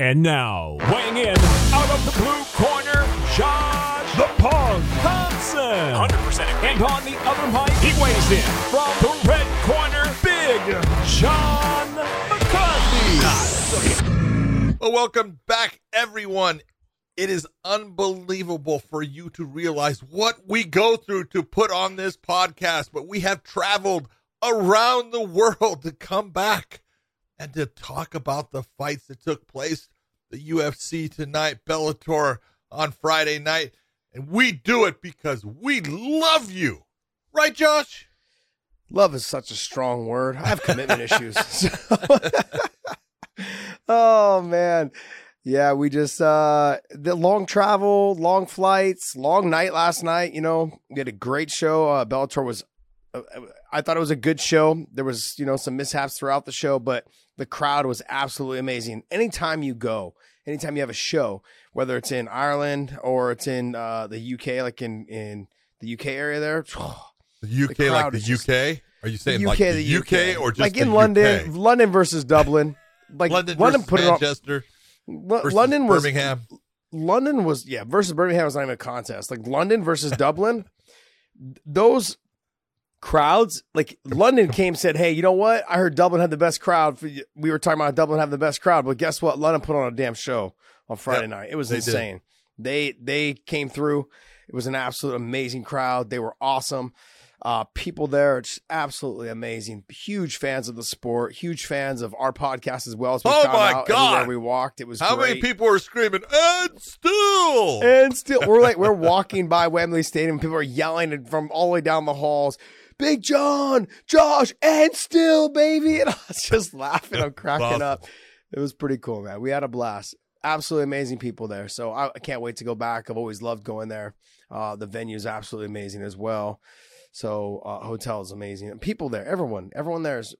And now, weighing in out of the blue corner, Josh the Punk Thompson. 100% And on the other mic, he weighs in from the red corner, Big John McCarthy. Well, welcome back, everyone. It is unbelievable for you to realize what we go through to put on this podcast, but we have traveled around the world to come back and to talk about the fights that took place the UFC tonight, Bellator on Friday night. And we do it because we love you. Right, Josh? Love is such a strong word. I have commitment issues. oh man. Yeah, we just uh the long travel, long flights, long night last night, you know. We had a great show. Uh Bellator was uh, I thought it was a good show. There was, you know, some mishaps throughout the show, but the crowd was absolutely amazing. Anytime you go, anytime you have a show, whether it's in Ireland or it's in uh the UK like in in the UK area there, The UK, The like the just- UK? Are you saying the like UK, the UK, or just like the in UK? London, London versus Dublin. Like London, London, versus put it on Manchester Lo- versus London was Birmingham. London was yeah versus Birmingham was not even a contest. Like London versus Dublin, those crowds like London came said, hey, you know what? I heard Dublin had the best crowd. We were talking about Dublin having the best crowd, but guess what? London put on a damn show on Friday Yep, night. It was they did. insane. They they came through. It was an absolute amazing crowd. They were awesome. Uh, people there, it's absolutely amazing. Huge fans of the sport. Huge fans of our podcast as well. As we Oh my God. we walked. It was How great. many people were screaming, and still? And still, we're like, we're walking by Wembley Stadium. People are yelling from all the way down the halls. Big John, Josh, and still, baby. And I was just laughing. I'm cracking up. It was pretty cool, man. We had a blast. Absolutely amazing people there. So I, I can't wait to go back. I've always loved going there. Uh, the venue is absolutely amazing as well. So uh, hotel is amazing. And people there, everyone, everyone there is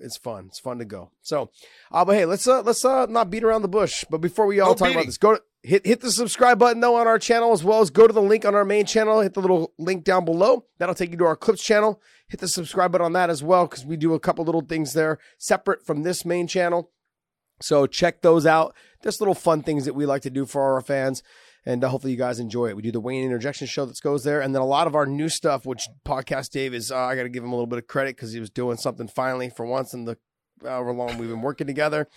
it's fun. It's fun to go. So, uh, but hey, let's uh, let's uh, not beat around the bush. But before we all No talk beating. about this, go to hit hit the subscribe button though on our channel as well as go to the link on our main channel. Hit the little link down below. That'll take you to our clips channel. Hit the subscribe button on that as well because we do a couple little things there separate from this main channel. So check those out. Just little fun things that we like to do for our fans. And uh, hopefully you guys enjoy it. We do the Wayne Interjection show that goes there. And then a lot of our new stuff, which Podcast Dave is, uh, I got to give him a little bit of credit because he was doing something finally for once in the however long we've been working together.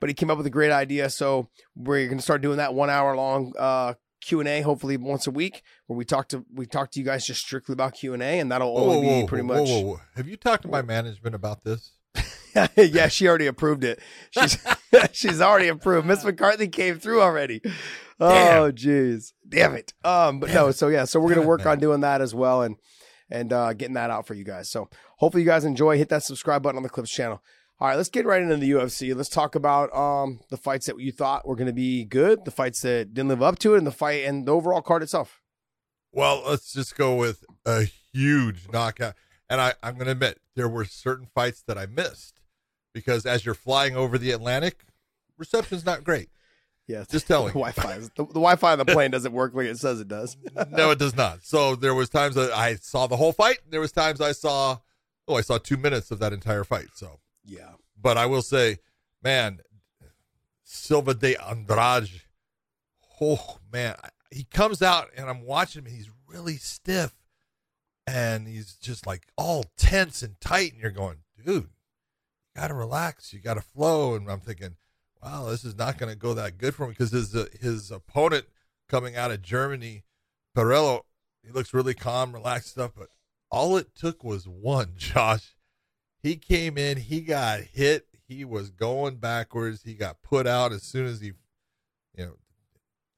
But he came up with a great idea. So we're going to start doing that one hour long uh, Q&A hopefully once a week where we talk to we talk to you guys just strictly about Q&A and that'll Whoa, only whoa, be pretty whoa, much whoa, whoa. Have you talked to my management about this? yeah, she already approved it. She's she's already approved. Miss McCarthy came through already. Oh, jeez, damn it. Um, but no, so yeah, so we're gonna work on doing that as well and and uh, getting that out for you guys. So hopefully you guys enjoy. Hit that subscribe button on the Clips channel. All right, let's get right into the UFC. Let's talk about um the fights that you thought were gonna be good, the fights that didn't live up to it, and the fight and the overall card itself. Well, let's just go with a huge knockout. And I, I'm going to admit, there were certain fights that I missed because as you're flying over the Atlantic, reception's not great. Yeah, Just telling the. Wi-Fi. The, the Wi-Fi on the plane doesn't work like it says it does. no, it does not. So there was times that I saw the whole fight. There was times I saw, oh, I saw two minutes of that entire fight. So, yeah. but I will say, man, Silva de Andrade, oh man, he comes out and I'm watching him. He's really stiff, and he's just like all tense and tight. And you're going, dude, you got to relax. You got to flow. And I'm thinking, wow, this is not going to go that good for him because his uh, his opponent coming out of Germany, Perello, he looks really calm, relaxed stuff. But all it took was one, Josh. He came in, he got hit, he was going backwards, he got put out as soon as he, you know,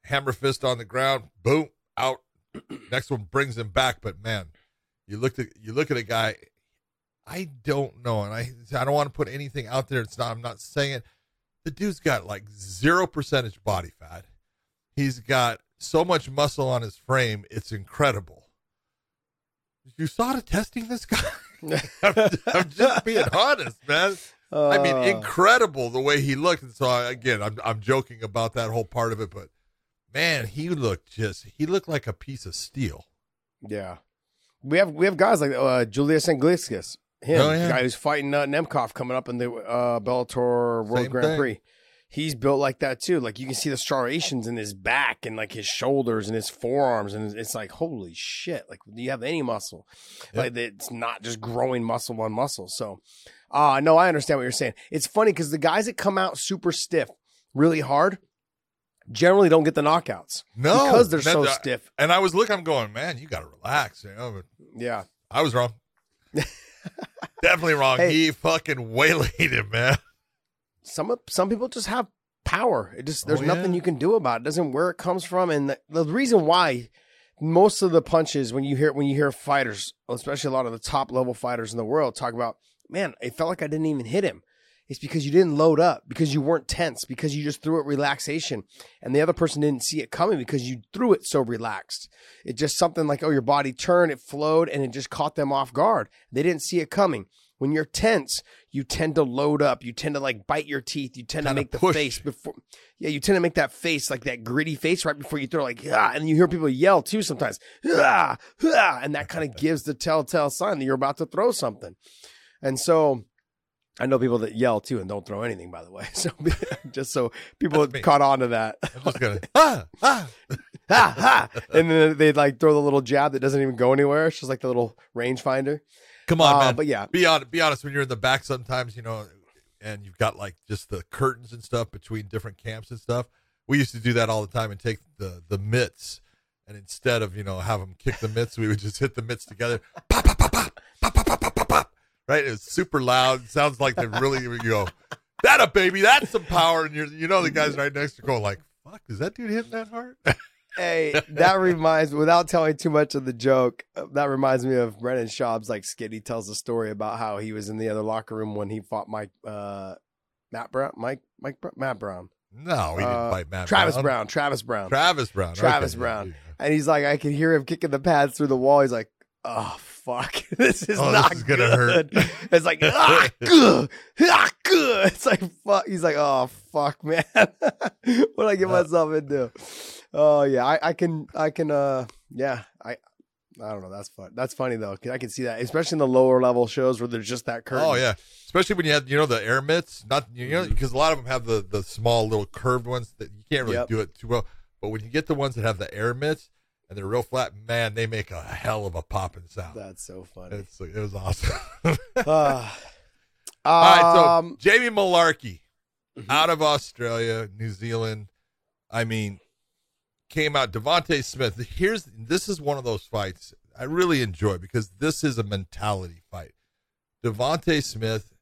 hammer fist on the ground, boom, out. Next one brings him back, but man, you look at you look at a guy. I don't know, and I I don't want to put anything out there. It's not. I'm not saying it. The dude's got like zero percentage body fat. He's got so much muscle on his frame. It's incredible. You saw the testing this guy. I'm, I'm just being honest, man. I mean, Uh, incredible the way he looked. And so I, again, I'm I'm joking about that whole part of it, but man, he looked just he looked like a piece of steel. Yeah, we have we have guys like uh, Julius Anglickas, him, Oh, yeah. the guy who's fighting uh, Nemkov coming up in the uh, Bellator World Same Grand thing. Prix. He's built like that too. Like you can see the striations in his back and like his shoulders and his forearms, and it's like holy shit! Like do you have any muscle? Yeah. Like it's not just growing muscle on muscle. So, uh no, I understand what you're saying. It's funny because the guys that come out super stiff, really hard, generally don't get the knockouts No, because they're so stiff. And I was looking, I'm going, man, you got to relax. You know, Yeah. I was wrong. Definitely wrong. Hey. He fucking waylaid him, man. Some some people just have power. It just there's Oh, nothing you can do about it. it. Doesn't where it comes from, and the, the reason why most of the punches when you hear when you hear fighters, especially a lot of the top level fighters in the world, talk about, man, it felt like I didn't even hit him. It's because you didn't load up, because you weren't tense, because you just threw it relaxation, and the other person didn't see it coming because you threw it so relaxed. It just something like, oh, your body turned, it flowed, and it just caught them off guard. They didn't see it coming. When you're tense, you tend to load up. You tend to like bite your teeth. You tend to make the face before. Yeah, you tend to make that face like that gritty face right before you throw. Like ah, and you hear people yell too sometimes. Ah, ah, and that kind of gives the telltale sign that you're about to throw something. And so, I know people that yell too and don't throw anything. By the way, so just so people caught on to that. I'm just gonna ah ah. ha ha, and then they'd like throw the little jab that doesn't even go anywhere. It's just like the little rangefinder. Come on, Uh, man. But yeah, be honest. Be honest. When you're in the back, sometimes you know, and you've got like just the curtains and stuff between different camps and stuff. We used to do that all the time and take the the mitts, and instead of you know have them kick the mitts, we would just hit the mitts together. Pop pop pop pop pop pop pop pop pop. Right? It's super loud. It sounds like they really you go. That up, baby. That's some power. And you're you know the guys right next to go like, "Fuck, is that dude hitting that hard?" Hey, that reminds without telling too much of the joke, uh, that reminds me of Brendan Schaub's like skit. He tells a story about how he was in the other locker room when he fought Mike uh Matt Brown Mike Mike Matt Brown. no, he didn't Uh, fight Matt Travis Brown. Brown, Travis Brown. Travis Brown. Travis Okay, Brown. and he's like I can hear him kicking the pads through the wall. He's like, "Oh fuck. this is Oh, this not is gonna hurt." good." It's like, "Ah, good. Ah, good." It's like fuck. He's like, "Oh fuck, man. what did I get myself into?" Oh yeah, I, I can I can uh yeah, I I don't know. That's fun. That's funny though. I can see that, especially in the lower level shows where there's just that curtain. Oh yeah, especially when you have you know the air mitts. Not you know Mm-hmm. because a lot of them have the the small little curved ones that you can't really Yep. do it too well. But when you get the ones that have the air mitts and they're real flat, man, they make a hell of a popping sound. That's so funny. It's it was awesome. Ah. All right, so um, Jamie Mullarkey Mhm. out of Australia, New Zealand. I mean, came out. Devonte Smith. Here's this is one of those fights I really enjoy because this is a mentality fight. Devonte Smith,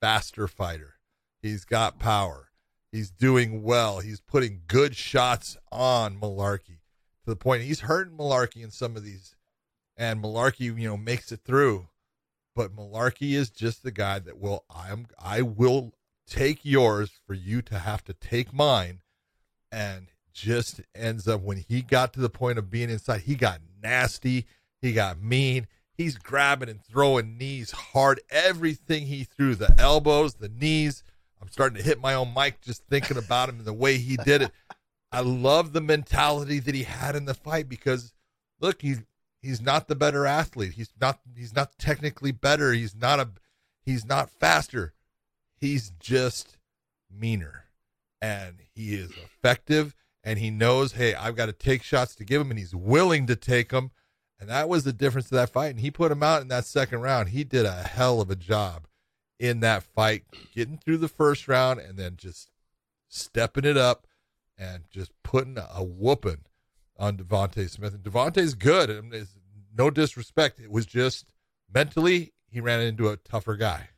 faster fighter. He's got power. He's doing well. He's putting good shots on Mullarkey to the point he's hurting Mullarkey in some of these, and Mullarkey, you know, makes it through. But Mullarkey is just the guy that will I'm I will take yours for you to have to take mine, and just ends up when he got to the point of being inside, he got nasty, he got mean. He's grabbing and throwing knees hard. Everything he threw, the elbows, the knees. I'm starting to hit my own mic just thinking about him and the way he did it. I love the mentality that he had in the fight because look, he's he's not the better athlete. He's not he's not technically better. He's not a he's not faster. He's just meaner. And he is effective and he knows, hey, I've got to take shots to give him and he's willing to take them. And that was the difference of that fight. And he put him out in that second round. He did a hell of a job in that fight, getting through the first round and then just stepping it up and just putting a whooping on Devonte Smith. And Devonte's good. And it's no disrespect. It was just mentally he ran into a tougher guy.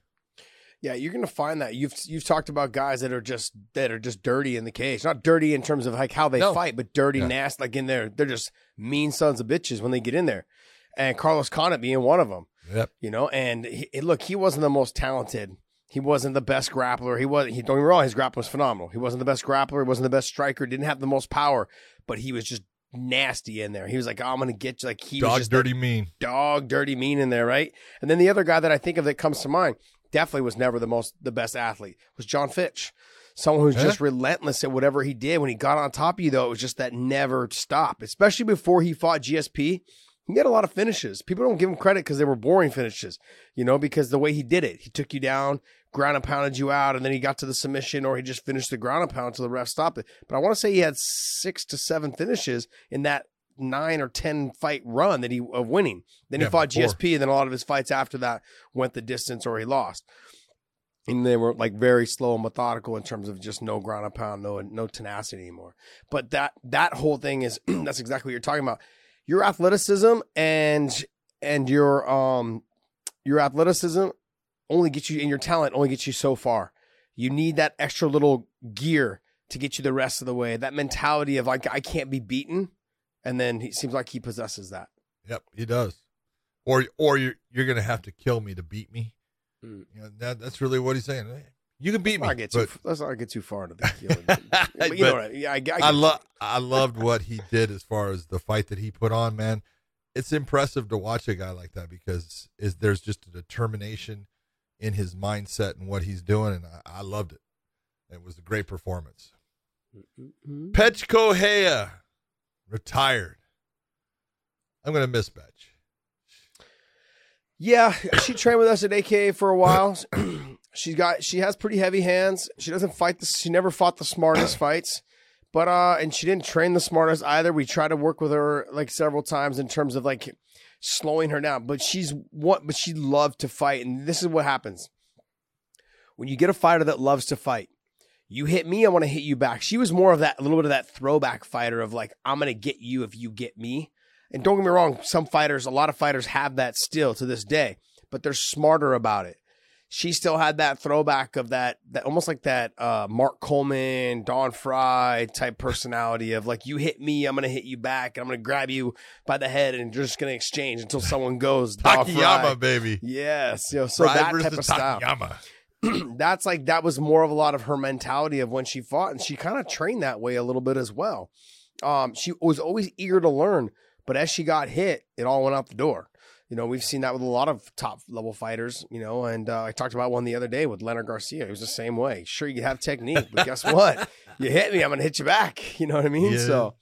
Yeah, you're gonna find that you've you've talked about guys that are just that are just dirty in the cage. Not dirty in terms of like how they No. fight, but dirty, Yeah. nasty. Like in there, they're just mean sons of bitches when they get in there. And Carlos Condit being one of them, Yep. you know. And he, look, he wasn't the most talented. He wasn't the best grappler. He was. He don't get me wrong. His grappling was phenomenal. He wasn't the best grappler. He wasn't the best striker. Didn't have the most power, but he was just nasty in there. He was like, oh, "I'm gonna get you." Like he was Dog just dirty mean. dog dirty mean in there, right? And then the other guy that I think of that comes to mind definitely was never the most the best athlete was John Fitch. Someone who's Yeah. just relentless at whatever he did. When he got on top of you, though, it was just that never stop. Especially before he fought GSP, He had a lot of finishes. People don't give him credit because they were boring finishes, you know, because the way he did it, he took you down, ground and pounded you out, and then he got to the submission, or he just finished the ground and pound until the ref stopped it. But I want to say he had six to seven finishes in that nine or ten fight run that he of winning. Then he fought before. GSP, and then a lot of his fights after that went the distance or he lost. And they were like very slow and methodical in terms of just no ground and pound, no no tenacity anymore. But that that whole thing is that's exactly what you're talking about. Your athleticism and and your um your athleticism only gets you and your talent only gets you so far. You need that extra little gear to get you the rest of the way. That mentality of like I can't be beaten, and then he seems like he possesses that. Yep, he does. Or or you're you're gonna have to kill me to beat me. Mm. You know, that that's really what he's saying. Hey, You can beat Let's not me, get too. Let's not get too far into the killing. but you know what I, yeah, I, I, I love I loved what he did as far as the fight that he put on, man. It's impressive to watch a guy like that because is there's just a determination in his mindset and what he's doing, and I, I loved it. It was a great performance. Mhm. Bethe Correia retired. I'm gonna miss Petch. Yeah, she trained with us at AKA for a while. She's got she has pretty heavy hands. She doesn't fight the she never fought the smartest fights. But uh and she didn't train the smartest either. We tried to work with her like several times in terms of like slowing her down. But she's what but she loved to fight and this is what happens. When you get a fighter that loves to fight, you hit me, I want to hit you back. She was more of that a little bit of that throwback fighter of like I'm going to get you if you get me. And don't get me wrong, some fighters, a lot of fighters have that still to this day, but they're smarter about it. She still had that throwback of that, that almost like that uh, Mark Coleman, Don Frye type personality of like, you hit me, I'm going to hit you back, and I'm going to grab you by the head and you're just going to exchange until someone goes. Takayama, baby. Yes. You know, so Fry that type of style that's like that was more of a lot of her mentality of when she fought and she kind of trained that way a little bit as well um she was always eager to learn but as she got hit it all went out the door you know we've seen that with a lot of top level fighters you know and uh, i talked about one the other day with leonard garcia he was the same way sure you have technique but guess what you hit me i'm gonna hit you back you know what i mean Yeah. so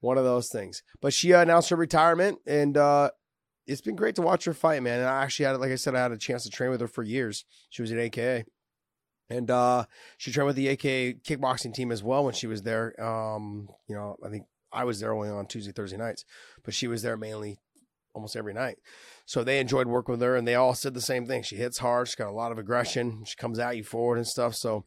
one of those things but she uh, announced her retirement and uh it's been great to watch her fight, man. And I actually had, like I said, I had a chance to train with her for years. She was at AKA, and uh, she trained with the AKA kickboxing team as well when she was there. Um, you know, I think I was there only on Tuesday, Thursday nights, but she was there mainly almost every night. So they enjoyed working with her, and they all said the same thing. She hits hard. She's got a lot of aggression. She comes at you forward and stuff. So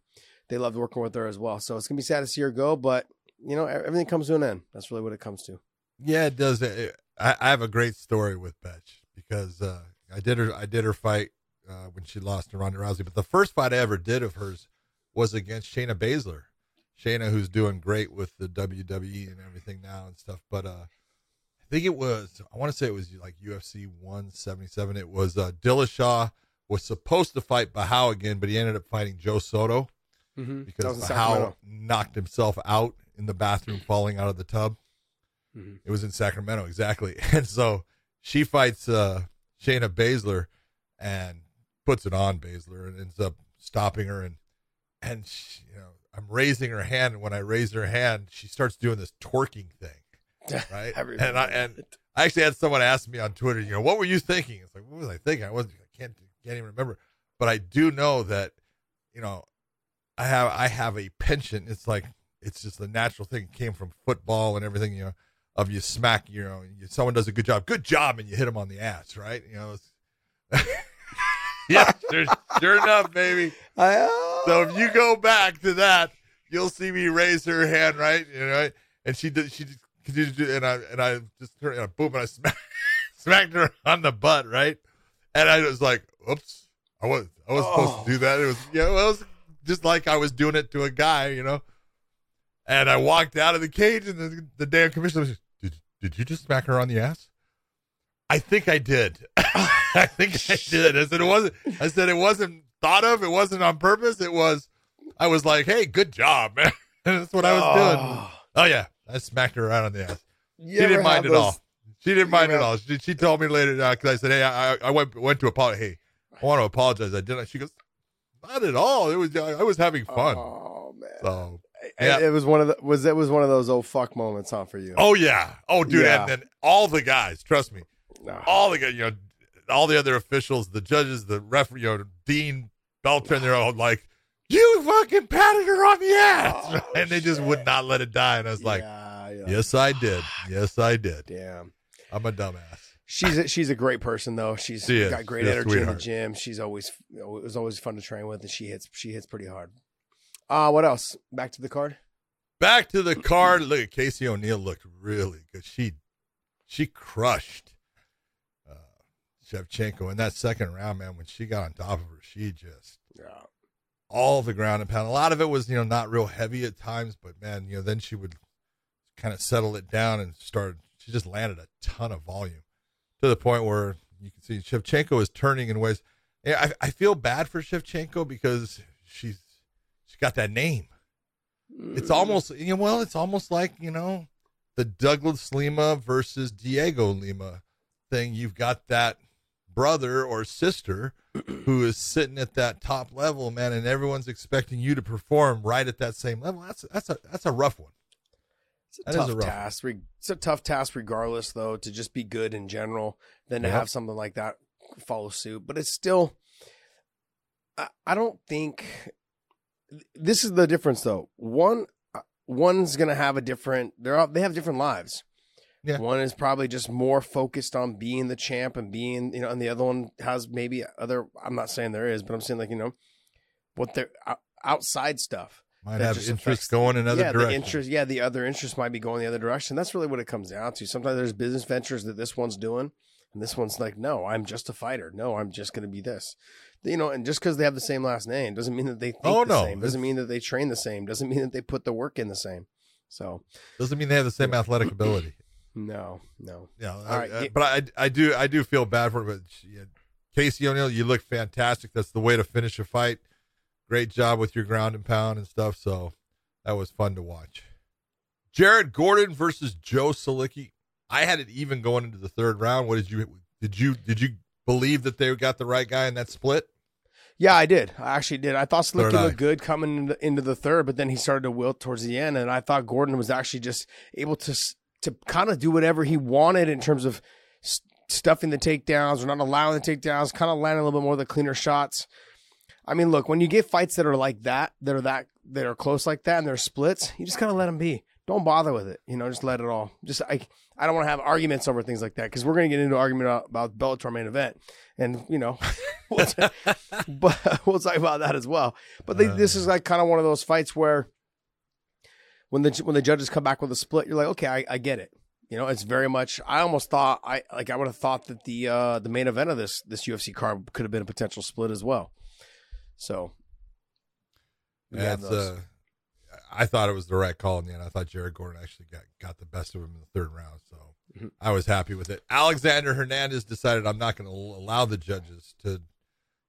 they loved working with her as well. So it's gonna be sad to see her go, but you know, everything comes to an end. That's really what it comes to. Yeah, it does. I, I have a great story with Bethe because uh, I did her. I did her fight uh, when she lost to Ronda Rousey. But the first fight I ever did of hers was against Shayna Baszler. Shayna, who's doing great with the WWE and everything now and stuff. But uh, I think it was. I want to say it was like UFC 177. It was uh, Dillashaw was supposed to fight Barão again, but he ended up fighting Joe Soto Mm-hmm. because Barão knocked himself out in the bathroom, falling out of the tub. Mhm. It was in Sacramento, exactly. And so she fights uh, Shayna Baszler and puts it on Baszler and ends up stopping her. And and she, you know, I'm raising her hand, and when I raise her hand, she starts doing this twerking thing, right? I and I and I actually had someone ask me on Twitter, you know, what were you thinking? It's like, what was I thinking? I wasn't. I can't can't even remember. But I do know that, you know, I have I have a penchant. It's like it's just a natural thing. It came from football and everything. You know, of you smack. You know, you, someone does a good job, good job, and you hit them on the ass, right? You know. It's, yeah, sure, sure enough, baby. I, uh, So if you go back to that, you'll see me raise her hand, right? You know, and she did. She continued to do, and I and I just turned, and I, boom, and I smacked, smacked her on the butt, right? And I was like, "Oops, I was I was supposed to do that." It was yeah, well, it was just like I was doing it to a guy, you know. And I walked out of the cage, and the, the damn commissioner was, "Did did you just smack her on the ass?" I think I did. I think I did. I said it wasn't. I said it wasn't thought of. It wasn't on purpose. It was. I was like, "Hey, good job, man." That's what I was doing. Oh. Oh yeah, I smacked her around on the ass. You she didn't mind at all. She didn't mind at all. She, she told me later uh, because I said, "Hey, I, I- went went to apologize. Hey, I want to apologize. I didn't." She goes, "Not at all. It was I was having fun." Oh man. So, It- yeah. It was one of the was it was one of those oh fuck moments, huh, for you? oh yeah, oh dude, Yeah. and then all the guys. Trust me, No. all the guys. you know, all the other officials, the judges, the referee, you know, Dean Beltran, they're all like, "You fucking patted her on the ass," Oh, and they just would not let it die. And I was like, yeah, yeah. "Yes, I did. Yes, I did. Damn. I'm a dumbass." She's a, she's a great person though. She's She is. got great She's a energy in the gym. She's always it was always fun to train with, and she hits she hits pretty hard. Uh what else? Back to the card. Back to the card. Look at Casey O'Neill looked really good. She she crushed uh, Shevchenko in that second round, man. When she got on top of her, she just Yeah. All the ground and pound. A lot of it was, you know, not real heavy at times, but man, you know, then she would kind of settle it down and start. She just landed a ton of volume to the point where you can see Shevchenko is turning in ways. Yeah, I, I feel bad for Shevchenko because she's she got that name. It's mm. almost you know, well, it's almost like you know the Douglas Lima versus Diego Lima thing. You've got that brother or sister who is sitting at that top level, man, and everyone's expecting you to perform right at that same level. That's that's a that's a rough one. It's a That is tough a task. Re- It's a tough task, regardless, though, to just be good in general, than to Yep. have something like that follow suit. But it's still, I, I don't think this is the difference, though. One, uh, one's gonna have a different. They're all, they have different lives. Yeah. One is probably just more focused on being the champ and being, you know, and the other one has maybe other. I'm not saying there is, but I'm saying like you know, what they're outside stuff Might have interest going in other yeah, directions. The interest, yeah, the other interest might be going the other direction. That's really what it comes down to. Sometimes there's business ventures that this one's doing, and this one's like, no, I'm just a fighter. No, I'm just going to be this. You know, and just because they have the same last name doesn't mean that they think Oh, the no, same. Doesn't mean that they train the same. Doesn't mean that they put the work in the same. So, Doesn't mean they have the same athletic ability. No, no. Yeah, All I- right, I- but I I do I do feel bad for it. But yeah, Casey O'Neill, you look fantastic. That's the way to finish a fight. Great job with your ground and pound and stuff. So that was fun to watch. Jared Gordon versus Joe Solecki. I had it even going into the third round. What did you did you did you believe that they got the right guy in that split? Yeah, I did. I actually did. I thought Solecki looked good coming into, into the third, but then he started to wilt towards the end, and I thought Gordon was actually just able to to kind of do whatever he wanted in terms of s- stuffing the takedowns or not allowing the takedowns, kind of landing a little bit more of the cleaner shots. I mean, look, when you get fights that are like that, that are that that are close like that, and they're splits, you just kind of let them be. Don't bother with it. You know, just let it all. Just I, I don't want to have arguments over things like that because we're gonna get into argument about, about Bellator main event, and you know, we'll t- but we'll talk about that as well. But they, this is uh. like kind of one of those fights where when the when the judges come back with a split, you're like, okay, I, I get it. You know, it's very much. I almost thought I like I would have thought that the uh the main event of this this UFC card could have been a potential split as well. So we That's uh, I thought it was the right call in the end. I thought Jared Gordon actually got got the best of him in the third round. So Mhm. I was happy with it. Alexander Hernandez decided I'm not going to allow the judges to.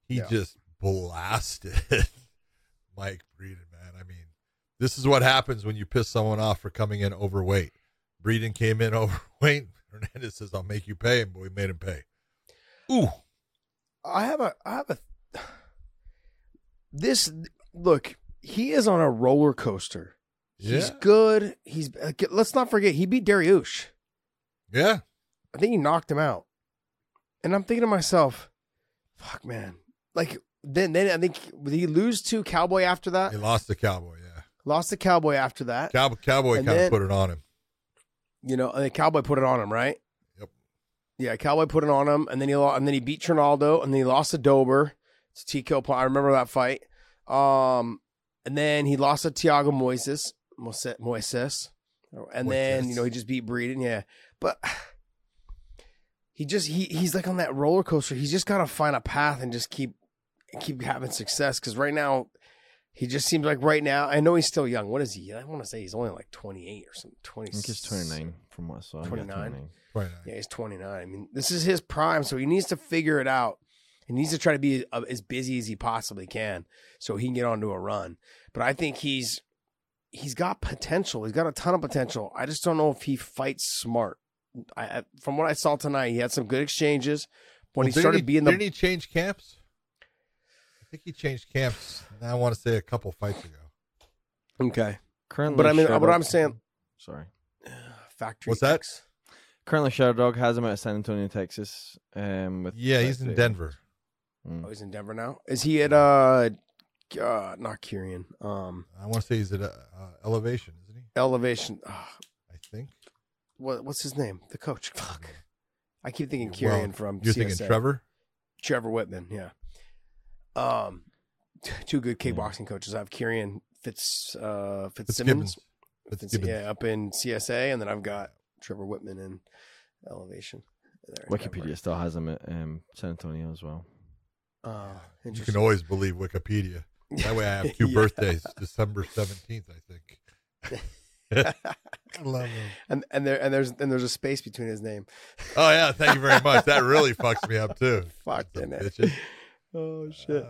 He Yeah. just blasted Mike Breeden, man. I mean, this is what happens when you piss someone off for coming in overweight. Breeden came in overweight. Hernandez says, "I'll make you pay," but we made him pay. Ooh, I have a I have a this look. He is on a roller coaster. He's Yeah. good. He's uh, let's not forget he beat Dariush. yeah. I think he knocked him out. And I'm thinking to myself, fuck man. Like then then I think did he lose to Cowboy after that? He lost the Cowboy. Lost the Cowboy after that. Cowboy, Cowboy kind of put it on him. You know, and the Cowboy put it on him, right? Yep. Yeah, Cowboy put it on him, and then he lost, and then he beat Trinaldo, and then he lost to Dober. It's TKO. I remember that fight. Um, and then he lost to Tiago Moises, Moises, Moises. and then you know he just beat Breeden. Yeah, but he just he he's like on that roller coaster. He's just got to find a path and just keep keep having success. Because right now, he just seems like right now. I know he's still young. What is he? I want to say he's only like twenty eight or something. Twenty. I think he's 29 from what I saw. 29? 29. 29. Yeah, he's 29. I mean, this is his prime, so he needs to figure it out. He needs to try to be uh, as busy as he possibly can, so he can get onto a run. But I think he's he's got potential. He's got a ton of potential. I just don't know if he fights smart. I, I from what I saw tonight, he had some good exchanges. When Well, he didn't started being the didn't he change camps? I think he changed camps. I want to say a couple fights ago. okay Currently, But I mean, Shredder- what I'm saying- Sorry. factory. What's that? X. Currently, Sherdog has him at San Antonio, Texas. Um, with Yeah, he's in Denver. Mm. Oh, he's in Denver now. Is he at uh, uh not Kirian, um, I want to say he's at uh, uh, Elevation, isn't he? Elevation? I think. what what's his name? The coach. Fuck. I keep thinking Well, Kirian from. You're CSA. thinking Trevor? Trevor Whitman. Yeah. Um, two good kickboxing coaches. I have Kirian Fitz uh Fitzsimmons. Fitzgibbons. Yeah, up in CSA, and then I've got Trevor Whitman in Elevation. there. Wikipedia still has him at um, San Antonio as well. Uh, You can always believe Wikipedia. That way I have two Yeah. birthdays, December 17th, I think. I love him. and and there and there's and there's a space between his name. Oh, yeah. Thank you very much. That really fucks me up, too. Fuck Sons of in it. Oh shit.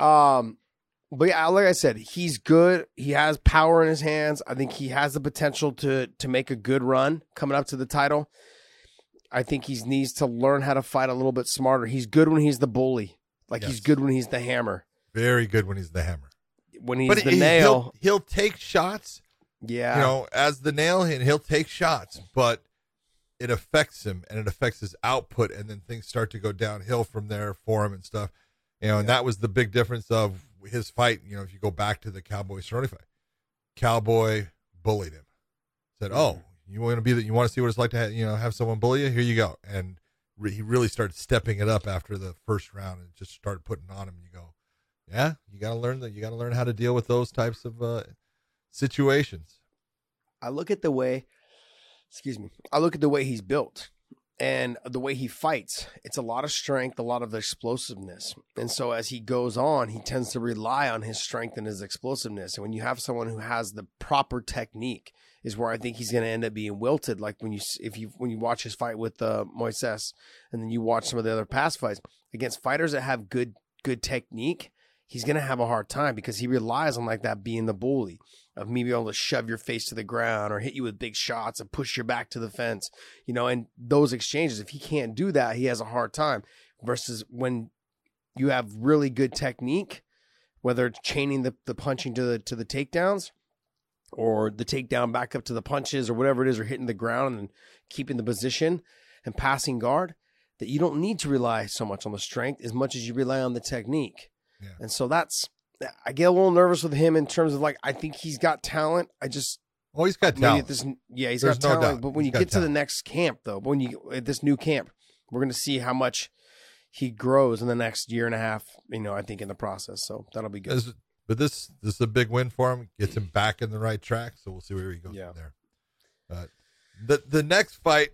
Uh, Um, but yeah, like I said, he's good. He has power in his hands. I think he has the potential to to make a good run coming up to the title. I think he needs to learn how to fight a little bit smarter. He's good when he's the bully. Like he's good when he's the hammer. very good when he's the hammer. When he's but the he- nail, He'll, he'll take shots, yeah. you know, as the nail, and he'll take shots, but it affects him and it affects his output, and then things start to go downhill from there for him and stuff. You know, and that was the big difference of his fight. You know, if you go back to the Cowboy Cerrone fight, Cowboy bullied him. Said, "Oh, you want to be that? You want to see what it's like to have, you know have someone bully you? Here you go." And re- he really started stepping it up after the first round and just started putting on him. And you go, "Yeah, you got to learn that. You got to learn how to deal with those types of uh, situations." I look at the way, excuse me, I look at the way he's built and the way he fights. It's a lot of strength, a lot of explosiveness. And so as he goes on, he tends to rely on his strength and his explosiveness. And when you have someone who has the proper technique, is where I think he's going to end up being wilted. Like when you if you when you watch his fight with uh, Moises, and then you watch some of the other past fights against fighters that have good good technique, he's going to have a hard time because he relies on like that being the bully of me being able to shove your face to the ground or hit you with big shots and push your back to the fence, you know, and those exchanges, if he can't do that, he has a hard time versus when you have really good technique, whether it's chaining the, the punching to the, to the takedowns or the takedown back up to the punches or whatever it is, or hitting the ground and keeping the position and passing guard that you don't need to rely so much on the strength as much as you rely on the technique. Yeah. And so that's, I get a little nervous with him in terms of like, I think he's got talent. I just, Oh, he's got talent. this, yeah, he's There's got no talent. doubt. But when He's you get to the next camp, though, when you at this new camp, we're going to see how much he grows in the next year and a half. You know, I think in the process. So that'll be good. This- but this this is a big win for him. Gets him back in the right track. So we'll see where he goes Yeah. from there. But the the next fight,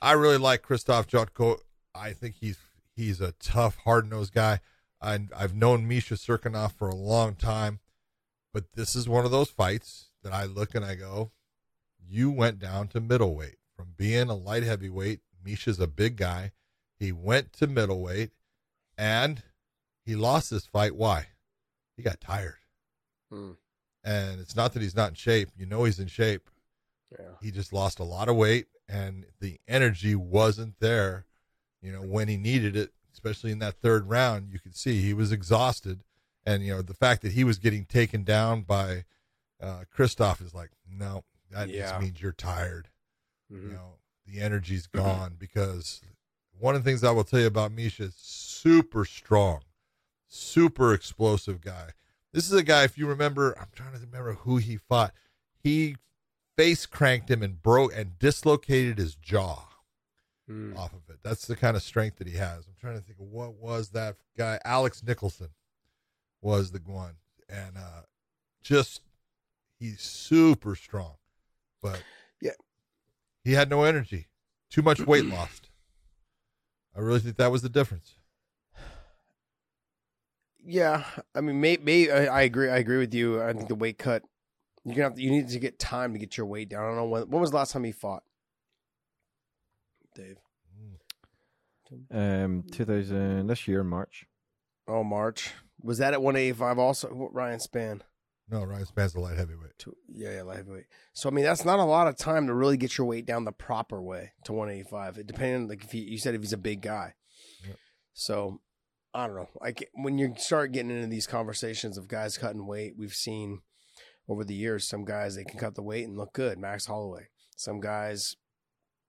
I really like Christoph Jotko. I think he's he's a tough, hard nosed guy. I, I've known Misha Cirkunov for a long time, but this is one of those fights that I look and I go, you went down to middleweight from being a light heavyweight. Misha's a big guy. He went to middleweight, and he lost this fight. Why? He got tired. Hmm. And it's not that he's not in shape. You know he's in shape. Yeah. He just lost a lot of weight and the energy wasn't there, you know, when he needed it, especially in that third round. You could see he was exhausted. And, you know, the fact that he was getting taken down by uh, Christoph is like, no, that Yeah. just means you're tired. Mhm. You know, the energy's gone because one of the things I will tell you about Misha is super strong, super explosive guy. This is a guy, if you remember, I'm trying to remember who he fought. He face cranked him and broke and dislocated his jaw Mm. off of it. That's the kind of strength that he has. I'm trying to think of what was that guy. Alex Nicholson was the one, and uh, just he's super strong, but Yeah. he had no energy, too much weight lost. I really think that was the difference. Yeah, I mean, may, may I, I agree. I agree with you. I think the weight cut. You're gonna have to, you need to get time to get your weight down. I don't know when. When was the last time he fought? Dave. Um, 2000 this year in March. Oh, March. Was that at 185 also? Ryan Spann? No, Ryan Spann's a light heavyweight. Two, yeah, yeah, light heavyweight. So I mean, that's not a lot of time to really get your weight down the proper way to 185. It depending, on, like if he, you said if he's a big guy. Yep. So I don't know. Like when you start getting into these conversations of guys cutting weight, we've seen over the years some guys they can cut the weight and look good. Max Holloway. Some guys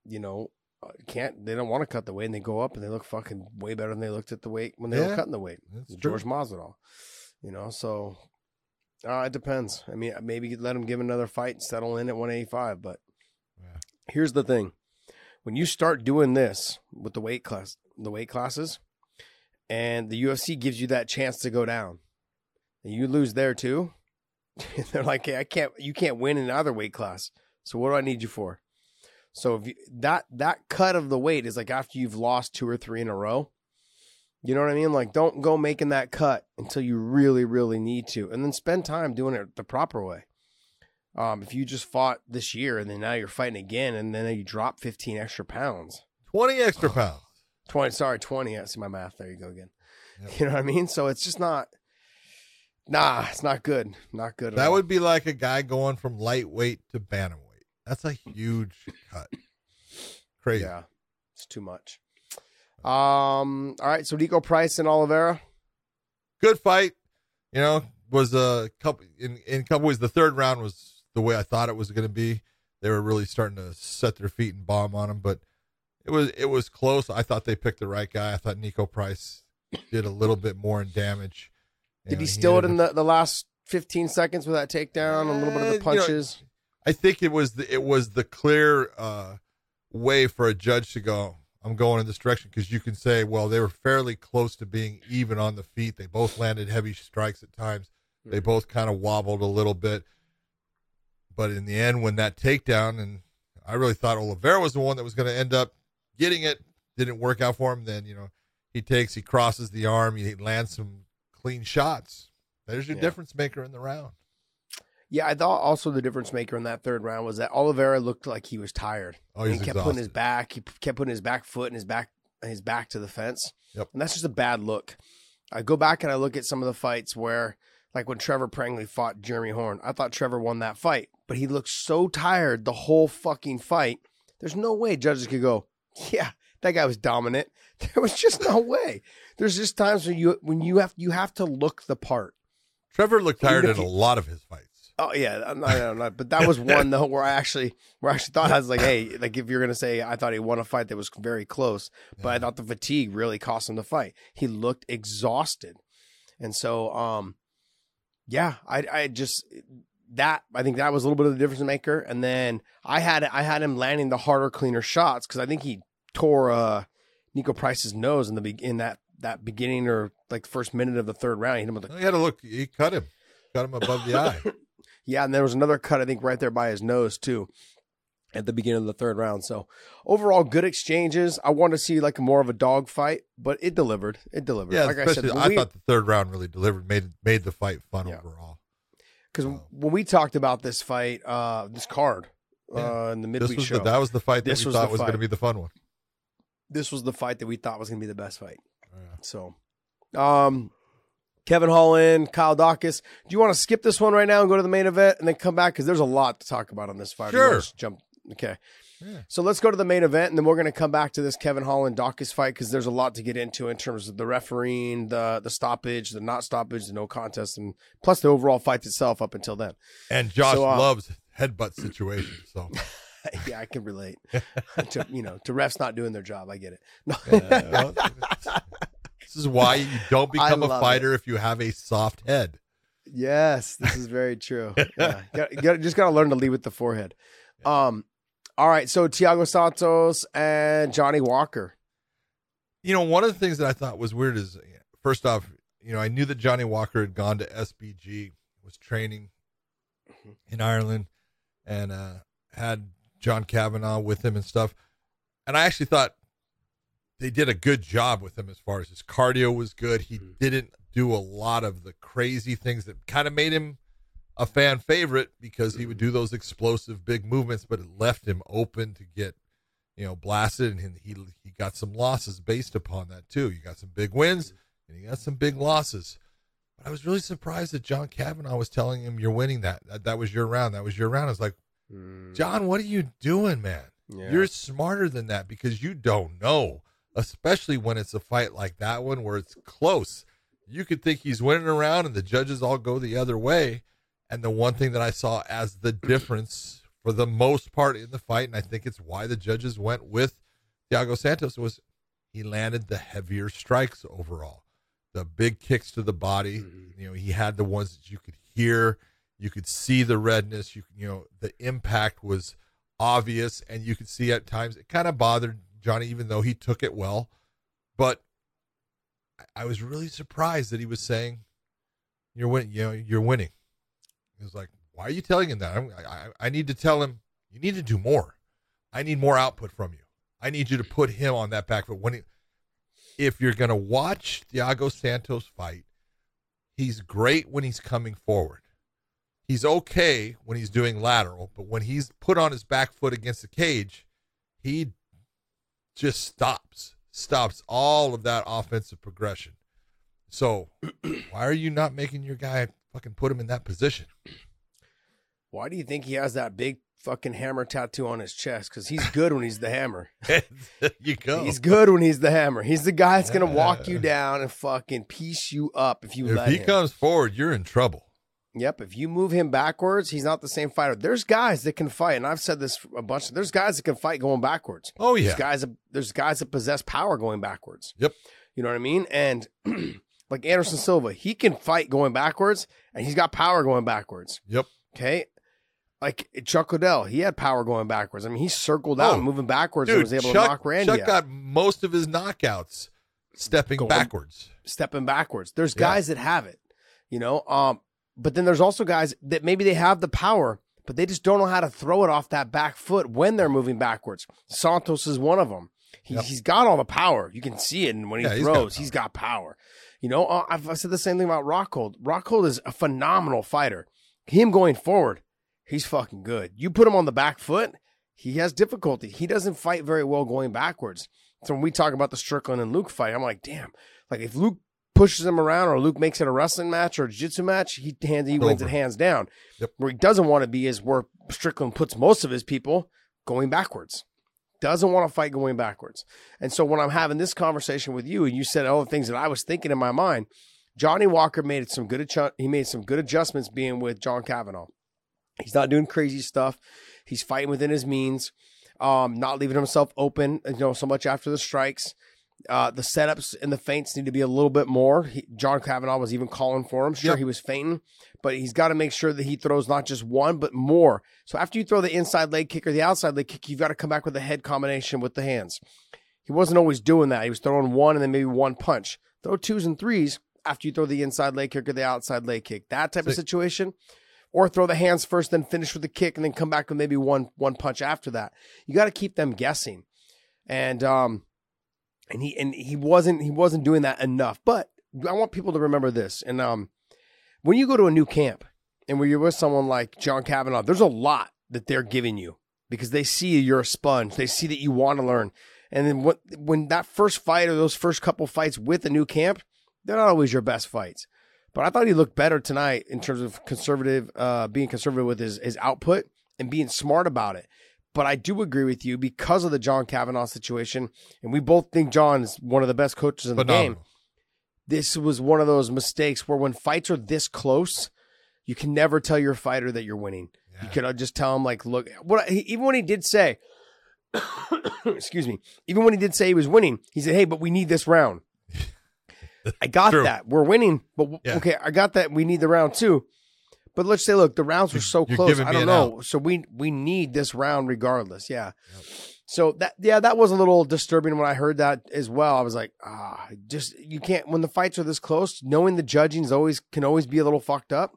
you know, can't they don't want to cut the weight and they go up and they look fucking way better than they looked at the weight when they Yeah, were cutting the weight. George. Masvidal, you know, so uh, it depends. I mean, maybe let him give another fight and settle in at 185. But Yeah. here's the thing: when you start doing this with the weight class, the weight classes, and the UFC gives you that chance to go down, and you lose there too, they're like, hey, I can't, you can't win in either weight class. So what do I need you for? So if you, that that cut of the weight is like after you've lost two or three in a row. You know what I mean? Like, don't go making that cut until you really, really need to, and then spend time doing it the proper way. Um, if you just fought this year and then now you're fighting again, and then you drop 15 extra pounds, 20 extra pounds. 20, sorry, 20. I see my math. There you go again. Yep. You know what I mean? So it's just not, nah, it's not good. Not good. at That would be like a guy going from lightweight to bantamweight. That's a huge cut. Crazy. Yeah, it's too much. Um. All right. So Niko Price and Oliveira. Good fight. You know, was a couple in in a couple ways. The third round was the way I thought it was going to be. They were really starting to set their feet and bomb on him, but it was it was close. I thought they picked the right guy. I thought Niko Price did a little bit more in damage. You Did know, he steal it in the, the last 15 seconds with that takedown? A little bit of you the know, punches. I think it was the, it was the clear uh, way for a judge to go. I'm going in this direction because you can say, well, they were fairly close to being even on the feet. They both landed heavy strikes at times. They both kind of wobbled a little bit, but in the end, when that takedown, and I really thought Oliveira was the one that was going to end up getting it, didn't work out for him. Then you know he takes, he crosses the arm, he lands some clean shots. There's your Yeah. difference maker in the round. Yeah, I thought also the difference maker in that third round was that Oliveira looked like he was tired. Oh, he's he kept putting his back. He kept putting his back foot and his back his back to the fence. Yep. And that's just a bad look. I go back and I look at some of the fights where, like when Trevor Prangley fought Jeremy Horn, I thought Trevor won that fight, but he looked so tired the whole fucking fight. There's no way judges could go, yeah, that guy was dominant. There was just no way. There's just times when you when you have you have to look the part. Trevor looked tired in a lot of his fights. Oh yeah, I'm not, I'm not, but that was one though where I actually where I actually thought I was like, hey, like if you're gonna say I thought he won a fight that was very close, but I thought the fatigue really cost him the fight. He looked exhausted, and so um, yeah, I I just that I think that was a little bit of the difference maker. And then I had I had him landing the harder, cleaner shots because I think he tore uh Niko Price's nose in the be- in that that beginning or like the first minute of the third round. He hit him with a He had to look. He cut him, cut him above the eye. Yeah, and there was another cut, I think, right there by his nose too, at the beginning of the third round. So overall, good exchanges. I want to see like more of a dog fight, but it delivered. It delivered. Yeah, like I said, especially I, we- thought the third round really delivered, made made the fight fun Yeah. overall. because Wow. when we talked about this fight, uh, this card, uh, in the This midweek was show, the, that was the fight that This we was thought was going to be the fun one. this was the fight that we thought was going to be the best fight. Yeah. So, um, Kevin Holland, Kyle Daukaus. Do you want to skip this one right now and go to the main event and then come back because there's a lot to talk about on this fight. Sure. Jump. Okay. Yeah. So let's go to the main event, and then we're going to come back to this Kevin Holland Dawkins fight because there's a lot to get into in terms of the refereeing, the the stoppage, the not stoppage, the no contest, and plus the overall fight itself up until then. And Josh So, uh, loves headbutt situations. So yeah, I can relate to you know to refs not doing their job. I get it. No. uh, is why you don't become a fighter if you have a soft head. Yes, this is very true. Yeah, got, got, just got to learn to lead with the forehead. Um, all right. So Thiago Santos and Johnny Walker. You know, one of the things that I thought was weird is first off, you know, I knew that Johnny Walker had gone to SBG, was training Mm-hmm. in Ireland, and uh, had John Kavanagh with him and stuff. And I actually thought they did a good job with him as far as his cardio was good. He Mhm. didn't do a lot of the crazy things that kind of made him a fan favorite because he would mm-hmm. do those explosive big movements, but it left him open to get you know blasted, and he he got some losses based upon that too. You got some big wins, mm-hmm. and you got some big losses. But I was really surprised that John Kavanagh was telling him, "You're winning that. That, that was your round. That was your round." I was like, mm. John, what are you doing, man? Yeah. You're smarter than that because you don't know, especially when it's a fight like that one where it's close. You could think he's winning around and the judges all go the other way. And the one thing that I saw as the difference for the most part in the fight, and I think it's why the judges went with Thiago Santos was he landed the heavier strikes overall, the big kicks to the body. Mm-hmm. You know, he had the ones that you could hear, you could see the redness. You you know, the impact was obvious, and you could see at times it kind of bothered Johnny, even though he took it well. But I- was really surprised that he was saying, "You're win, you know, you're winning." He was like, "Why are you telling him that? I, I need to tell him you need to do more. I need more output from you. I need you to put him on that back foot. When he, if you're going to watch Thiago Santos fight, he's great when he's coming forward. He's okay when he's doing lateral, but when he's put on his back foot against the cage, he just stops, stops all of that offensive progression. So, why are you not making your guy fucking put him in that position? Why do you think he has that big fucking hammer tattoo on his chest? Because he's good when he's the hammer. you go. He's good when he's the hammer. He's the guy that's gonna walk you down and fucking piece you up if you if let he him. comes forward, you're in trouble. Yep. If you move him backwards, he's not the same fighter. There's guys that can fight, and I've said this a bunch. There's guys that can fight going backwards. Oh yeah, There's guys. That, there's guys that possess power going backwards. Yep. You know what I mean? And like Anderson Silva, he can fight going backwards, and he's got power going backwards. Yep. Okay. Like Chuck Liddell, he had power going backwards. I mean, he circled out Oh, moving backwards and was able Chuck, to knock Randy Chuck out. got most of his knockouts stepping Going- backwards. stepping backwards. There's Yeah. guys that have it, you know. Um, but then there's also guys that maybe they have the power, but they just don't know how to throw it off that back foot when they're moving backwards. Santos is one of them. He, Yep. He's got all the power. You can see it and when he Yeah, he's got throws. he's got power. You know, uh, I've, I said the same thing about Rockhold. Rockhold is a phenomenal fighter. Him going forward, he's fucking good. You put him on the back foot, he has difficulty. He doesn't fight very well going backwards. So when we talk about the Strickland and Luke fight, I'm like, damn. Like if Luke pushes him around or Luke makes it a wrestling match or a jiu-jitsu match, he hands he wins it hands down. Yep. Where he doesn't want to be is where Strickland puts most of his people going backwards. Doesn't want to fight going backwards. And so when I'm having this conversation with you and you said all the things that I was thinking in my mind, Johnny Walker made some good adju- he made some good adjustments being with John Kavanagh. He's not doing crazy stuff. He's fighting within his means, um, not leaving himself open, you know, so much after the strikes. Uh, the setups and the feints need to be a little bit more. He, John Kavanagh was even calling for him. Sure, Yep. he was feinting, but he's got to make sure that he throws not just one, but more. So after you throw the inside leg kick or the outside leg kick, you've got to come back with a head combination with the hands. He wasn't always doing that. He was throwing one and then maybe one punch. Throw twos and threes after you throw the inside leg kick or the outside leg kick. That type of situation. Or throw the hands first, then finish with the kick, and then come back with maybe one one punch after that. You got to keep them guessing, and um, and he and he wasn't he wasn't doing that enough. But I want people to remember this. And um, when you go to a new camp and when you're with someone like John Kavanagh, there's a lot that they're giving you because they see you're a sponge. They see that you want to learn. And then what, when that first fight or those first couple fights with a new camp, they're not always your best fights. But I thought he looked better tonight in terms of conservative, uh, being conservative with his, his output and being smart about it. But I do agree with you because of the John Kavanagh situation, and we both think John is one of the best coaches in the game this was one of those mistakes where when fights are this close, you can never tell your fighter that you're winning. You Yeah. could uh, just tell him like, look, what even when he did say, excuse me, even when he did say he was winning, he said, hey, but we need this round. I got True. that. We're winning, but Yeah. okay, I got that. We need the round too. But let's say, look, the rounds were so You're close. I don't know. So we we need this round regardless. Yeah. So that yeah, that was a little disturbing when I heard that as well. I was like, ah, just you can't when the fights are this close, knowing the judging is always can always be a little fucked up.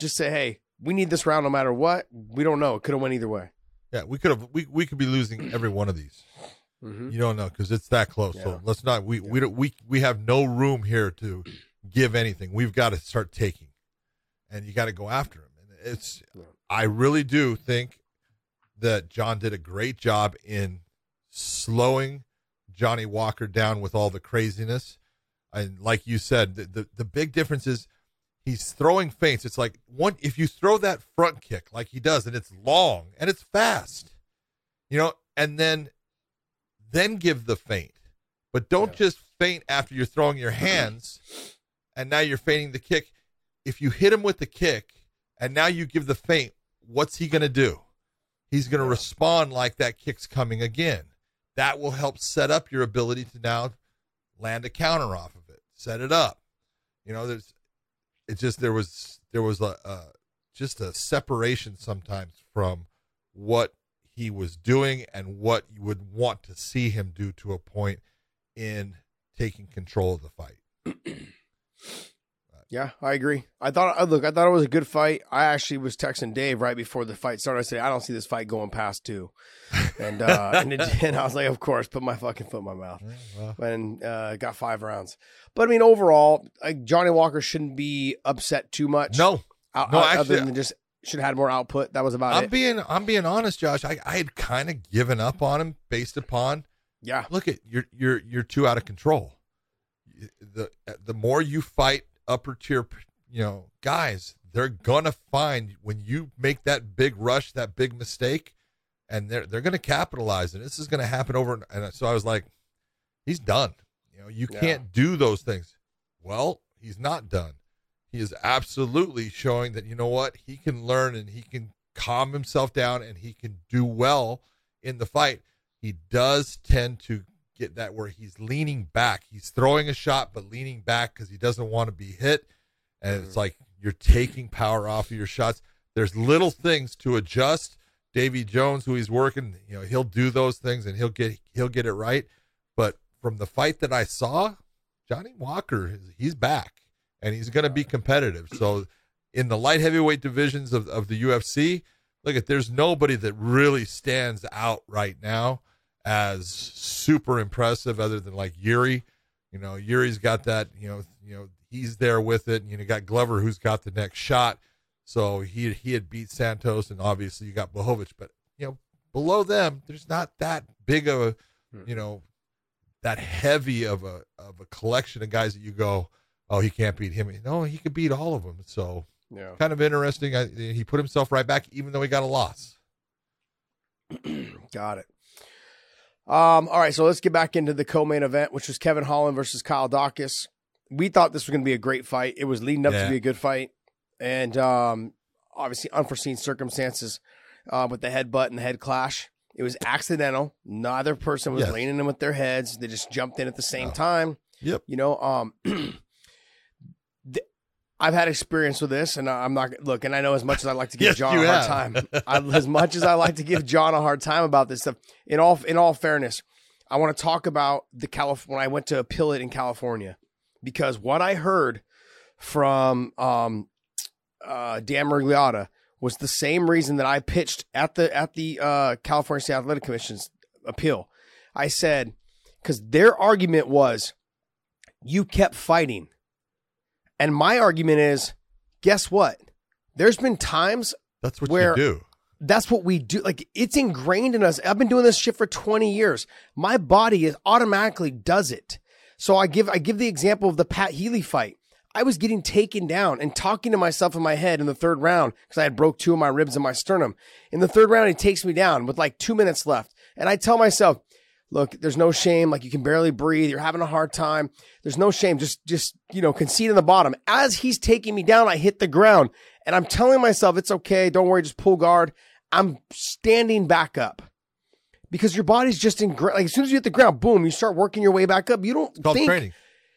Just say, hey, we need this round no matter what. We don't know. It could have went either way. Yeah, we could have we, we could be losing every one of these. Mm-hmm. You don't know because it's that close. Yeah. So let's not we we don't, we we have no room here to give anything. We've got to start taking, and you got to go after him. And it's Yeah. I really do think that John did a great job in slowing Johnny Walker down with all the craziness. And like you said, the the, the big difference is he's throwing feints. It's like one if you throw that front kick like he does, and it's long and it's fast, you know, and then then give the feint. But don't Yeah. just feint after you're throwing your hands and now you're feinting the kick. If you hit him with the kick and now you give the feint what's he going to do? He's going to respond like that kick's coming again. That will help set up your ability to now land a counter off of it, set it up. You know, there's it just there was there was a, a just a separation sometimes from what he was doing and what you would want to see him do to a point in taking control of the fight. Yeah, I agree. I thought, uh, look, I thought it was a good fight. I actually was texting Dave right before the fight started. I said, I don't see this fight going past two, and uh, and, it, and I was like, of course, put my fucking foot in my mouth, well. and uh, got five rounds. But I mean, overall, like Johnny Walker shouldn't be upset too much. No, out, no, out- actually- other than just should have had more output. That was about I'm it. being I'm being honest, Josh. I, I had kind of given up on him based upon yeah, look at you're you're you're too out of control. The the more you fight upper tier, you know, guys, they're gonna find when you make that big rush, that big mistake, and they're they're gonna capitalize, and this is gonna happen over. And, so I was like, he's done. You know, you Yeah. can't do those things. Well, he's not done. He is absolutely showing that you know what he can learn and he can calm himself down and he can do well in the fight. He does tend to get that where he's leaning back. He's throwing a shot but leaning back because he doesn't want to be hit. And it's mm-hmm. like you're taking power off of your shots. There's little things to adjust. Davy Jones, who he's working, you know, he'll do those things and he'll get he'll get it right. But from the fight that I saw, Johnny Walker, he's back and he's going to be competitive. So in the light heavyweight divisions of, of the UFC, look at there's nobody that really stands out right now as super impressive other than like Yuri. You know, Yuri's got that, you know, you know, he's there with it. You know, got Glover who's got the next shot. So he he had beat Santos and obviously you got Blachowicz, but you know, below them, there's not that big of a, hmm. you know, that heavy of a of a collection of guys that you go, oh, he can't beat him. No, he could beat all of them. So yeah. kind of interesting. I, he put himself right back, even though he got a loss. Got it. Um, all right, so let's get back into the co-main event, which was Kevin Holland versus Kyle Daukaus. We thought this was going to be a great fight. It was leading up Yeah. to be a good fight, and um, obviously unforeseen circumstances uh, with the headbutt and the head clash. It was accidental. Neither person was Yes. leaning in with their heads. They just jumped in at the same Oh. time. Yep. You know, um, I've had experience with this, and I'm not look. And I know as much as I like to give Yes, John a hard have. time, I, as much as I like to give John a hard time about this stuff. In all, in all fairness, I want to talk about the Calif- when I went to appeal it in California, because what I heard from um, uh, Dan Miragliotta was the same reason that I pitched at the at the uh, California State Athletic Commission's appeal. I said because their argument was you kept fighting, and my argument is, guess what? There's been times That's what Where- you do. that's what we do. Like it's ingrained in us. I've been doing this shit for 20 years. My body is automatically does it. So I give I give the example of the Pat Healy fight. I was getting taken down and talking to myself in my head in the third round because I had broke two of my ribs and my sternum. In the third round, he takes me down with like two minutes left. And I tell myself, look, there's no shame. Like you can barely breathe. You're having a hard time. There's no shame. Just, just, you know, concede in the bottom. As he's taking me down, I hit the ground and I'm telling myself, it's okay. Don't worry. Just pull guard. I'm standing back up because your body's just in, like as soon as you hit the ground, boom, you start working your way back up. You don't It's think training.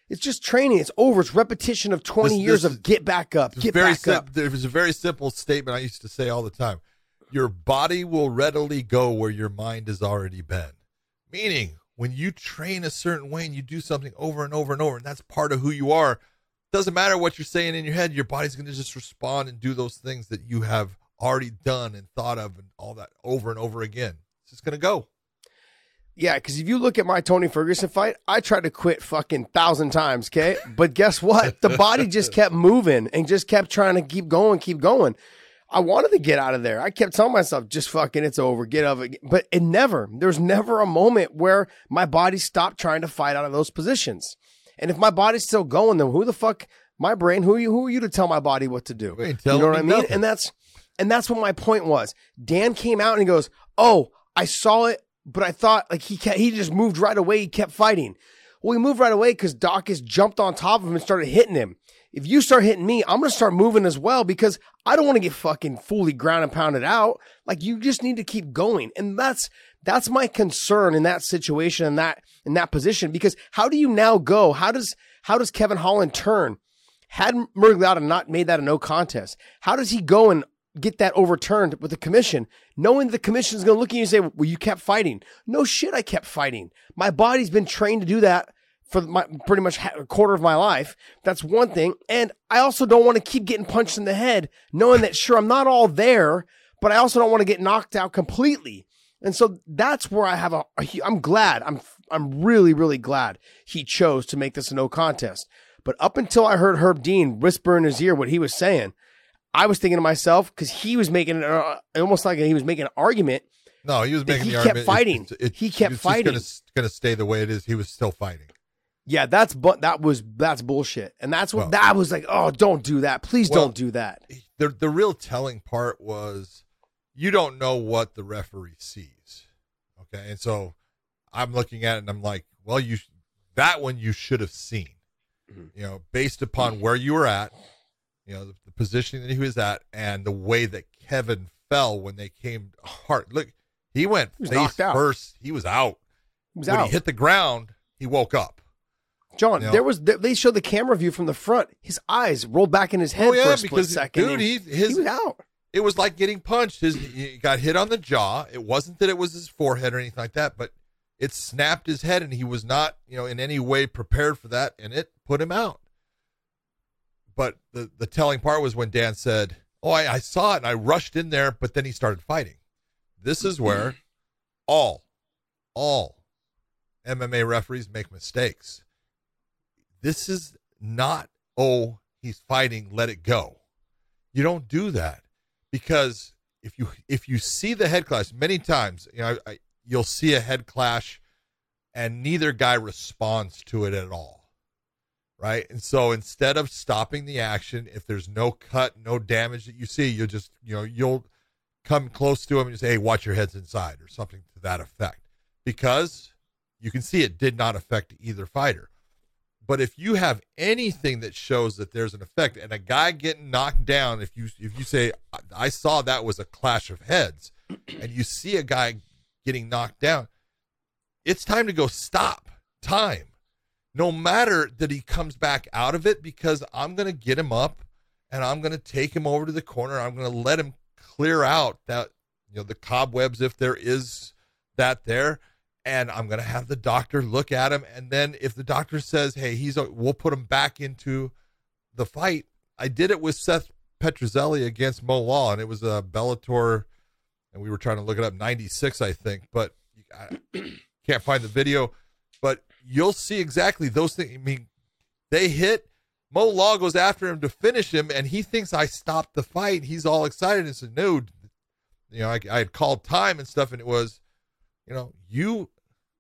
it's just training. It's over. It's repetition of 20 This- years this of get back up, get back sim- up. There was a very simple statement I used to say all the time. Your body will readily go where your mind has already been. Meaning, when you train a certain way and you do something over and over and over, and that's part of who you are, doesn't matter what you're saying in your head, your body's going to just respond and do those things that you have already done and thought of and all that over and over again. It's just going to go. Yeah, because if you look at my Tony Ferguson fight, I tried to quit fucking thousand times, okay? But guess what? The body just kept moving and just kept trying to keep going, keep going. I wanted to get out of there. I kept telling myself, just fucking, it's over, get out of it. But it never, there's never a moment where my body stopped trying to fight out of those positions. And if my body's still going, then who the fuck, my brain, who are you, who are you to tell my body what to do? We ain't You know what I mean? nothing. And that's, and that's what my point was. Dan came out and he goes, "Oh, I saw it, but I thought like he kept, he just moved right away. He kept fighting. Well, he moved right away because Daukaus jumped on top of him and started hitting him. If you start hitting me, I'm going to start moving as well because I don't want to get fucking fully ground and pounded out. Like you just need to keep going. And that's, that's my concern in that situation and that, in that position, because how do you now go? How does, how does Kevin Holland turn? Had Miragliotta not made that a no contest, how does he go and get that overturned with the commission, knowing the commission is going to look at you and say, well, you kept fighting. No shit, I kept fighting. My body's been trained to do that for my pretty much a quarter of my life. That's one thing. And I also don't want to keep getting punched in the head, knowing that sure, I'm not all there, but I also don't want to get knocked out completely. And so that's where I have a, a I'm glad. I'm, I'm really, really glad he chose to make this a no contest. But up until I heard Herb Dean whisper in his ear what he was saying, I was thinking to myself because he was making uh, almost like he was making an argument. No, he was making he the kept argument. fighting. It, it, He kept it's fighting. Gonna, gonna stay the way it is. He was still fighting. Yeah, that's but that was that's bullshit, and that's what Well- that was like. Oh, don't do that, please Well- don't do that. The the real telling part was you don't know what the referee sees. Okay, and so I'm looking at it and I'm like, well, you that one you should have seen. Mm-hmm. You know, based upon where you were at, you know, the, the positioning that he was at, and the way that Kevin fell when they came hard. Look, he went was face first. He was out. He was when out. he hit the ground, he woke up. John, there was they showed the camera view from the front. His eyes rolled back in his head Oh, yeah, for a split second. dude, he- his- he was out. it was like getting punched. His he got hit on the jaw. It wasn't that it was his forehead or anything like that, but it snapped his head, and he was not, you know, in any way prepared for that, and it put him out. But the the telling part was when Dan said, "Oh, I, I saw it, and I rushed in there, but then he started fighting." This is where all, all MMA referees make mistakes. This is not, oh, he's fighting, let it go. You don't do that because if you if you see the head clash many times, you know, I, you'll see a head clash, and neither guy responds to it at all, right? And so instead of stopping the action, if there's no cut, no damage that you see, you'll just you know you'll come close to him and say, "Hey, watch your heads inside," or something to that effect, because you can see it did not affect either fighter. But if you have anything that shows that there's an effect and a guy getting knocked down, if you if you say I- saw that was a clash of heads, and you see a guy getting knocked down, it's time to go stop time. No matter that he comes back out of it, because I'm gonna get him up and I'm gonna take him over to the corner. I'm gonna let him clear out that you know the cobwebs if there is that there and I'm going to have the doctor look at him. And then if the doctor says, "Hey, he's," a, we'll put him back into the fight. I did it with Seth Petruzelli against Mo Lawal, and it was a Bellator, and we were trying to look it up, '96, I think, but I can't find the video. But you'll see exactly those things. I mean, they hit. Mo Lawal goes after him to finish him, and he thinks I stopped the fight. He's all excited and said, "No." You know, I, I had called time and stuff, and it was you know, you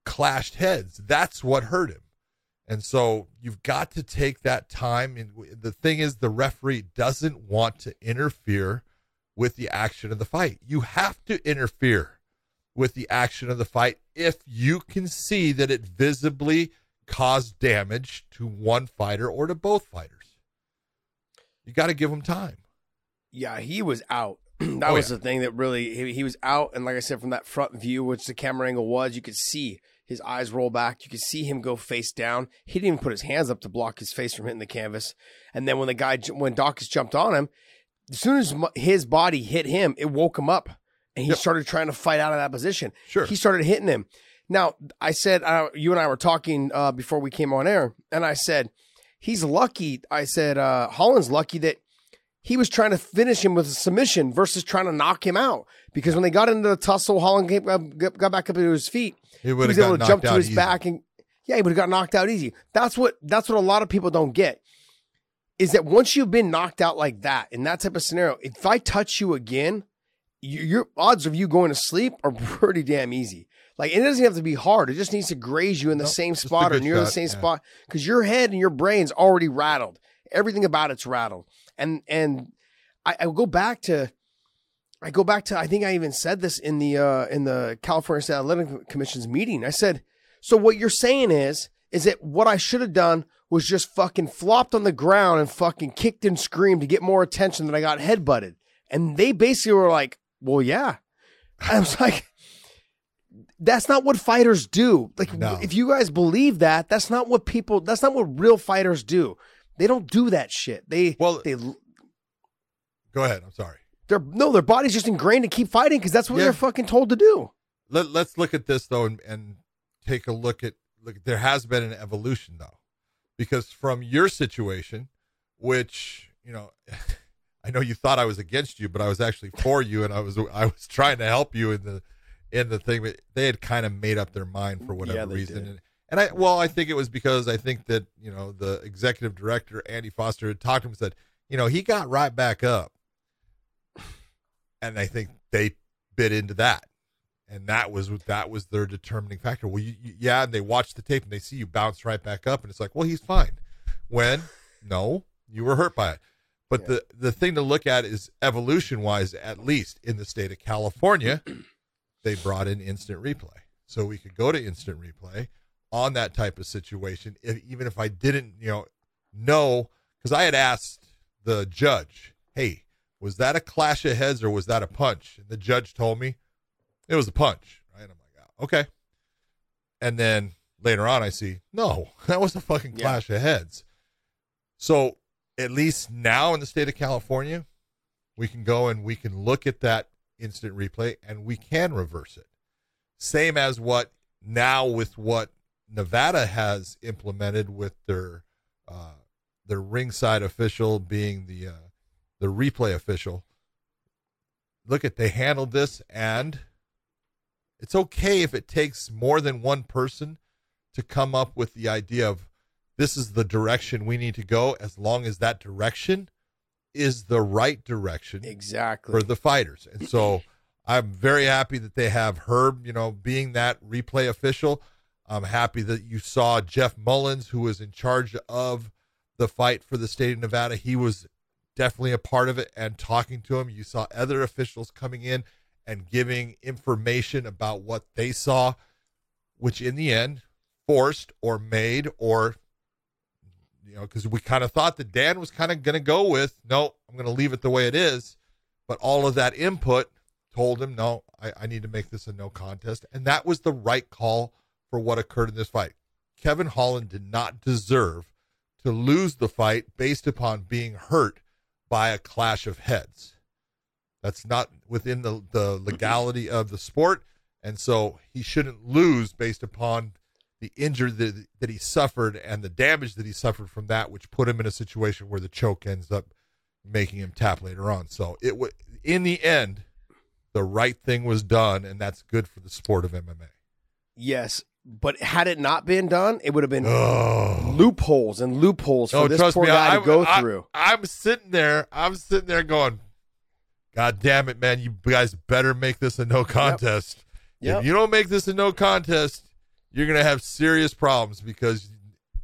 clashed heads. That's what hurt him. And so you've got to take that time. And the thing is, the referee doesn't want to interfere with the action of the fight. You have to interfere with the action of the fight if you can see that it visibly caused damage to one fighter or to both fighters. You got to give them time. Yeah, he was out. that Oh, was yeah. the thing that really he, he was out, and like I said, from that front view, which the camera angle was, you could see his eyes roll back. You could see him go face down. He didn't even put his hands up to block his face from hitting the canvas. And then when the guy, when Daukaus jumped on him, as soon as his body hit him, it woke him up, and he Yep. started trying to fight out of that position. Sure. he started hitting him. Now, I said, uh, you and I were talking uh, before we came on air, and I said, he's lucky. I said, uh, Holland's lucky that he was trying to finish him with a submission versus trying to knock him out. Because when they got into the tussle, Holland came, uh, got back up to his feet. He was able to jump to his easy. back, and yeah, he would have got knocked out easy. That's what that's what a lot of people don't get. Is that once you've been knocked out like that in that type of scenario, if I touch you again, you, your odds of you going to sleep are pretty damn easy. Like it doesn't have to be hard; it just needs to graze you in the Nope, same spot or near the same yeah. spot because your head and your brain's already rattled. Everything about it's rattled, and and I, I go back to I go back to I think I even said this in the uh in the California State Athletic Commission's meeting. I said, so what you're saying is is that what I should have done was just fucking flopped on the ground and fucking kicked and screamed to get more attention than I got headbutted. And they basically were like, well, yeah. I was like, that's not what fighters do. Like, No. if you guys believe that, that's not what people, that's not what real fighters do. They don't do that shit. They, Well- they, Go ahead. I'm sorry. they're, no, their body's just ingrained to keep fighting because that's what Yeah. they're fucking told to do. Let, let's look at this though and, and take a look at look there has been an evolution though because from your situation which you know i know you thought i was against you but i was actually for you and i was i was trying to help you in the in the thing but they had kind of made up their mind for whatever Yeah, reason did. and, and i well i think it was because i think that you know the executive director andy foster had talked to him and said you know he got right back up and i think they bit into that and that was that was their determining factor. Well, you, you, yeah, and they watch the tape and they see you bounce right back up, and it's like, well, he's fine. When no, you were hurt by it. But the the thing to look at is evolution wise, at least in the state of California, they brought in instant replay, so we could go to instant replay on that type of situation. If, even if I didn't, you know, know because I had asked the judge, hey, was that a clash of heads or was that a punch? And the judge told me it was a punch, right? I'm like, oh, okay. And then later on, I see, no, that was a fucking Yeah. clash of heads. So at least now in the state of California, we can go and we can look at that instant replay and we can reverse it. Same as what now with what Nevada has implemented with their uh, their ringside official being the uh, the replay official. Look at they handled this and it's okay if it takes more than one person to come up with the idea of this is the direction we need to go as long as that direction is the right direction Exactly. for the fighters. And so I'm very happy that they have Herb, you know, being that replay official. I'm happy that you saw Jeff Mullins, who was in charge of the fight for the state of Nevada. He was definitely a part of it and talking to him. You saw other officials coming in and giving information about what they saw, which in the end forced or made or you know, because we kind of thought that Dan was kind of going to go with, no, I'm going to leave it the way it is. But all of that input told him, no, I, I need to make this a no contest. And that was the right call for what occurred in this fight. Kevin Holland did not deserve to lose the fight based upon being hurt by a clash of heads. That's not within the, the legality of the sport. And so he shouldn't lose based upon the injury that, that he suffered and the damage that he suffered from that, which put him in a situation where the choke ends up making him tap later on. So it was in the end, the right thing was done, and that's good for the sport of MMA. yes. But had it not been done, it would have been Oh, loopholes and loopholes for no, this poor me, guy I, to go I- through. I'm sitting there, I'm sitting there going, God damn it, man! You guys better make this a no contest. Yep. If you don't make this a no contest, you're going to have serious problems because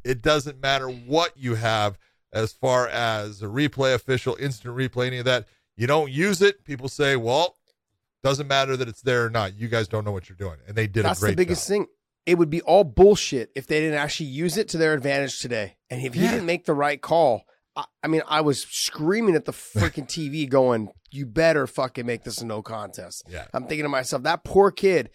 it doesn't matter what you have as far as a replay official, instant replay, any of that. You don't use it. People say, well, doesn't matter that it's there or not. You guys don't know what you're doing. And they did That's a great the biggest job. thing. It would be all bullshit if they didn't actually use it to their advantage today. And if he Yeah. didn't make the right call, I, I mean, I was screaming at the freaking TV, going, "You better fucking make this a no contest." Yeah. I'm thinking to myself, that poor kid.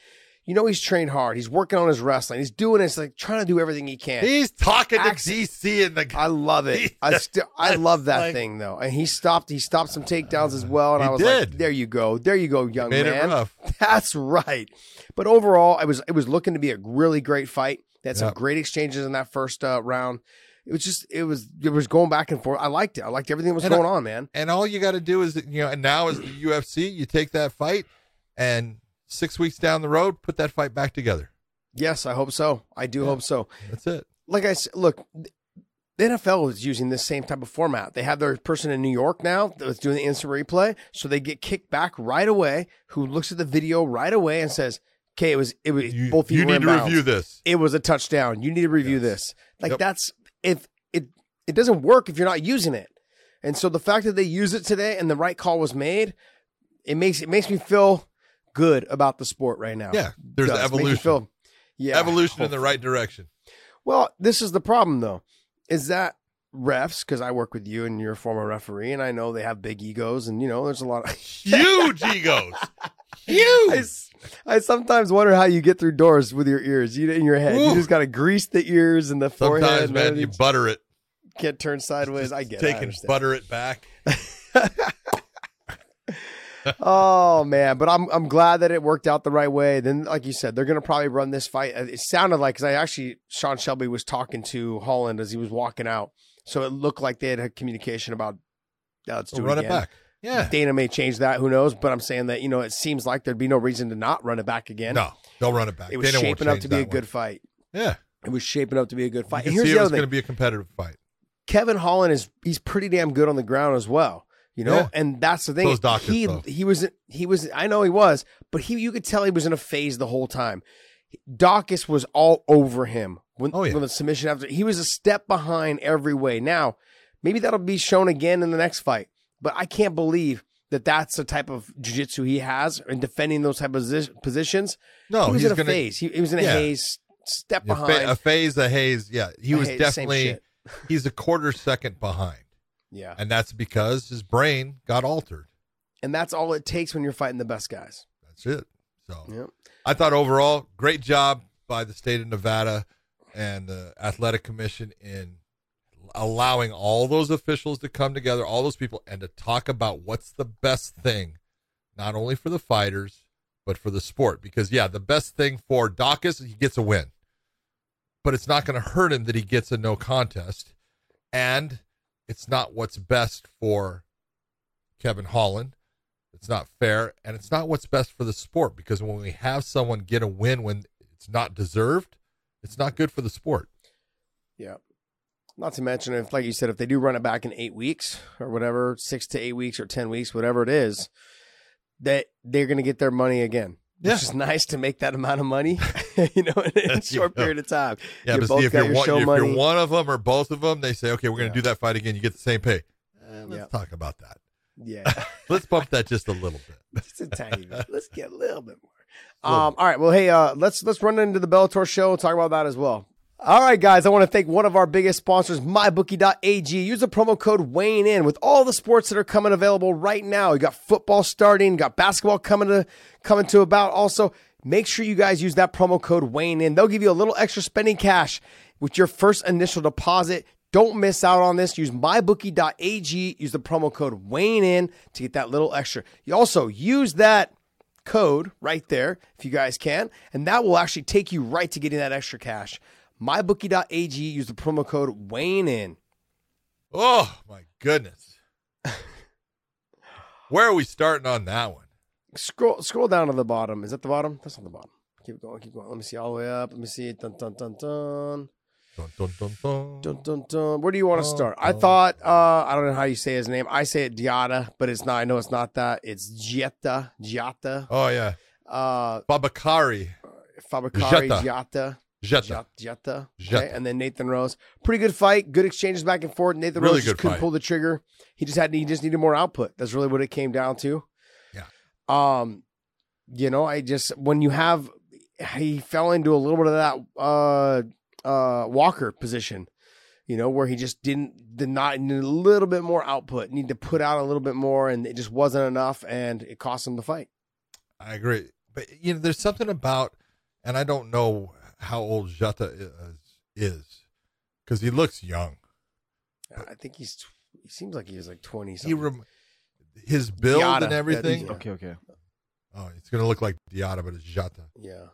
You know he's trained hard. He's working on his wrestling. He's doing this, like trying to do everything he can. He's talking to Ax- DC and the I love it. I still I love that like- thing though. And he stopped he stopped some takedowns as well. And I was like, there you go. There you go, young man. That's right. But overall, it was it was looking to be a really great fight. They had some Yep. great exchanges in that first uh, round. It was just it was it was going back and forth. I liked it. I liked everything that was And I- going on, man. And all you got to do is, you know, and now is the UFC. You take that fight, and six weeks down the road, put that fight back together. Yes, I hope so. I do Yeah. hope so. That's it. Like I said, look, the NFL is using this same type of format. They have their person in New York now that's doing the instant replay, so they get kicked back right away. Who looks at the video right away and says, "Okay, it was it was You, both you, need to review this. It was a touchdown. You need to review Yes. this." Like Yep. that's if it it doesn't work if you're not using it. And so the fact that they use it today and the right call was made, it makes it makes me feel good about the sport right now. Yeah, there's Does. Evolution. feel- yeah, evolution in the right direction. well, this is the problem though. is that refs because I work with you and you're a former referee, and I know they have big egos, and you know there's a lot of Huge egos. I, Huge. s- I sometimes wonder how you get through doors with your ears. You in your head, you just got to grease the ears and the forehead. Sometimes, man, you butter it. can't turn sideways. I get it. I Take and understand. butter it back. oh man, but I'm I'm glad that it worked out the right way. Then, like you said, they're gonna probably run this fight. Uh, It sounded like because I actually Sean Shelby was talking to Holland as he was walking out, so it looked like they had had communication about. "Yeah, let's do So it run again." it back. Yeah. Dana may change that. Who knows? But I'm saying that you know it seems like there'd be no reason to not run it back again. No, they'll run it back. it was Dana shaping up to be a that good fight. Yeah. It was shaping up to be a good fight. You And here's the it was going to be a competitive fight. Kevin Holland is he's pretty damn good on the ground as well. You know, Yeah. and that's the thing. Is Daukaus, he though. he was he was I know he was, but he you could tell he was in a phase the whole time. Daukaus was all over him when, Oh, yeah. when the submission after he was a step behind every way. Now, maybe that'll be shown again in the next fight, but I can't believe that that's the type of jiu-jitsu he has in defending those type of positions. No, he was he's in a to phase. He, he was in a Yeah. haze, step a, behind. a phase, a haze. Yeah, he A was haze, definitely. He's a quarter second behind, yeah, and that's because his brain got altered. and that's all it takes when you're fighting the best guys. That's it. So Yep. I thought overall, great job by the state of Nevada and the athletic commission in allowing all those officials to come together, all those people, and to talk about what's the best thing, not only for the fighters, but for the sport. Because, yeah, the best thing for Daukaus, he gets a win, but it's not going to hurt him that he gets a no contest. And it's not what's best for Kevin Holland. It's not fair, and it's not what's best for the sport because when we have someone get a win when it's not deserved, it's not good for the sport. Yeah. Not to mention if, like you said, if they do run it back in eight weeks or whatever, six to eight weeks or ten weeks, whatever it is, that they're going to get their money again. Yeah. Which is nice to make that amount of money, you know, in a short period of time. Yeah, You but see, if you're, your one, if you're one of them or both of them, they say, okay, we're going to Yeah. do that fight again. You get the same pay. Eh, let's Yeah. talk about that. Yeah, Let's bump that just a little bit. just a tiny bit. Let's get a little bit more. Little Um, all right. Well, hey, uh, let's let's run into the Bellator show and talk about that as well. All right, guys. I want to thank one of our biggest sponsors, MyBookie.ag. Use the promo code Weighing In with all the sports that are coming available right now. You got football starting, got basketball coming to coming to about. Also, make sure you guys use that promo code Weighing In. They'll give you a little extra spending cash with your first initial deposit. Don't miss out on this. Use mybookie.ag. Use the promo code Weighing In to get that little extra. You also use that code right there if you guys can, and that will actually take you right to getting that extra cash. Mybookie.ag. Use the promo code Weighing In. Oh, my goodness. Where are we starting on that one? Scroll scroll down to the bottom. Is that the bottom? That's on the bottom. Keep going. Keep going. Let me see all the way up. Let me see. Dun dun dun dun. Dun, dun, dun, dun. Dun, dun, dun. Where do you want to start? I thought uh, I don't know how you say his name. I say it Diata, but it's not. I know it's not that. It's Gietta. Giata. Oh, yeah. Uh, Babakari. Fabakari Jetta. Giata. Jetta. Jetta. Okay. And then Nathan Rose. Pretty good fight. Good exchanges back and forth. Nathan Really Rose just couldn't fight. pull the trigger. He just had he just needed more output. That's really what it came down to. Yeah. Um, you know, I just when you have he fell into a little bit of that uh uh Walker position, you know, where he just didn't did not need a little bit more output, need to put out a little bit more, and it just wasn't enough, and it cost him the fight. I agree. But, you know, there's something about, and I don't know how old Jetta uh, is, is because he looks young. I think he's he seems like he was like twenty He rem- his build Diata, and everything. that- Okay, okay. Oh, it's going to look like Diata, but it's Jata. yeah,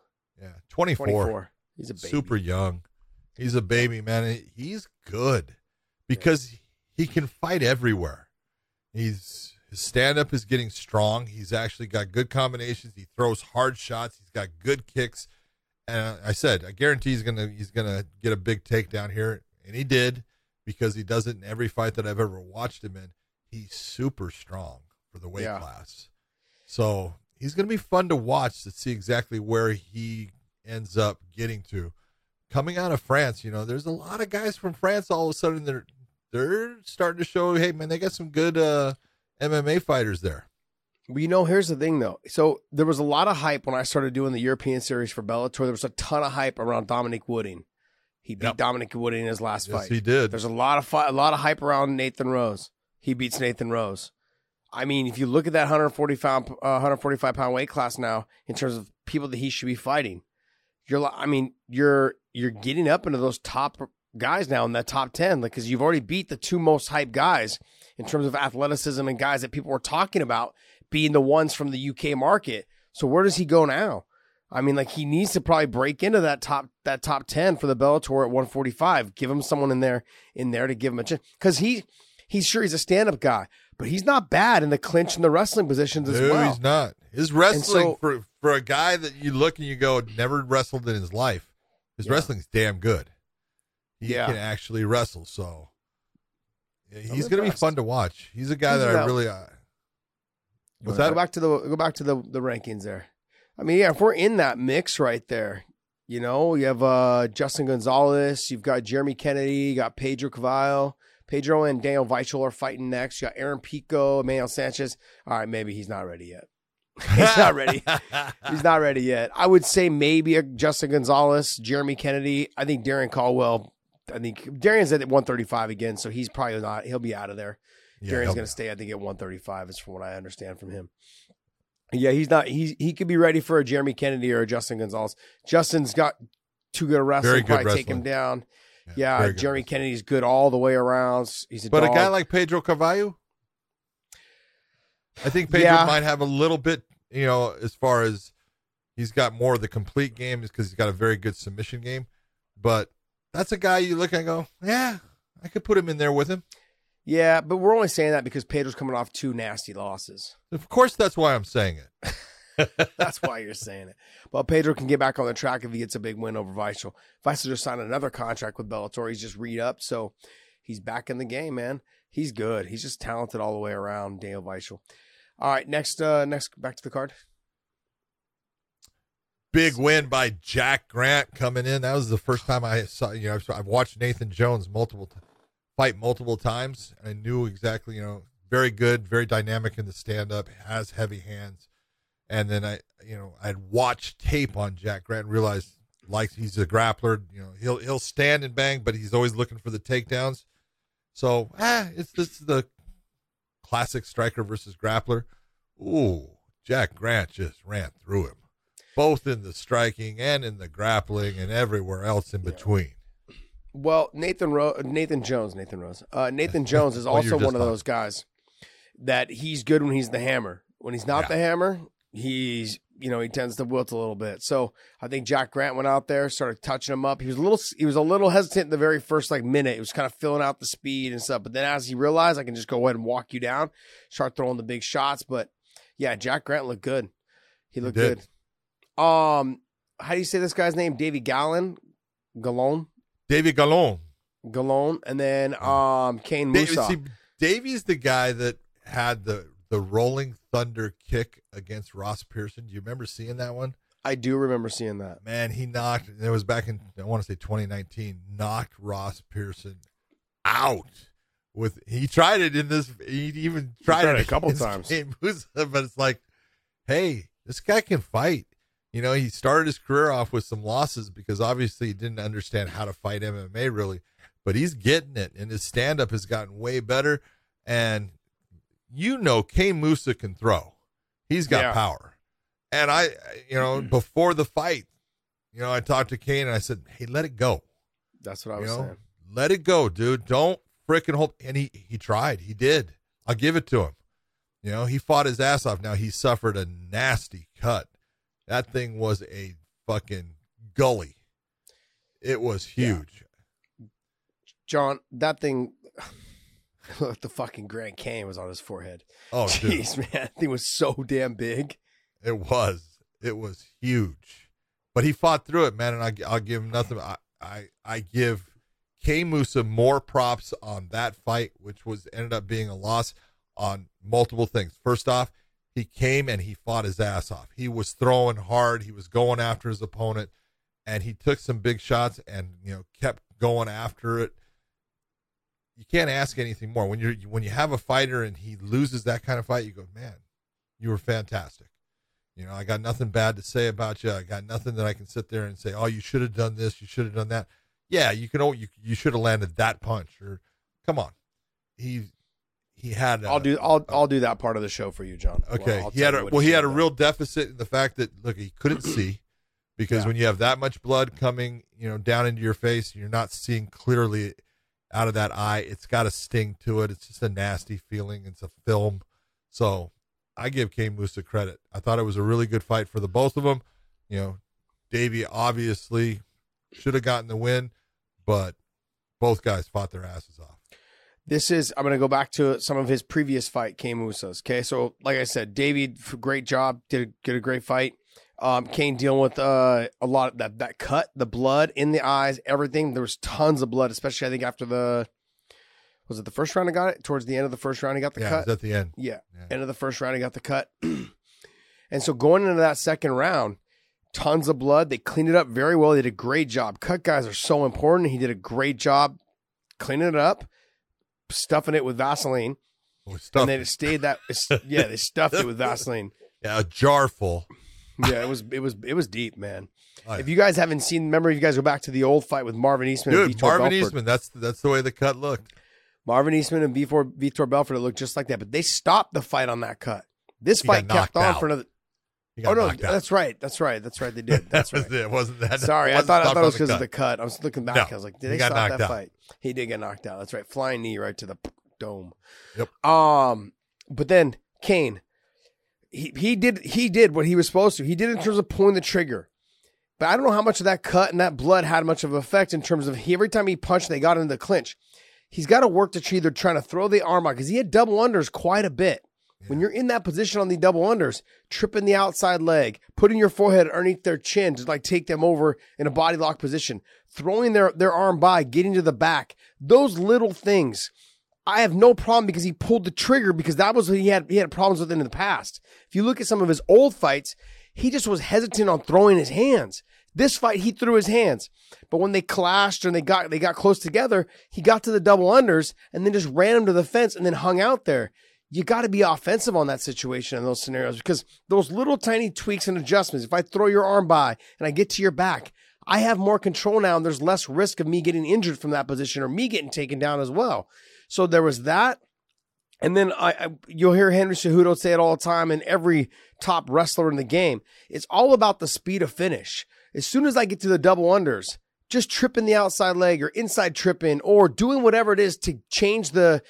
Yeah, 24. 24. He's a baby. Super young. He's a baby, man. He's good because he can fight everywhere. He's his stand up is getting strong. He's actually got good combinations. He throws hard shots. He's got good kicks. And I said, I guarantee he's gonna he's gonna get a big takedown here, and he did because he does it in every fight that I've ever watched him in. He's super strong for the weight Yeah. class. So he's going to be fun to watch to see exactly where he ends up getting to. Coming out of France, you know, there's a lot of guys from France. All of a sudden, they're they're starting to show, hey man, they got some good uh, MMA fighters there. Well, you know, here's the thing though. So there was a lot of hype when I started doing the European series for Bellator. There was a ton of hype around Dominic Wooding. He beat Yep. Dominic Wooding in his last Yes, fight. he did. There's a lot of fi- a lot of hype around Nathan Rose. He beats Nathan Rose. I mean, if you look at that 145 uh, 145 pound weight class now, in terms of people that he should be fighting, you're I mean, you're you're getting up into those top guys now in that top 10 like because you've already beat the two most hyped guys in terms of athleticism and guys that people were talking about being the ones from the UK market. So where does he go now? I mean, like he needs to probably break into that top that top ten for the Bellator at 145. Give him someone in there in there to give him a chance because he he's sure he's a stand up guy, but he's not bad in the clinch and the wrestling positions as no, well. he's not. His wrestling so- for for a guy that you look and you go never wrestled in his life. His Yeah. wrestling's damn good. He Yeah. can actually wrestle. So yeah, he's going to be fun to watch. He's a guy He's that I really. Uh, what's Go back to the go back to the the rankings there. I mean, yeah, if we're in that mix right there, you know, you have uh Justin Gonzalez, you've got Jeremy Kennedy, you got Pedro Carvalho. Pedro and Daniel Weichel are fighting next. You got Aaron Pico, Emmanuel Sanchez. All right, maybe he's not ready yet. he's not ready. He's not ready yet. I would say maybe a Justin Gonzalez, Jeremy Kennedy. I think Darrion Caldwell. I think Darrion's at 135 again, so he's probably not. He'll be out of there. Yeah, going to stay, I think, at 135. Is from what I understand from him. Yeah, he's not. He he could be ready for a Jeremy Kennedy or a Justin Gonzalez. Justin's got too good a wrestling. Very good probably take him down. Yeah, Yeah, good Jeremy wrestling. Kennedy's good all the way around. He's a But a guy like Pedro Carvalho, I think Pedro Yeah. might have a little bit, you know, as far as he's got more of the complete game because he's got a very good submission game. But that's a guy you look at and go, yeah, I could put him in there with him. Yeah, but we're only saying that because Pedro's coming off two nasty losses. Of course, that's why I'm saying it. That's why you're saying it. But Pedro can get back on the track if he gets a big win over Weichel. Weichel just signed another contract with Bellator. He's just read up, so he's back in the game, man. He's good. He's just talented all the way around, Daniel Weichel. All right, next, uh, next, back to the card. Big win by Jack Grant coming in. That was the first time I saw, you know, I've- I've watched Nathan Jones multiple t- fight multiple times. I knew exactly, you know, very good, very dynamic in the stand up, has heavy hands. And then I, you know, I'd watched tape on Jack Grant and realized like he's a grappler, you know, he'll he'll stand and bang, but he's always looking for the takedowns. So, ah, it's this is the classic striker versus grappler. Ooh, Jack Grant just ran through him, both in the striking and in the grappling and everywhere else in between. Well, Nathan Ro- Nathan Jones, Nathan Rose, uh, Nathan Jones is Well, also one of those guys that he's good when he's the hammer. When he's not Yeah. the hammer, he's you know he tends to wilt a little bit. So I think Jack Grant went out there, started touching him up. He was a little he was a little hesitant in the very first like minute. It was kind of filling out the speed and stuff. But then as he realized I can just go ahead and walk you down, start throwing the big shots. But yeah, Jack Grant looked good. He looked did. good. Um, how do you say this guy's name? Davy Gallon, Gallon. David Gallon. Galone, and then um Kane David, Mousah. see, Davey's the guy that had the the rolling thunder kick against Ross Pearson. Do you remember seeing that one? I do remember seeing that. Man, he knocked. It was back in I want to say 2019. Knocked Ross Pearson out with. He tried it in this. He even tried, tried it it a couple times. Kane Mousah, but it's like, hey, this guy can fight. You know, he started his career off with some losses because obviously he didn't understand how to fight MMA really, but he's getting it, and his stand up has gotten way better. And you know, Kane Mousah can throw. He's got Yeah. power. And I, you know, before the fight, you know, I talked to Kane and I said, "Hey, let it go. That's what I You was know, saying. let it go, dude. Don't freaking hold." And he he tried. He did. I'll give it to him. You know, he fought his ass off. Now he suffered a nasty cut. That thing was a fucking gully. It was huge. John, that thing the fucking Grand Canyon was on his forehead. Oh, dude. Jeez, man. That thing was so damn big. It was. It was huge. But he fought through it, man, and I, I'll give him nothing. I, I, I give K Mousah more props on that fight, which was ended up being a loss on multiple things. First off, he came and he fought his ass off. He was throwing hard. He was going after his opponent, and he took some big shots and you know kept going after it. You can't ask anything more when you're when you have a fighter and he loses that kind of fight. You go, man, you were fantastic. You know, I got nothing bad to say about you. I got nothing that I can sit there and say, oh, you should have done this, you should have done that. yeah, you can. al- You you should have landed that punch. Or come on, he he had. I'll uh, do I'll I'll do that part of the show for you, John. Okay, Well, he had a well. He had a real deficit in the fact that look, he couldn't see because Yeah. when you have that much blood coming, you know, down into your face, you're not seeing clearly out of that eye. It's got a sting to it. It's just a nasty feeling. It's a film. So I give Kane Mousah credit. I thought it was a really good fight for the both of them. You know, Davey obviously should have gotten the win, but both guys fought their asses off. This is I'm going to go back to some of his previous fight, Kane Mousah's. Okay, so like I said, David, great job, did did a great fight. Um, Kane dealing with uh, a lot of that that cut, the blood in the eyes, everything. There was tons of blood, especially I think after the was it the first round I got it towards the end of the first round he got the yeah, cut. at the end. Yeah. Yeah. End of the first round, he got the cut. and so going into that second round, tons of blood. They cleaned it up very well. They did a great job. Cut guys are so important. He did a great job cleaning it up, stuffing it with Vaseline. Oh, stuffed. And then it stayed that yeah, they stuffed it with Vaseline. yeah, a jar full. Yeah, it was it was it was deep, man. Oh, yeah. If you guys haven't seen, remember if you guys go back to the old fight with Marvin Eastman and Dude, Marvin Belfort. Eastman. That's that's the way the cut looked. Marvin Eastman and Vitor, Vitor Belfort it looked just like that, but they stopped the fight on that cut. This He fight kept on out. for another. Oh no, that's right. That's right. That's right. They did. That's that right. it. Wasn't that? Sorry, I wasn't thought I thought it was because of the cut. I was looking back. No, I was like, did they stop that fight? He did get knocked out. That's right. Flying knee right to the dome. Yep. Um, but then Kane, he he did he did what he was supposed to. He did in terms of pulling the trigger. But I don't know how much of that cut and that blood had much of an effect in terms of he, every time he punched, they got into the clinch. He's got to work to either trying to throw the arm out because he had double unders quite a bit. When you're in that position on the double unders, tripping the outside leg, putting your forehead underneath their chin to like take them over in a body lock position, throwing their, their arm by, getting to the back, those little things. I have no problem because he pulled the trigger because that was what he had he had problems with in the past. If you look at some of his old fights, he just was hesitant on throwing his hands. This fight, he threw his hands, but when they clashed and they got they got close together, he got to the double unders and then just ran him to the fence and then hung out there. You got to be offensive on that situation in those scenarios because those little tiny tweaks and adjustments. If I throw your arm by and I get to your back, I have more control now, and there's less risk of me getting injured from that position or me getting taken down as well. So there was that. And then I, I you'll hear Henry Cejudo say it all the time, and every top wrestler in the game. It's all about the speed of finish. As soon as I get to the double unders, just tripping the outside leg or inside tripping or doing whatever it is to change the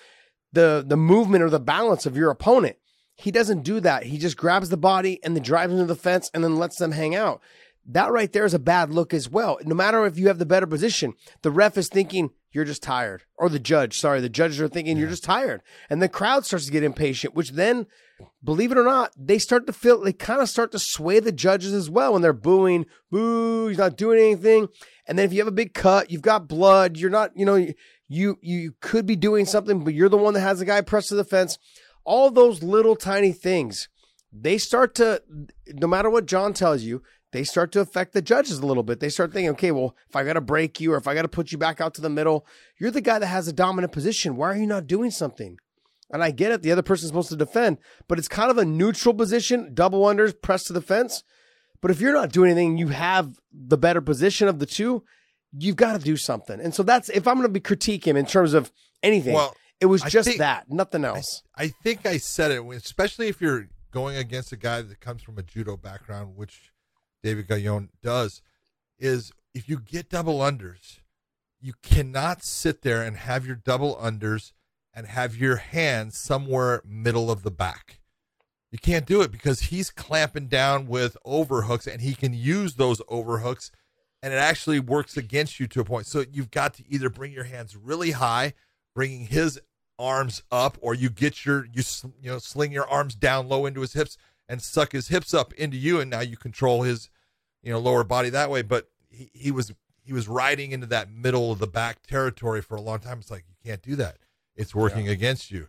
the the movement or the balance of your opponent. He doesn't do that. He just grabs the body and then drives into the fence and then lets them hang out. That right there is a bad look as well. No matter if you have the better position, the ref is thinking you're just tired, or the judge. Sorry, the judges are thinking you're just tired, and the crowd starts to get impatient. Which then, believe it or not, they start to feel they kind of start to sway the judges as well when they're booing, boo, he's not doing anything. And then if you have a big cut, you've got blood, you're not, you know, you you could be doing something, but you're the one that has the guy pressed to the fence. All those little tiny things, they start to, no matter what John tells you, they start to affect the judges a little bit. They start thinking, okay, well, if I got to break you or if I got to put you back out to the middle, you're the guy that has a dominant position. Why are you not doing something? And I get it. The other person's supposed to defend, but it's kind of a neutral position, double unders, press to the fence. But if you're not doing anything, you have the better position of the two, you've got to do something. And so that's, if I'm going to be critique him in terms of anything, Well, it was I just think- that, nothing else. I think I said it, especially if you're going against a guy that comes from a judo background, which David Gaillon does, is if you get double unders, you cannot sit there and have your double unders and have your hands somewhere middle of the back. You can't do it because he's clamping down with overhooks and he can use those overhooks and it actually works against you to a point. So you've got to either bring your hands really high, bringing his arms up, or you get your you you know sling your arms down low into his hips and suck his hips up into you, and now you control his you know lower body that way. But he, he was he was riding into that middle of the back territory for a long time. It's like you can't do that. It's working against you.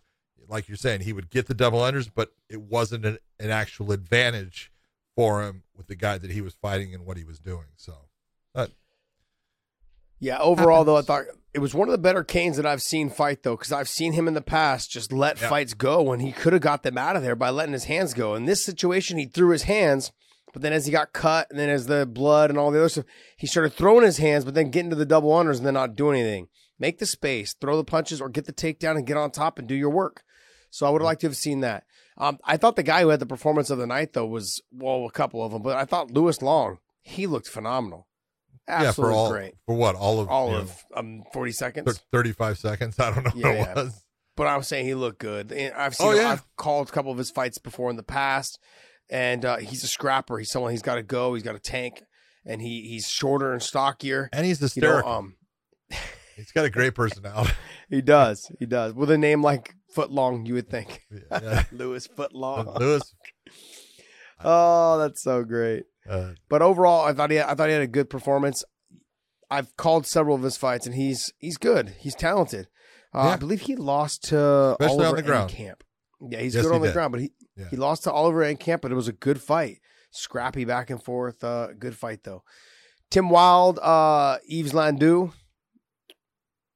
Like you're saying, he would get the double unders, but it wasn't an, an actual advantage for him with the guy that he was fighting and what he was doing. So, Yeah, overall though, I thought it was one of the better Canes that I've seen fight though, because I've seen him in the past just let fights go when he could have got them out of there by letting his hands go. In this situation, he threw his hands, But then as he got cut, and then as the blood and all the other stuff, he started throwing his hands, but then getting to the double unders and then not doing anything. Make the space, throw the punches, or get the takedown and get on top and do your work. So I would have liked to have seen that. Um, I thought the guy who had the performance of the night though was well, a couple of them, but I thought Lewis Long, he looked phenomenal. Absolutely yeah, for all great. for what all of All you know, of um, forty seconds. thir- 35 seconds. I don't know Yeah, what it was. but I was saying he looked good. And I've seen, Oh, yeah. I've called a couple of his fights before in the past, and uh, he's a scrapper. He's someone he's got to go. He's got a tank, and he he's shorter and stockier. And he's You know, um, he's got a great personality. he does, he does. With a name like Footlong, you would think yeah. Lewis Footlong. Lewis. oh, that's so great. Uh, But overall, I thought he, I thought he had a good performance. I've called several of his fights, and he's he's good. He's talented. Uh, Yeah. I believe he lost to Especially on Oliver the ground. Camp. Yeah, he's Yes, good he on the did. ground, but he Yeah. he lost to Oliver Enkamp, but it was a good fight. Scrappy back and forth. Uh, good fight though. Tim Wilde, uh, Yves Landu.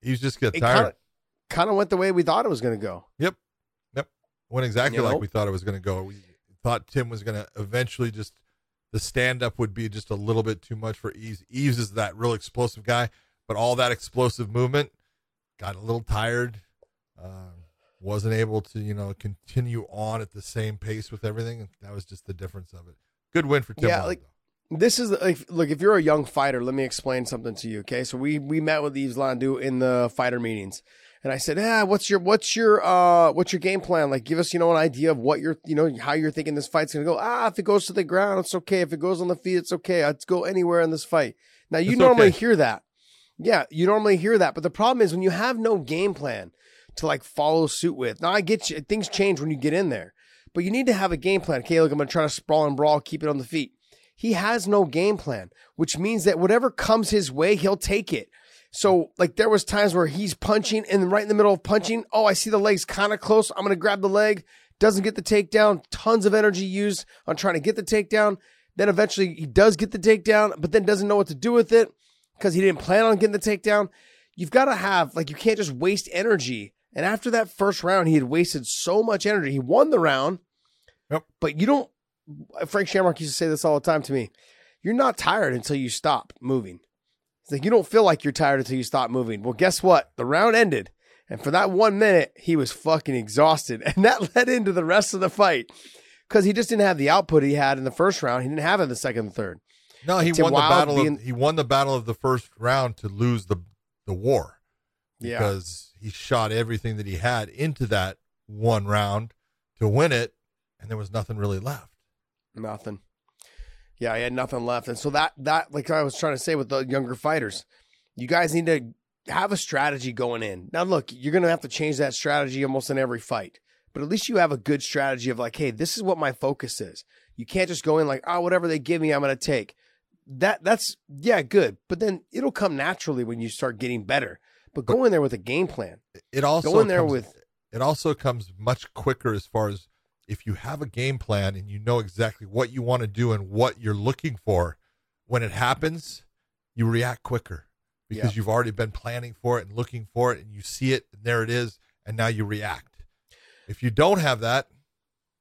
he's just get tired. kind of went the way we thought it was going to go. Yep, yep. Went exactly You know? like we thought it was going to go. We thought Tim was going to eventually just the stand up would be just a little bit too much for Eves. Eves is that real explosive guy, but all that explosive movement got a little tired. Uh, wasn't able to you know continue on at the same pace with everything. That was just the difference of it. Good win for Tim. Yeah, like- though. This is like, look, if you're a young fighter, let me explain something to you. Okay, so we we met with Yves Landu in the fighter meetings, and I said, ah, what's your what's your uh what's your game plan? Like, give us you know an idea of what you're you know how you're thinking this fight's gonna go. Ah, if it goes to the ground, it's okay. If it goes on the feet, it's okay. Let's go anywhere in this fight. Now you It's normally okay. hear that, yeah, you normally hear that, but the problem is when you have no game plan to like follow suit with. Now I get you, things change when you get in there, but you need to have a game plan. Okay, look, I'm gonna try to sprawl and brawl, keep it on the feet. He has no game plan, which means that whatever comes his way, he'll take it. So, like, there was times where he's punching, and right in the middle of punching, oh, I see the legs kind of close. I'm gonna grab the leg. Doesn't get the takedown. Tons of energy used on trying to get the takedown. Then eventually he does get the takedown, but then doesn't know what to do with it because he didn't plan on getting the takedown. You've got to have like you can't just waste energy. And after that first round, he had wasted so much energy. He won the round, Yep. but you don't. Frank Shamrock used to say this all the time to me. You're not tired until you stop moving. It's like you don't feel like you're tired until you stop moving. Well, guess what? The round ended, and for that one minute, he was fucking exhausted, and that led into the rest of the fight because he just didn't have the output he had in the first round. He didn't have it in the second and third. No, he Tim won the battle. being- of, he won the battle of the first round to lose the the war Yeah. because he shot everything that he had into that one round to win it, and there was nothing really left. Nothing. Yeah, he had nothing left. And so that that like I was trying to say with the younger fighters, you guys need to have a strategy going in. Now look, you're gonna have to change that strategy almost in every fight. But at least you have a good strategy of like, hey, this is what my focus is. You can't just go in like, oh, whatever they give me, I'm gonna take. That that's yeah, good. But then it'll come naturally when you start getting better. But go in there with a game plan. It also Go in there comes- with it also comes much quicker as far as if you have a game plan and you know exactly what you want to do and what you're looking for when it happens you react quicker because Yeah. you've already been planning for it and looking for it and you see it and there it is and now you react if you don't have that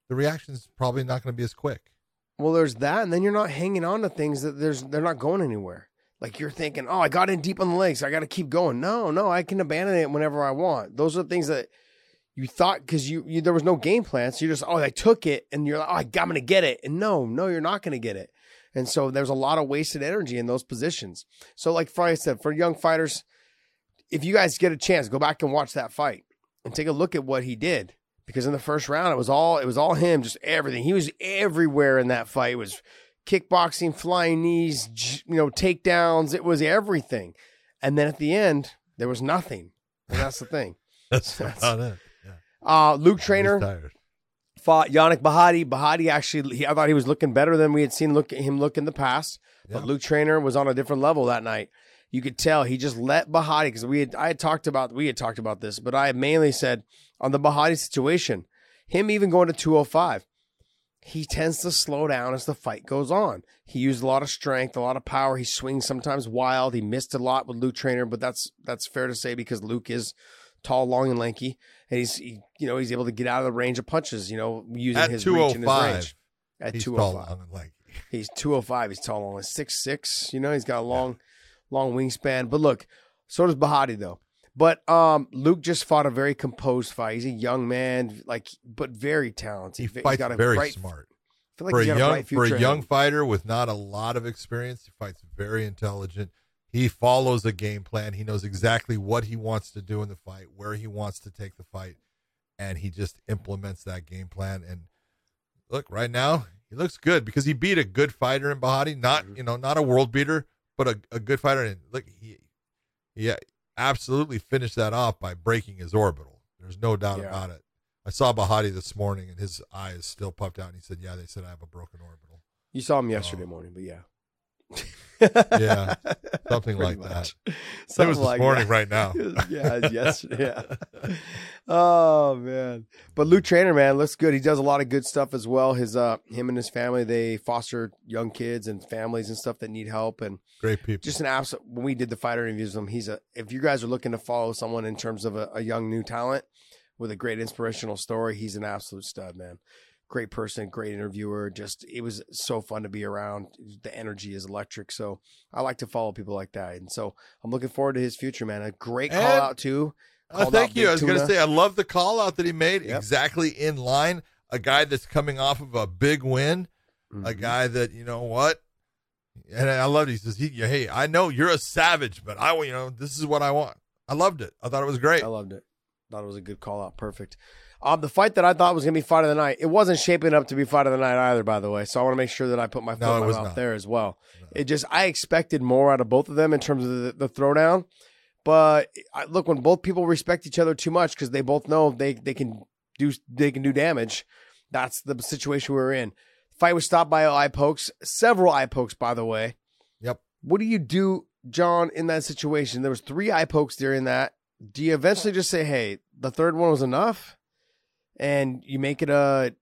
the reaction is probably not going to be as quick Well, there's that, and then you're not hanging on to things that there's they're not going anywhere. Like you're thinking, oh, I got in deep on the legs, I got to keep going. No, no, I can abandon it whenever I want. Those are things that you thought because you, you there was no game plan, so you just oh, I took it, and you're like, oh, I- I'm gonna get it, and no, no, you're not gonna get it. And so there's a lot of wasted energy in those positions. So, like Frye said, for young fighters, if you guys get a chance, go back and watch that fight and take a look at what he did. Because in the first round, it was all it was all him, just everything. He was everywhere in that fight. It was kickboxing, flying knees, you know, takedowns. It was everything. And then at the end, there was nothing. And that's the thing. that's That's- about it yeah Uh, Luke Trainer fought Yannick Bahati. Bahati actually, he, I thought he was looking better than we had seen look him look in the past. But Yeah. Luke Trainer was on a different level that night. You could tell he just let Bahati because we had I had talked about we had talked about this, but I mainly said on the Bahati situation, him even going to 205, he tends to slow down as the fight goes on. He used a lot of strength, a lot of power. He swings sometimes wild. He missed a lot with Luke Trainer, but that's that's fair to say because Luke is tall, long, and lanky, and he's he, you know he's able to get out of the range of punches. You know, using at his reach and his range at he's two tall hundred five. long and He's 205. He's tall, only six six. You know, he's got a long, long wingspan. But look, so does Bahati though. But um, Luke just fought a very composed fight. He's a young man, like, but very talented. He He's fights got a very bright, smart. I feel like for he's a got young bright for a young fighter with not a lot of experience, he fights very intelligent. He follows a game plan. He knows exactly what he wants to do in the fight, where he wants to take the fight, and he just implements that game plan. And look, right now he looks good because he beat a good fighter in Bahati, not Mm-hmm. you know not a world beater, but a, a good fighter. And look, he he absolutely finished that off by breaking his orbital. There's no doubt Yeah. about it. I saw Bahati this morning, and his eye is still puffed out. And he said, "Yeah, they said I have a broken orbital." You saw him yesterday Oh. morning, but yeah. Yeah, something like that. much. It was this like morning, that. right now. yeah, yesterday. Yeah. Oh man, but Luke Trainer, man, looks good. He does a lot of good stuff as well. His uh, him and his family, they foster young kids and families and stuff that need help, and Great people. just an absolute. When we did the fighter interviews with him, he's a. If you guys are looking to follow someone in terms of a, a young new talent with a great inspirational story, he's an absolute stud, man. Great person, great interviewer. Just it was so fun to be around. The energy is electric. So I like to follow people like that, and so I'm looking forward to his future, man. A great call And- out too. Called thank you. I was going to say, I love the call out that he made. Yep. Exactly in line. A guy that's coming off of a big win. A Mhm. guy that you know what. And I loved. It. He says, "He, hey, I know you're a savage, but I, you know, this is what I want." I loved it. I thought it was great. I loved it. Thought it was a good call out. Perfect. Um, the fight that I thought was gonna be fight of the night, it wasn't shaping up to be fight of the night either, by the way. So I want to make sure that I put my foot No, it in my mouth not. there as well. No. It just I expected more out of both of them in terms of the, the throwdown, but I, look when both people respect each other too much because they both know they they can do they can do damage. That's the situation we were in. Fight was stopped by eye pokes, several eye pokes, by the way. Yep. What do you do, John, in that situation? There was three eye pokes during that. Do you eventually just say, "Hey, the third one was enough," and you make it a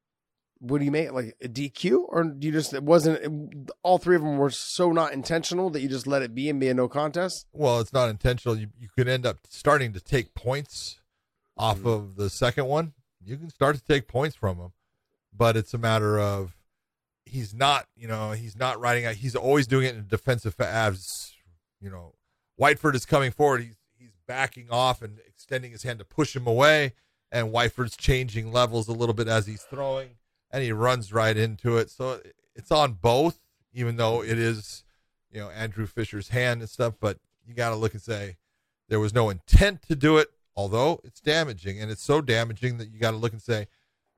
what do you make like a DQ, or do you just it wasn't it- all three of them were so not intentional that you just let it be and be a no contest? Well, it's not intentional. You you could end up starting to take points off Mhm. of the second one. You can start to take points from him, but it's a matter of he's not. You know, he's not riding out. He's always doing it in defensive abs. You know, Whiteford is coming forward. He's he's backing off and extending his hand to push him away, and Whiteford's changing levels a little bit as he's throwing, and he runs right into it. So it's on both, even though it is you know Andrew Fisher's hand and stuff. But you got to look and say there was no intent to do it, although it's damaging, and it's so damaging that you got to look and say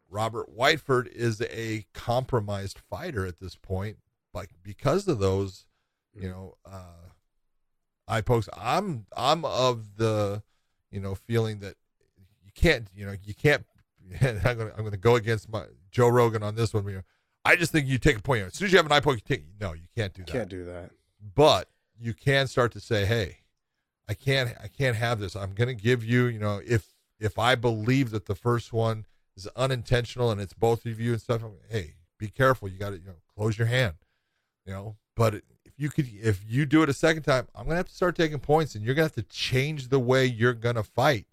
Robert Whiteford is a compromised fighter at this point, but because of those, you know, uh, eye pokes. I'm I'm of the you know feeling that can't you know you can't. I'm gonna I'm gonna go against my Joe Rogan on this one. Know, I just think you take a point. As soon as you have an eye poke, you take. No, you can't do that Can't do that. but you can start to say hey i can't i can't have this i'm going to give you you know if if i believe that the first one is unintentional and it's both of you and stuff I'm- hey be careful you got to you know close your hand you know but if you could if you do it a second time i'm going to have to start taking points and you're going to have to change the way you're going to fight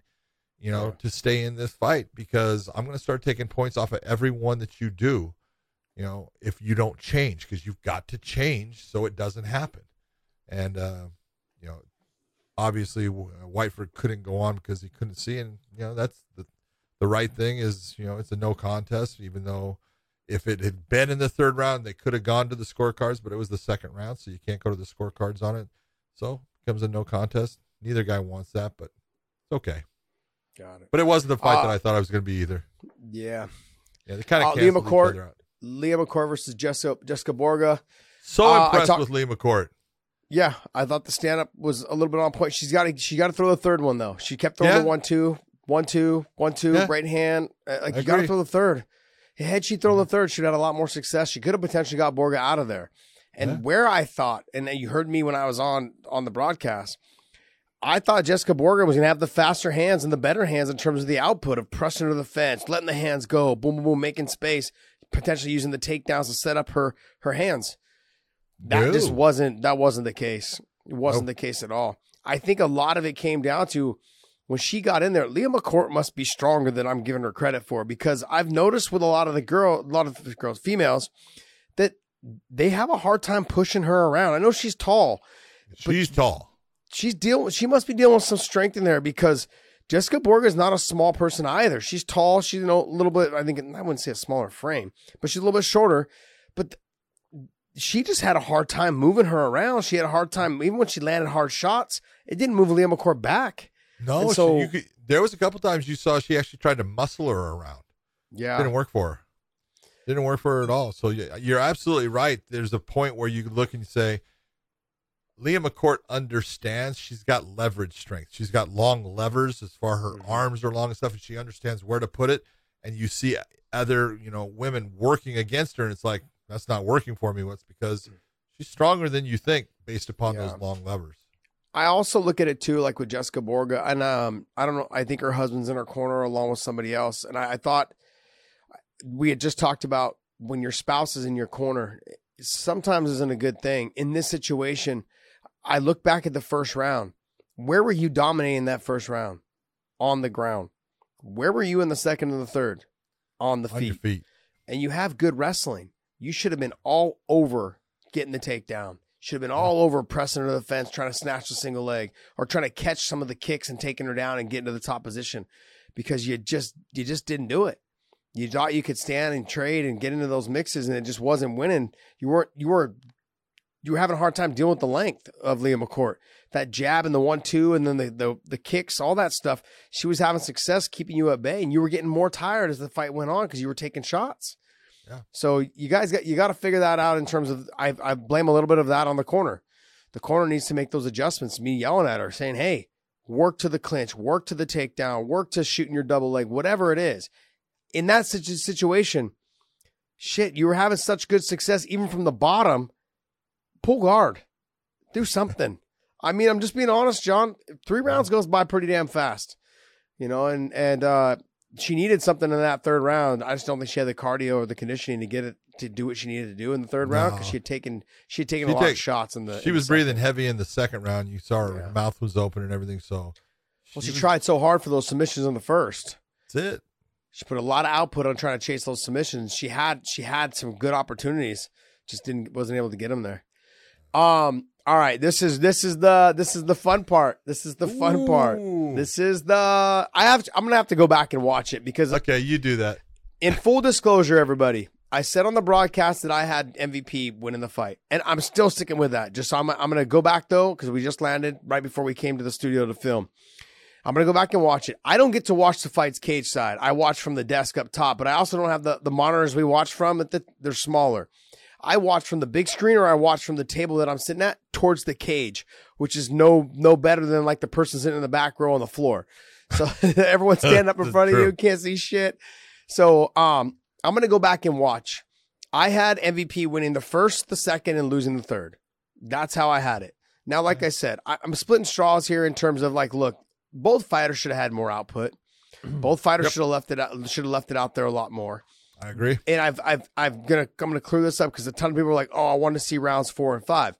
you know Yeah. to stay in this fight because i'm going to start taking points off of every one that you do you know if you don't change because you've got to change so it doesn't happen and uh, you know, obviously uh, Whiteford couldn't go on because he couldn't see, and you know that's the the right thing is you know it's a no contest, even though if it had been in the third round, they could have gone to the scorecards, but it was the second round, so you can't go to the scorecards on it, so it becomes a no contest. Neither guy wants that, but it's okay. Got it. But it wasn't the fight Uh, that I thought I was going to be either. Yeah. Yeah, they kind uh, of Liam canceled each McCourt-. Leah McCourt versus Jessica Jessica Borga. So Uh, impressed talk- with Leah McCourt. Yeah, I thought the stand up was a little bit on point. She's got to she got to throw the third one though. She kept throwing Yeah. the one two, one two, one two, Yeah. right hand. Uh, Like I you got to throw the third. Had she thrown the third, she'd had a lot more success. She could have potentially got Borga out of there. And Yeah. where I thought, and you heard me when I was on on the broadcast, I thought Jessica Borga was going to have the faster hands and the better hands in terms of the output of pressing to the fence, letting the hands go, boom, boom, boom, making space, potentially using the takedowns to set up her her hands. That just wasn't that wasn't the case. It wasn't Nope. the case at all. I think a lot of it came down to when she got in there. Leah McCourt must be stronger than I'm giving her credit for because I've noticed with a lot of the girl, a lot of the girls, females, that they have a hard time pushing her around. I know she's tall. She's tall. She's deal. She must be dealing with some strength in there because Jessica Borga is not a small person either. She's tall. She's you know a little bit. I think I wouldn't say a smaller frame, but she's a little bit shorter. But she just had a hard time moving her around. She had a hard time even when she landed hard shots. It didn't move Leah McCourt back. No, And so- you could, there was a couple times you saw she actually tried to muscle her around. Yeah, Didn't work for her. Didn't work for her at all. So yeah, you're absolutely right. There's a point where you look and you say, Leah McCourt understands she's got leverage strength. She's got long levers as far her arms are long and stuff, and she understands where to put it. And you see other, you know, women working against her, and it's like that's not working for me. What's because she's stronger than you think based upon Yeah. those long levers. I also look at it too, like with Jessica Borga, and um, I don't know. I think her husband's in her corner along with somebody else, and I, I thought we had just talked about when your spouse is in your corner, sometimes isn't a good thing. In this situation, I look back at the first round. Where were you dominating that first round? On the ground. Where were you in the second and the third? On the On feet. feet. And you have good wrestling. You should have been all over getting the takedown. Should have been all over pressing her to the fence, trying to snatch the single leg, or trying to catch some of the kicks and taking her down and getting to the top position, because you just you just didn't do it. You thought you could stand and trade and get into those mixes, and it just wasn't winning. You weren't you were you were having a hard time dealing with the length of Leah McCourt. That jab and the one two, and then the, the the kicks, all that stuff. She was having success keeping you at bay, and you were getting more tired as the fight went on because you were taking shots. Yeah. So you guys got you got to figure that out in terms of I I blame a little bit of that on the corner. The corner needs to make those adjustments. Me yelling at her, saying, "Hey, work to the clinch, work to the takedown, work to shooting your double leg, whatever it is." In that situ- situation, shit, you were having such good success even from the bottom. Pull guard, do something. I mean, I'm just being honest, John. Three rounds goes by pretty damn fast, you know, and and uh, she needed something in that third round. I just don't think she had the cardio or the conditioning to get it to do what she needed to do in the third round because she had taken she had taken She a lot take- of shots in the. She in was the breathing heavy in the second round. You saw her, Yeah. her mouth was open and everything. So Well, she was- tried so hard for those submissions in the first. That's it. She put a lot of output on trying to chase those submissions. She had she had some good opportunities, just didn't wasn't able to get them there. Um. All right. This is this is the this is the fun part. This is the fun part. This is the I have I'm gonna have to go back and watch it because Okay, you do that. in full disclosure, everybody, I said on the broadcast that I had MVP winning the fight, and I'm still sticking with that. Just so I'm, I'm going to go back though because we just landed right before we came to the studio to film. I'm going to go back and watch it. I don't get to watch the fights cage side. I watch from the desk up top, but I also don't have the the monitors we watch from. That they're smaller. I watch from the big screen or I watch from the table that I'm sitting at towards the cage, which is no no better than like the person sitting in the back row on the floor. So everyone stand up in front of true. you, can't see shit. So um, I'm gonna go back and watch. I had MVP winning the first, the second, and losing the third. That's how I had it. Now, like I said, I, I'm splitting straws here in terms of like, look, both fighters should have had more output. Both fighters Yep. should have left it out, should have left it out there a lot more. I agree. And I've I've I'm gonna I'm gonna clear this up because a ton of people are like, oh, I want to see rounds four and five.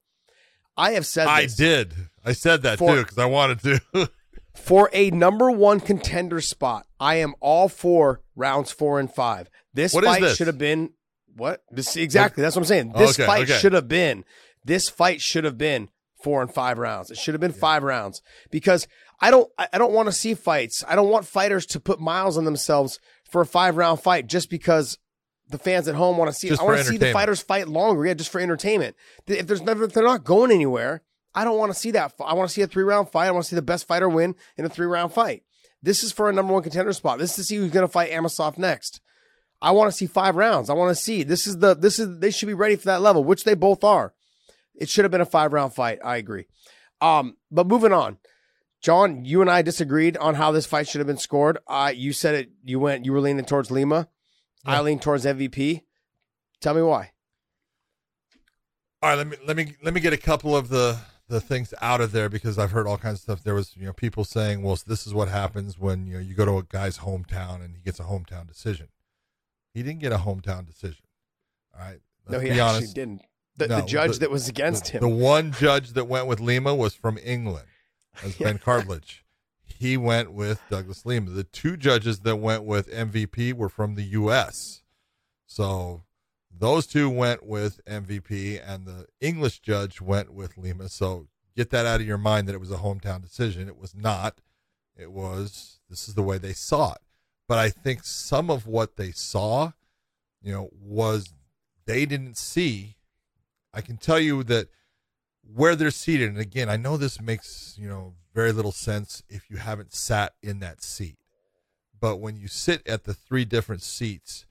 I have said that I did. I said that For- too because I wanted to. for a number one contender spot, I am all for rounds four and five. This What fight this? should have been what? This exactly. That's what I'm saying. This Okay, fight okay. should have been. This fight should have been four and five rounds. It should have been five rounds because I don't. I don't want to see fights. I don't want fighters to put miles on themselves for a five round fight just because the fans at home want to see. it. I want to see the fighters fight longer. Yeah, just for entertainment. If there's never, if they're not going anywhere. I don't want to see that. I want to see a three round fight. I want to see the best fighter win in a three round fight. This is for a number one contender spot. This is to see who's going to fight Amosov next. I want to see five rounds. I want to see this is the this is they should be ready for that level, which they both are. It should have been a five round fight. I agree. Um, but moving on, John, you and I disagreed on how this fight should have been scored. Uh, you said it. You went. You were leaning towards Lima. I Yeah. leaned towards MVP. Tell me why. All right, let me let me let me get a couple of the the things out of there because I've heard all kinds of stuff. There was you know people saying, well, this is what happens when you know you go to a guy's hometown and he gets a hometown decision. He didn't get a hometown decision. All right, let's no, he be actually honest. didn't. The, No, the judge the- that was against the, him. The one judge that went with Lima was from England, as Ben Cartledge. He went with Douglas Lima. The two judges that went with MVP were from the U.S. So Those two went with MVP, and the English judge went with Lima. So get that out of your mind that it was a hometown decision. It was not. It was, this is the way they saw it. But I think some of what they saw, you know, was they didn't see. I can tell you that where they're seated, and again, I know this makes, you know, very little sense if you haven't sat in that seat. But when you sit at the three different seats,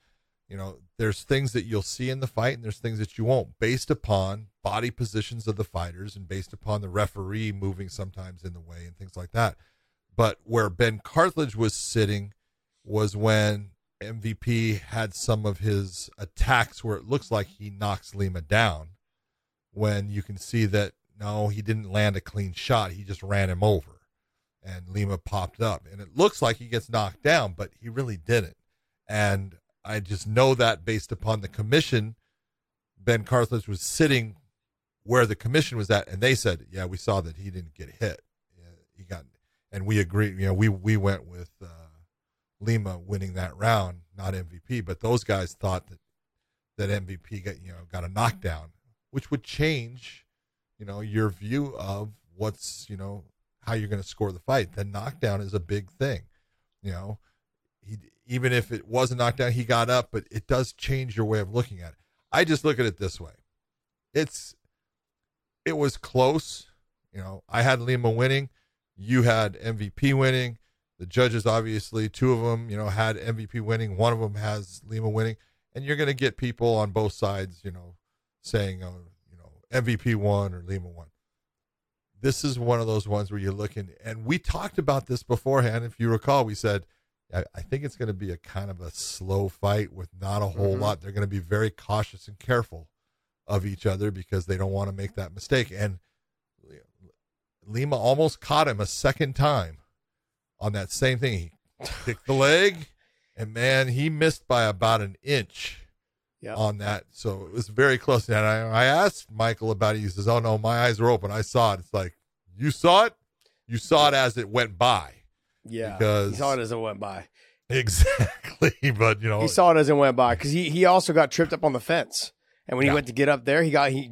you know, there's things that you'll see in the fight and there's things that you won't based upon body positions of the fighters and based upon the referee moving sometimes in the way and things like that. But where Ben Carthage was sitting was when MVP had some of his attacks where it looks like he knocks Lima down when you can see that no, he didn't land a clean shot. He just ran him over and Lima popped up. And it looks like he gets knocked down, but he really didn't. And I just know that based upon the commission, Ben Carthage was sitting where the commission was at, and they said, "Yeah, we saw that he didn't get hit. He got," and we agreed. You know, we we went with uh, Lima winning that round, not MVP. But those guys thought that that MVP got you know got a knockdown, which would change, you know, your view of what's you know how you're going to score the fight. The knockdown is a big thing, you know. He even if it was a knockdown, he got up, but it does change your way of looking at it. I just look at it this way: it's it was close. You know, I had Lima winning, you had MVP winning. The judges, obviously, two of them, you know, had MVP winning. One of them has Lima winning, and you're going to get people on both sides, you know, saying, oh, you know, MVP one or Lima one. This is one of those ones where you're looking, and we talked about this beforehand. If you recall, we said, I, I think it's going to be a kind of a slow fight with not a whole Mhm. lot. They're going to be very cautious and careful of each other because they don't want to make that mistake. And Lima almost caught him a second time on that same thing. He kicked the leg, and man, he missed by about an inch Yeah. on that. So it was very close. And I, I asked Michael about it. He says, "Oh no, my eyes were open. I saw it." It's like you saw it. You saw it as it went by. Yeah. Because- he saw it as it went by. Exactly, but you know, He saw it as it went by because he, he also got tripped up on the fence. And when Yeah. he went to get up there, he got he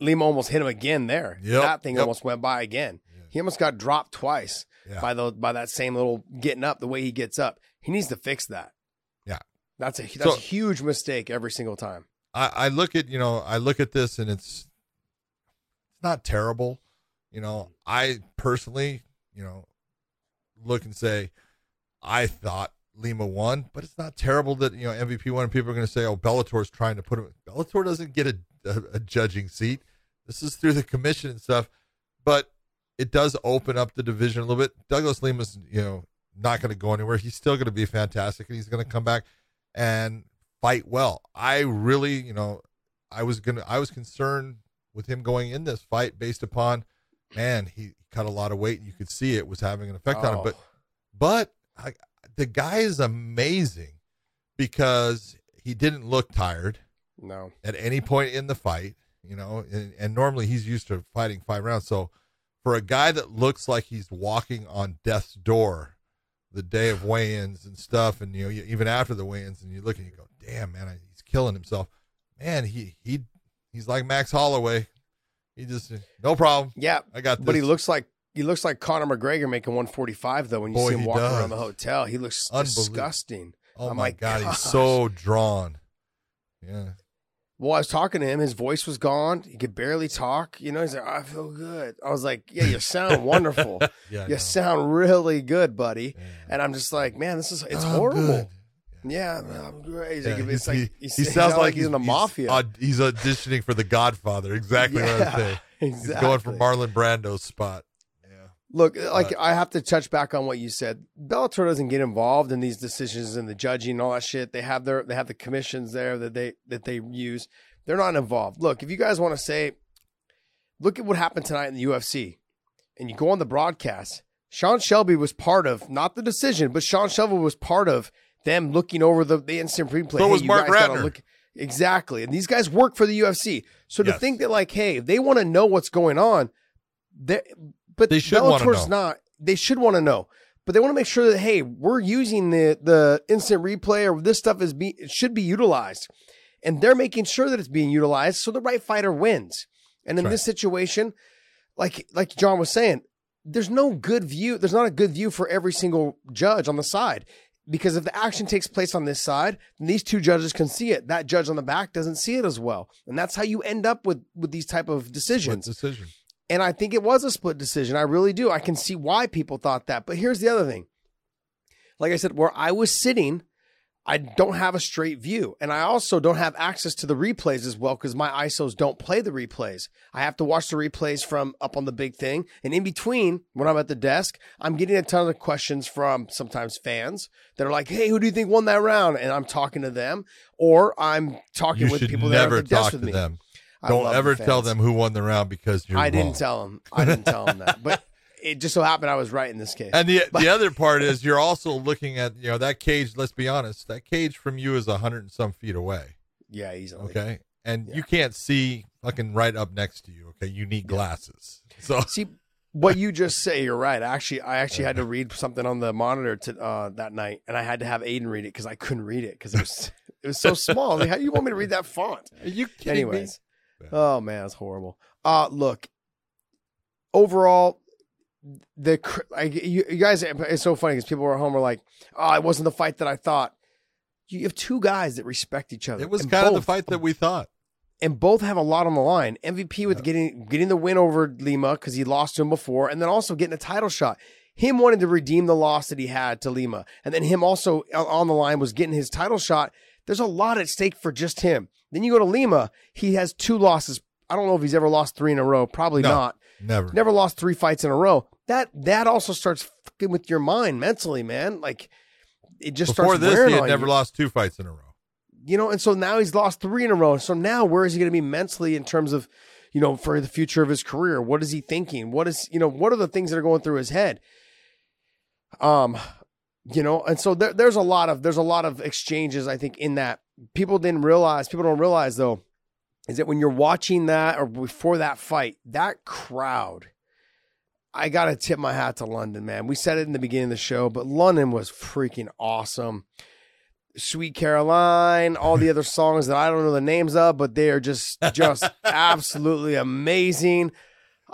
Lima almost hit him again there. Yep, That thing yep. almost went by again. Yeah. He almost got dropped twice Yeah. by the by that same little getting up, the way he gets up. He needs to fix that. That's a that's So- a huge mistake every single time. I, I look at you know I look at this and it's it's not terrible. You know, I personally, you know, look and say I thought Lima won, but it's not terrible that you know MVP won. And people are going to say, "Oh, Bellator's trying to put him." Bellator doesn't get a, a, a judging seat. This is through the commission and stuff, but it does open up the division a little bit. Douglas Lima's, you know, not going to go anywhere. He's still going to be fantastic, and he's going to come back and fight well. I really, you know, I was gonna, I was concerned with him going in this fight based upon, man, he cut a lot of weight, and you could see it was having an effect on him. Oh. But, but I, the guy is amazing because he didn't look tired no. at any point in the fight, you know, and, and normally he's used to fighting five rounds. So for a guy that looks like he's walking on death's door the day of weigh-ins and stuff, and you know, you, even after the weigh-ins, and you look and you go, "Damn, man, I- he's killing himself." Man, he he he's like Max Holloway. He just no problem. Yeah. I got this. But he looks like he looks like Conor McGregor making 145 though when you Boy, see him walking does. around the hotel. He looks disgusting. Oh I'm my like, god, gosh. he's so drawn. Yeah. Well, I was talking to him. His voice was gone. He could barely talk. You know, he's like, I feel good. I was like, Yeah, you sound wonderful. Yeah. You sound really good, buddy. Yeah. And I'm just like, man, this is it's horrible. Yeah, I'm great. Yeah, it's he- like he, he, he sounds like, he's in the mafia. aud- He's, auditioning for The Godfather. Exactly what I was saying. exactly. He's going for Marlon Brando's spot. Look, uh, like But- I have to touch back on what you said. Bellator doesn't get involved in these decisions and the judging and all that shit. They have their they have the commissions there that they that they use. They're not involved. Look, if you guys want to say, look at what happened tonight in the UFC, and you go on the broadcast, Sean Shelby was part of not the decision, but Sean Shelby was part of them looking over the, the instant replay. So was you Mark. Look, exactly, and these guys work for the UFC. So to Yes. think that like, hey, if they want to know what's going on, they but They should Bellator's know. not. They should want to know, but they want to make sure that hey, we're using the the instant replay or this stuff is be it should be utilized. and they're making sure that it's being utilized so the right fighter wins. And in That's this situation, like like John was saying, there's no good view. There's not a good view for every single judge on the side. Because if the action takes place on this side, then these two judges can see it. That judge on the back doesn't see it as well. And that's how you end up with with these type of decisions. decision. And I think it was a split decision. I really do. I can see why people thought that. But here's the other thing. Like I said, where I was sitting, I don't have a straight view. And I also don't have access to the replays as well because my ISOs don't play the replays. I have to watch the replays from up on the big thing. And in between, when I'm at the desk, I'm getting a ton of questions from sometimes fans that are like, hey, who do you think won that round? And I'm talking to them, or I'm talking You with people that are at the desk with me. them. Don't love the ever tell them who won the round because you're I wrong. didn't tell them. I didn't tell them that. But it just so happened I was right in this case. And the the other part is you're also looking at you know that cage. Let's be honest, that cage from you is a hundred and some feet away. yeah, easily. Okay, and Yeah. you can't see fucking right up next to you. Okay, you need glasses. So See, what you just say, you're right. Actually, I actually had to read something on the monitor to uh, that night, and I had to have Aiden read it because I couldn't read it because it was it was so small. Like, how do you want me to read that font? are you kidding me? Oh man, it's horrible. Uh look, overall, the I, you, you guys, it's so funny because people were at home were like, "Oh, it wasn't the fight that I thought." You have two guys that respect each other. It was kind of the fight that we thought. and both have a lot on the line. MVP with getting getting the win over Lima because he lost to him before, and then also getting a title shot. Him wanting to redeem the loss that he had to Lima, and then him also on- on the line was getting his title shot. There's a lot at stake for just him. Then you go to Lima, he has two losses. I don't know if he's ever lost three in a row. Probably No. not. Never. Never lost three fights in a row. That that also starts fucking with your mind mentally, man. Like it just Before starts this, he had never you lost two fights in a row. you know, and so now he's lost three in a row. So now where is he going to be mentally in terms of, you know, for the future of his career? What is he thinking? What is, you know, what are the things that are going through his head? Um, you know, and so there, there's a lot of there's a lot of exchanges I think in that people didn't realize. People don't realize though, is that when you're watching that or before that fight, that crowd. I gotta tip my hat to London, man. We said it in the beginning of the show, but London was freaking awesome. Sweet Caroline, all the other songs that I don't know the names of, but they are just just absolutely amazing.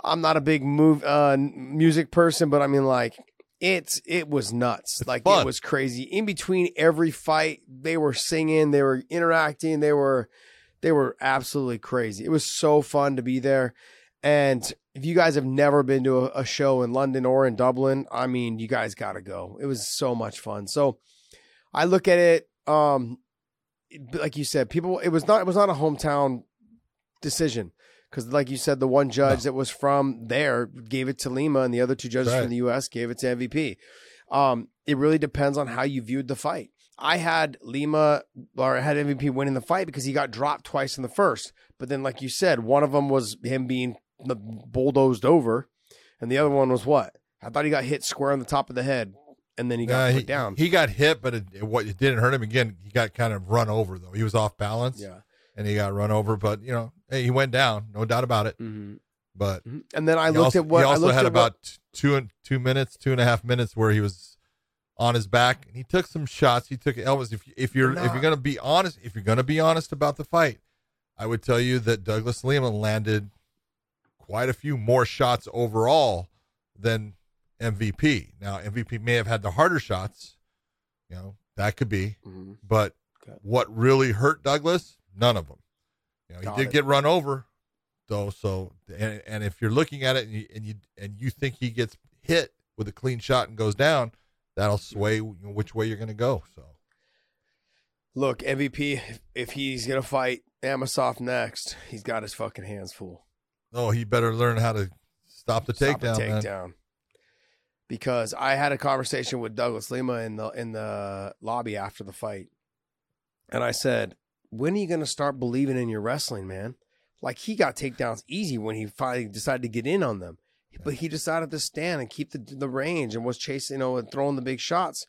I'm not a big move uh, music person, but I mean like it's it was nuts. It's like fun. it was crazy. In between every fight, they were singing, they were interacting, they were they were absolutely crazy. It was so fun to be there. And if you guys have never been to a, a show in London or in Dublin, I mean, you guys got to go. It was so much fun. So I look at it, um, like you said, people. It was not. It was not a hometown decision because, like you said, the one judge No. that was from there gave it to Lima, and the other two judges Right. from the U.S. gave it to MVP. Um, it really depends on how you viewed the fight. I had Lima or I had MVP winning the fight because he got dropped twice in the first. But then, like you said, one of them was him being the bulldozed over, and the other one was what? I thought he got hit square on the top of the head, and then he got Yeah, put he, down. he got hit, but it, it, what it didn't hurt him. Again, he got kind of run over though. He was off balance, yeah. And he got run over. But you know, hey, he went down, no doubt about it. hmm But And then I looked also, at what he I also looked had at what- about t- two and two minutes, two and a half minutes where he was on his back, and he took some shots. He took Elvis. If if you're if you're gonna be honest, if you're gonna be honest about the fight, I would tell you that Douglas Lima landed quite a few more shots overall than MVP. Now MVP may have had the harder shots, you know that could be, Mhm. but Okay. what really hurt Douglas? None of them. You know, he Got did it. get run over, though. So, and, and if you're looking at it and you, and you and you think he gets hit with a clean shot and goes down, that'll sway which way you're going to go. So, Look, MVP, if, if he's gonna fight Amosov next, he's got his fucking hands full. oh, he better learn how to stop the Stop takedown. the man. takedown. Because I had a conversation with Douglas Lima in the in the lobby after the fight, and I said, "When are you gonna start believing in your wrestling, man? Like he got takedowns easy when he finally decided to get in on them, but he decided to stand and keep the the range and was chasing, you know, and throwing the big shots."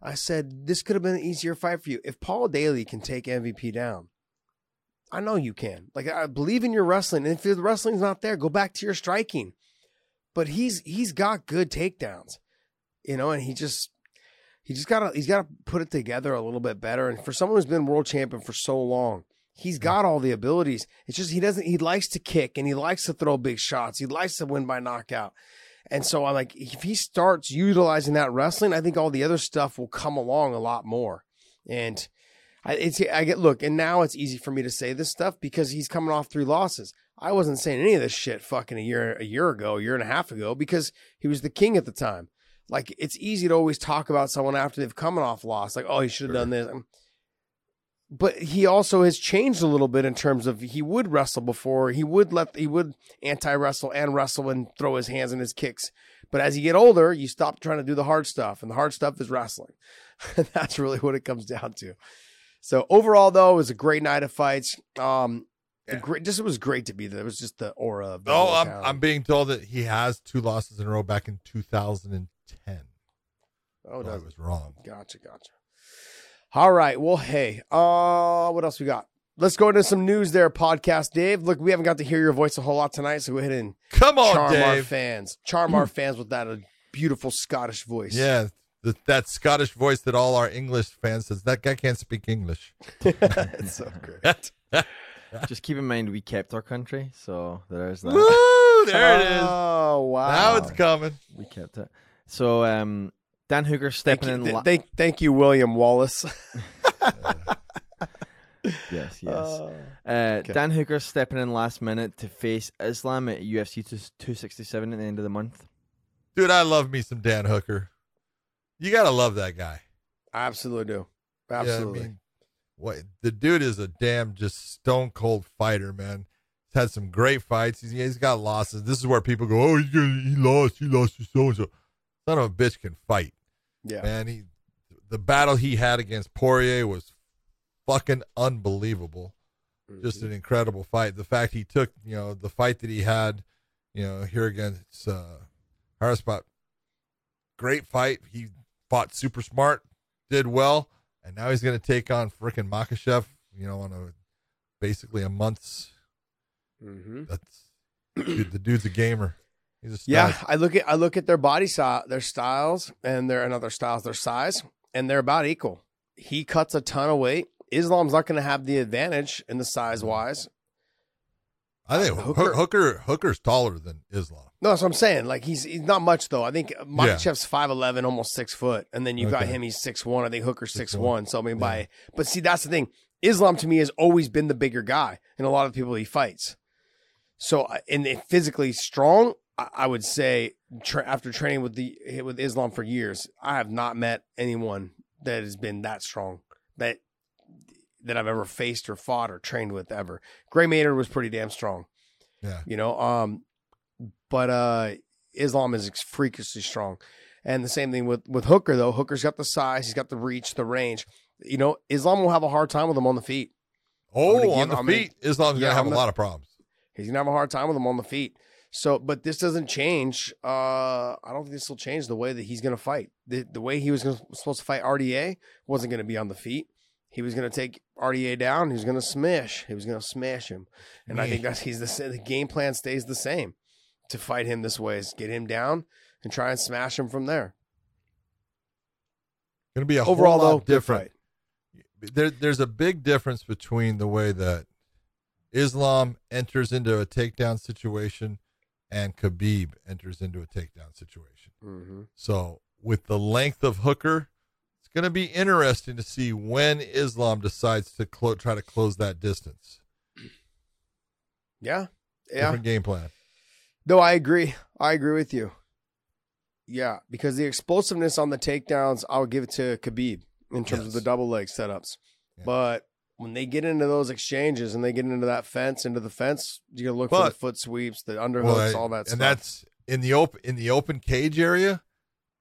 I said, "This could have been an easier fight for you if Paul Daly can take MVP down." I know you can. Like I believe in your wrestling. And if the wrestling's not there, go back to your striking. But he's he's got good takedowns. You know, and he just he just gotta he's gotta put it together a little bit better. And for someone who's been world champion for so long, He's got all the abilities. It's just he doesn't. He likes to kick and he likes to throw big shots. He likes to win by knockout. And so I'm like, if he starts utilizing that wrestling, I think all the other stuff will come along a lot more. And I, it's I get look, and now it's easy for me to say this stuff because he's coming off three losses. I wasn't saying any of this shit fucking a year a year ago, a year and a half ago, because he was the king at the time. Like it's easy to always talk about someone after they've coming off loss, like oh he should have Sure. done this. But he also has changed a little bit in terms of he would wrestle before. He would let he would anti wrestle and wrestle and throw his hands and his kicks. But as you get older, you stop trying to do the hard stuff, and the hard stuff is wrestling. That's really what it comes down to. So overall, though, it was a great night of fights. Um, Yeah. great, just it was great to be there. It was just the aura of. The Oh, I'm. I'm being told that he has two losses in a row back in 2010. Oh, Oh, I was wrong. Gotcha, gotcha. All right. Well, hey, uh, what else we got? Let's go into some news there, podcast Dave. Look, we haven't got to hear your voice a whole lot tonight, so go ahead and Come on, charm our fans. Charm our fans with that beautiful Scottish voice. Yeah, the, that Scottish voice that all our English fans says that guy can't speak English. it's so great. Just keep in mind we kept our country, so there's that. Woo! There it is. Oh wow! Now it's coming. We kept it. So um, Dan Hooker Thank stepping you, in. th- la- thank, thank you, William Wallace. yes, yes. Uh, Uh, Dan Hooker stepping in last minute to face Islam at UFC 267 at the end of the month. Dude, I love me some Dan Hooker. You gotta love that guy. I absolutely do. Yeah, I Absolutely. mean, what the dude is a damn just stone cold fighter, man. He's had some great fights. He's, he's got losses. This is where people go, "Oh, he's gonna, he lost. He lost to so and so." Son of a bitch can fight, yeah. man. He the battle he had against Poirier was fucking unbelievable. Just Mm-hmm. an incredible fight. The fact he took, you know, the fight that he had, you know, here against uh, Haqparast, great fight. He fought super smart, did well, and now he's going to take on frickin' Makhachev, you know, on a basically a month's. Mhm. That's dude, the dude's a gamer. He's a stud. Yeah, I look at I look at their body style, their styles, and their and other styles, their size, and they're about equal. He cuts a ton of weight. Islam's not going to have the advantage in the size wise. I think Hooker- Hooker, Hooker Hooker's taller than Islam. No, that's what I'm saying. Like he's he's not much though. I think Makhachev's five eleven, almost six foot, and then you've got him. He's six one. I think Hooker's six one. So I mean, by but see, that's the thing. Islam to me has always been the bigger guy in a lot of people he fights. So uh, and physically strong, I, I would say tra- after training with the with Islam for years, I have not met anyone that has been that strong that that I've ever faced or fought or trained with ever. Gray Maynard was pretty damn strong. Yeah. you know um but uh islam is freakishly strong. And the same thing with with hooker though. Hooker's got the size he's got the reach the range. You know islam will have a hard time with him on the feet. Oh, gonna on the gonna- feet, Islam's Yeah, gonna have I'm a lot of problems. he's gonna have a hard time with him on the feet so but this doesn't change uh i don't think this will change the way that he's gonna fight the, the way he was gonna, supposed to fight rda wasn't gonna be on the feet he was going to take RDA down. He was going to smash. He was going to smash him. And I think that's he's the the game plan stays the same to fight him this way is get him down and try and smash him from there. Going to be a Overall, whole though, lot different. There, there's a big difference between the way that Islam enters into a takedown situation and Khabib enters into a takedown situation. Mm-hmm. So, with the length of Hooker, it's going to be interesting to see when Islam decides to clo- try to close that distance. Yeah, yeah. Different game plan. No, I agree. I agree with you. Yeah, because the explosiveness on the takedowns, I would give it to Khabib in terms of the double leg setups. Yeah. But when they get into those exchanges and they get into that fence, into the fence, you gotta look for the foot sweeps, the underhooks, Well, I- all that and stuff. And that's in the open in the open cage area.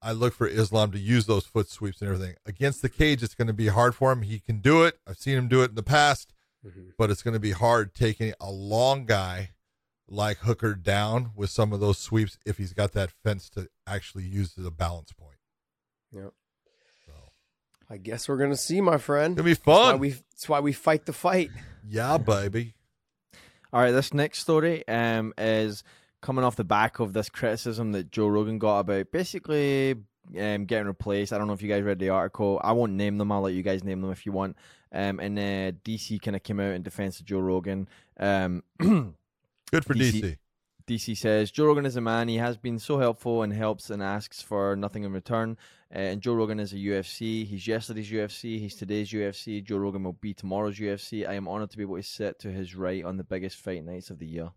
I look for Islam to use those foot sweeps and everything against the cage. It's going to be hard for him. He can do it. I've seen him do it in the past, Mhm. but it's going to be hard taking a long guy like Hooker down with some of those sweeps if he's got that fence to actually use as a balance point. Yep. So I guess we're gonna see, my friend. it's gonna be That's why fun. we. That's why we fight the fight. yeah, baby. All right, this next story um, is coming off the back of this criticism that Joe Rogan got about basically um, getting replaced. I don't know if you guys read the article. I won't name them. I'll let you guys name them if you want. Um, and uh, DC kind of came out in defense of Joe Rogan. Um, Good for DC. DC. DC says Joe Rogan is a man. He has been so helpful and helps and asks for nothing in return. Uh, and Joe Rogan is a UFC. He's yesterday's UFC. He's today's UFC. Joe Rogan will be tomorrow's UFC. I am honored to be able to sit to his right on the biggest fight nights of the year.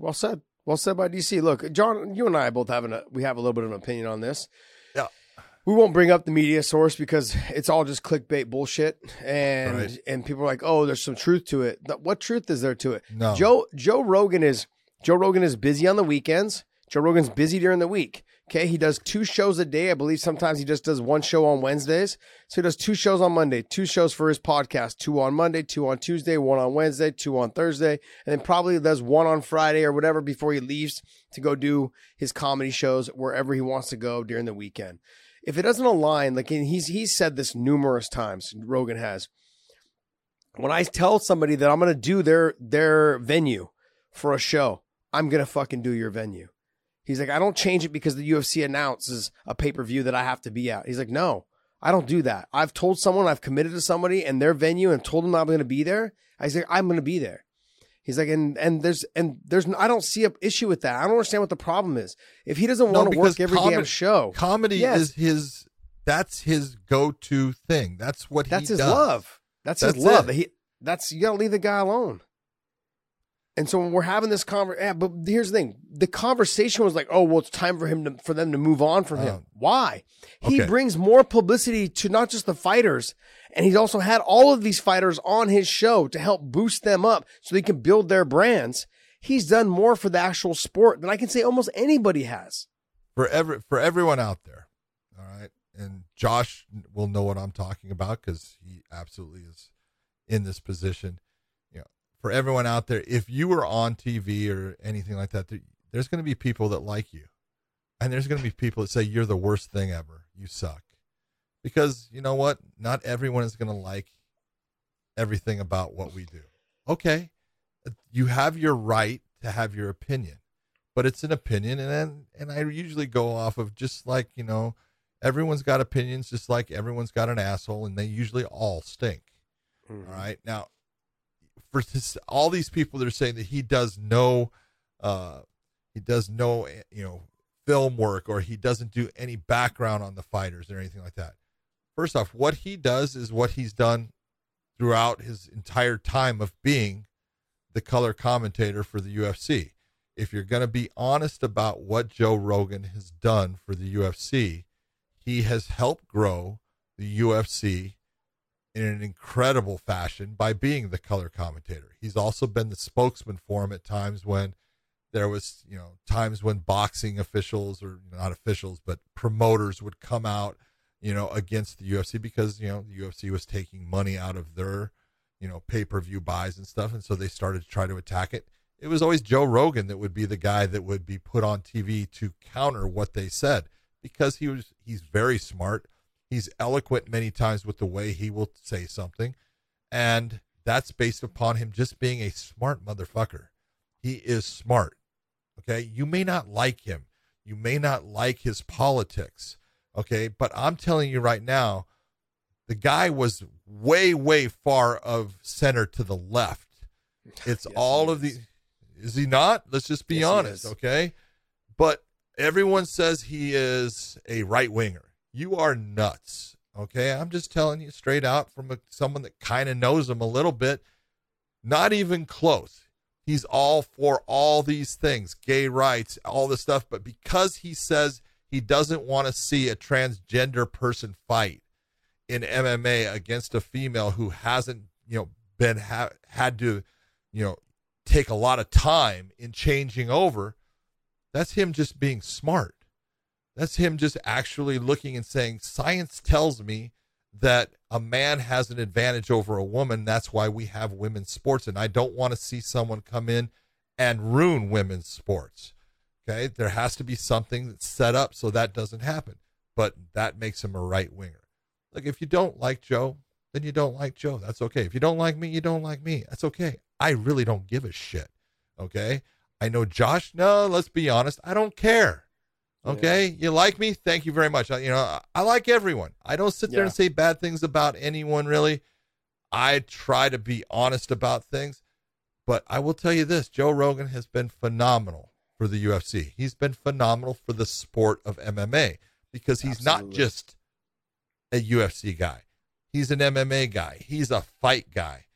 Well said. Well said by DC. Look, John, you and I both have an, we have a little bit of an opinion on this. We won't bring up the media source because it's all just clickbait bullshit, and Right. and people are like, "Oh, there's some truth to it." What truth is there to it? No. Joe Joe Rogan is Joe Rogan is busy on the weekends. Joe Rogan's busy during the week. Okay, he does two shows a day. I believe sometimes he just does one show on Wednesdays. So he does two shows on Monday, two shows for his podcast, two on Monday, two on Tuesday, one on Wednesday, two on Thursday, and then probably does one on Friday or whatever before he leaves to go do his comedy shows wherever he wants to go during the weekend. If it doesn't align, like he's he's said this numerous times, Rogan has. When I tell somebody that I'm to do their their venue for a show, I'm to fucking do your venue. He's like, I don't change it because the UFC announces a pay per view that I have to be at. He's like, no, I don't do that. I've told someone, I've committed to somebody and their venue and told them I'm to be there. I say, I'm going to be there. He's like, and and there's and there's I don't see a issue with that. I don't understand what the problem is. If he doesn't No, want to work every damn show, Comedy Yes. is his. That's his go-to thing. That's what he that's his does. love. That's, his That's love. He that's you gotta leave the guy alone. And so when we're having this conversation, yeah, but here's the thing: the conversation was like, "Oh, well, it's time for him to for them to move on from him." Oh. Why? He Okay. brings more publicity to not just the fighters, and he's also had all of these fighters on his show to help boost them up so they can build their brands. He's done more for the actual sport than I can say almost anybody has. for every for everyone out there. All right, and Josh will know what I'm talking about because he absolutely is in this position. You know, for everyone out there, if you were on TV or anything like that, there, there's going to be people that like you, and there's going to be people that say you're the worst thing ever. You suck, because you know what? Not everyone is going to like everything about what we do. Okay, you have your right to have your opinion but it's an opinion and then and I usually go off of just like, you know, everyone's got opinions just like everyone's got an asshole and they usually all stink. All right. Now for this, all these people that are saying that he does no uh he does no eh, you know film work or he doesn't do any background on the fighters or anything like that. First off, what he does is what he's done throughout his entire time of being the color commentator for the UFC if you're going to be honest about what Joe Rogan has done for the UFC, he has helped grow the UFC in an incredible fashion by being the color commentator. He's also been the spokesman for him at times when there was, you know, times when boxing officials or not officials, but promoters would come out, you know, against the UFC because, you know, the UFC was taking money out of their, you know, pay-per-view buys and stuff and so they started to try to attack it it was always Joe Rogan that would be the guy that would be put on TV to counter what they said because he was he's very smart. He's eloquent many times with the way he will say something and that's based upon him just being a smart motherfucker. He is smart. Okay? You may not like him. You may not like his politics. Okay? But I'm telling you right now the guy was way way far of center to the left. It's Yes, all of the is. he not? Let's just be Yes, honest, okay? But everyone says he is a right winger. You are nuts, okay? I'm just telling you straight out from a, someone that kind of knows him a little bit. Not even close. He's all for all these things, gay rights, all this stuff, but because he says he doesn't want to see a transgender person fight in MMA against a female who hasn't, you know, been ha- had to, you know, take a lot of time in changing over. That's him just being smart. That's him just actually looking and saying, science tells me that a man has an advantage over a woman. That's why we have women's sports. And I don't want to see someone come in and ruin women's sports. Okay. There has to be something that's set up so that doesn't happen. But that makes him a right winger. Look, if you don't like Joe, then you don't like Joe. That's okay. If you don't like me, you don't like me. That's okay. I really don't give a shit. Okay. I know Josh, no, let's be honest. I don't care. Okay, yeah. you like me? Thank you very much. I, you know, I, I like everyone. I don't sit there yeah. and say bad things about anyone really. I try to be honest about things, but I will tell you this: Joe Rogan has been phenomenal for the UFC. He's been phenomenal for the sport of MMA because he's Absolutely. not just a UFC guy. He's an MMA guy. He's a fight guy.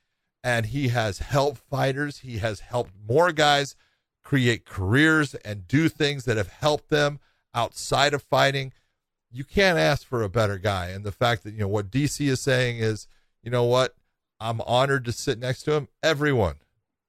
And he has helped fighters. He has helped more guys create careers and do things that have helped them outside of fighting. You can't ask for a better guy. And the fact that, you know, what DC is saying is, you know what? I'm honored to sit next to him. Everyone,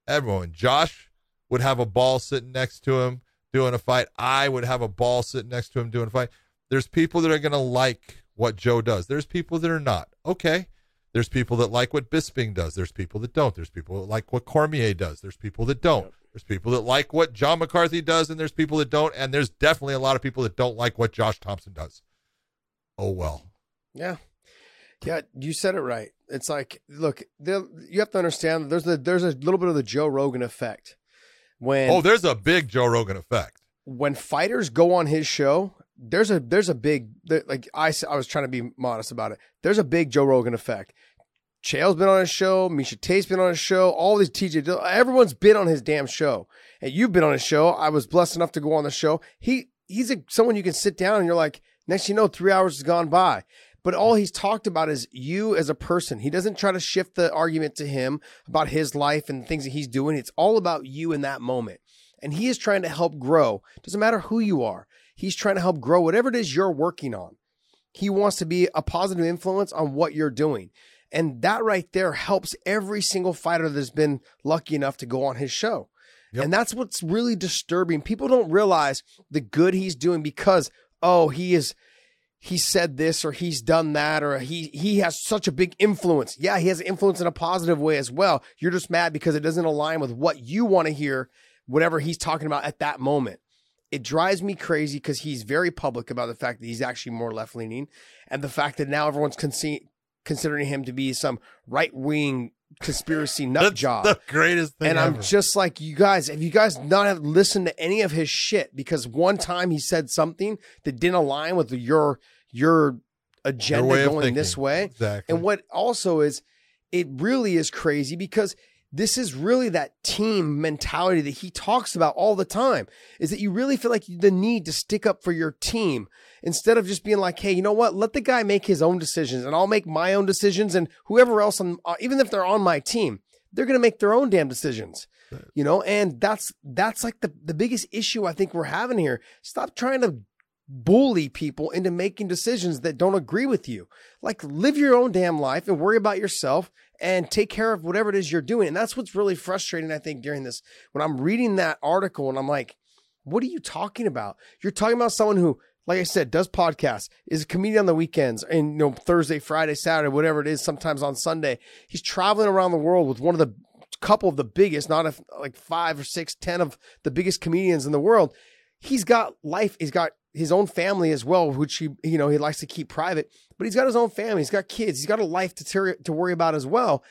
everyone. Josh would have a ball sitting next to him doing a fight. I would have a ball sitting next to him doing a fight. There's people that are going to like what Joe does. There's people that are not. Okay. There's people that like what Bisping does. There's people that don't. There's people that like what Cormier does. There's people that don't. Yep. There's people that like what John McCarthy does, and there's people that don't. And there's definitely a lot of people that don't like what Josh Thompson does. Oh well. Yeah. Yeah, you said it right. It's like, look, you have to understand there's a there's a little bit of the Joe Rogan effect. When oh, there's a big Joe Rogan effect. When fighters go on his show, there's a there's a big like I I was trying to be modest about it. There's a big Joe Rogan effect. Chael's been on his show. Miesha Tate's been on his show. All these TJ, everyone's been on his damn show. And you've been on his show. I was blessed enough to go on the show. He he's a, someone you can sit down and you're like, next you know, three hours has gone by. But all he's talked about is you as a person. He doesn't try to shift the argument to him about his life and things that he's doing. It's all about you in that moment. And he is trying to help grow. Doesn't matter who you are. He's trying to help grow whatever it is you're working on. He wants to be a positive influence on what you're doing. And that right there helps every single fighter that's been lucky enough to go on his show. Yep. And that's what's really disturbing. People don't realize the good he's doing because, oh, he is he said this or he's done that or he he has such a big influence. Yeah, he has influence in a positive way as well. You're just mad because it doesn't align with what you want to hear, whatever he's talking about at that moment. It drives me crazy because he's very public about the fact that he's actually more left leaning, and the fact that now everyone's con- considering him to be some right wing conspiracy nut job. The greatest thing. And ever. I'm just like you guys. If you guys not have listened to any of his shit, because one time he said something that didn't align with your your agenda going this way. Exactly. And what also is, it really is crazy because this is really that team mentality that he talks about all the time is that you really feel like the need to stick up for your team instead of just being like hey you know what let the guy make his own decisions and i'll make my own decisions and whoever else on uh, even if they're on my team they're going to make their own damn decisions you know and that's that's like the, the biggest issue i think we're having here stop trying to bully people into making decisions that don't agree with you. Like live your own damn life and worry about yourself and take care of whatever it is you're doing. And that's what's really frustrating, I think, during this when I'm reading that article and I'm like, what are you talking about? You're talking about someone who, like I said, does podcasts, is a comedian on the weekends and you know, Thursday, Friday, Saturday, whatever it is, sometimes on Sunday. He's traveling around the world with one of the couple of the biggest, not if, like five or six, ten of the biggest comedians in the world. He's got life, he's got his own family as well, which he you know he likes to keep private. But he's got his own family. He's got kids. He's got a life to ter- to worry about as well.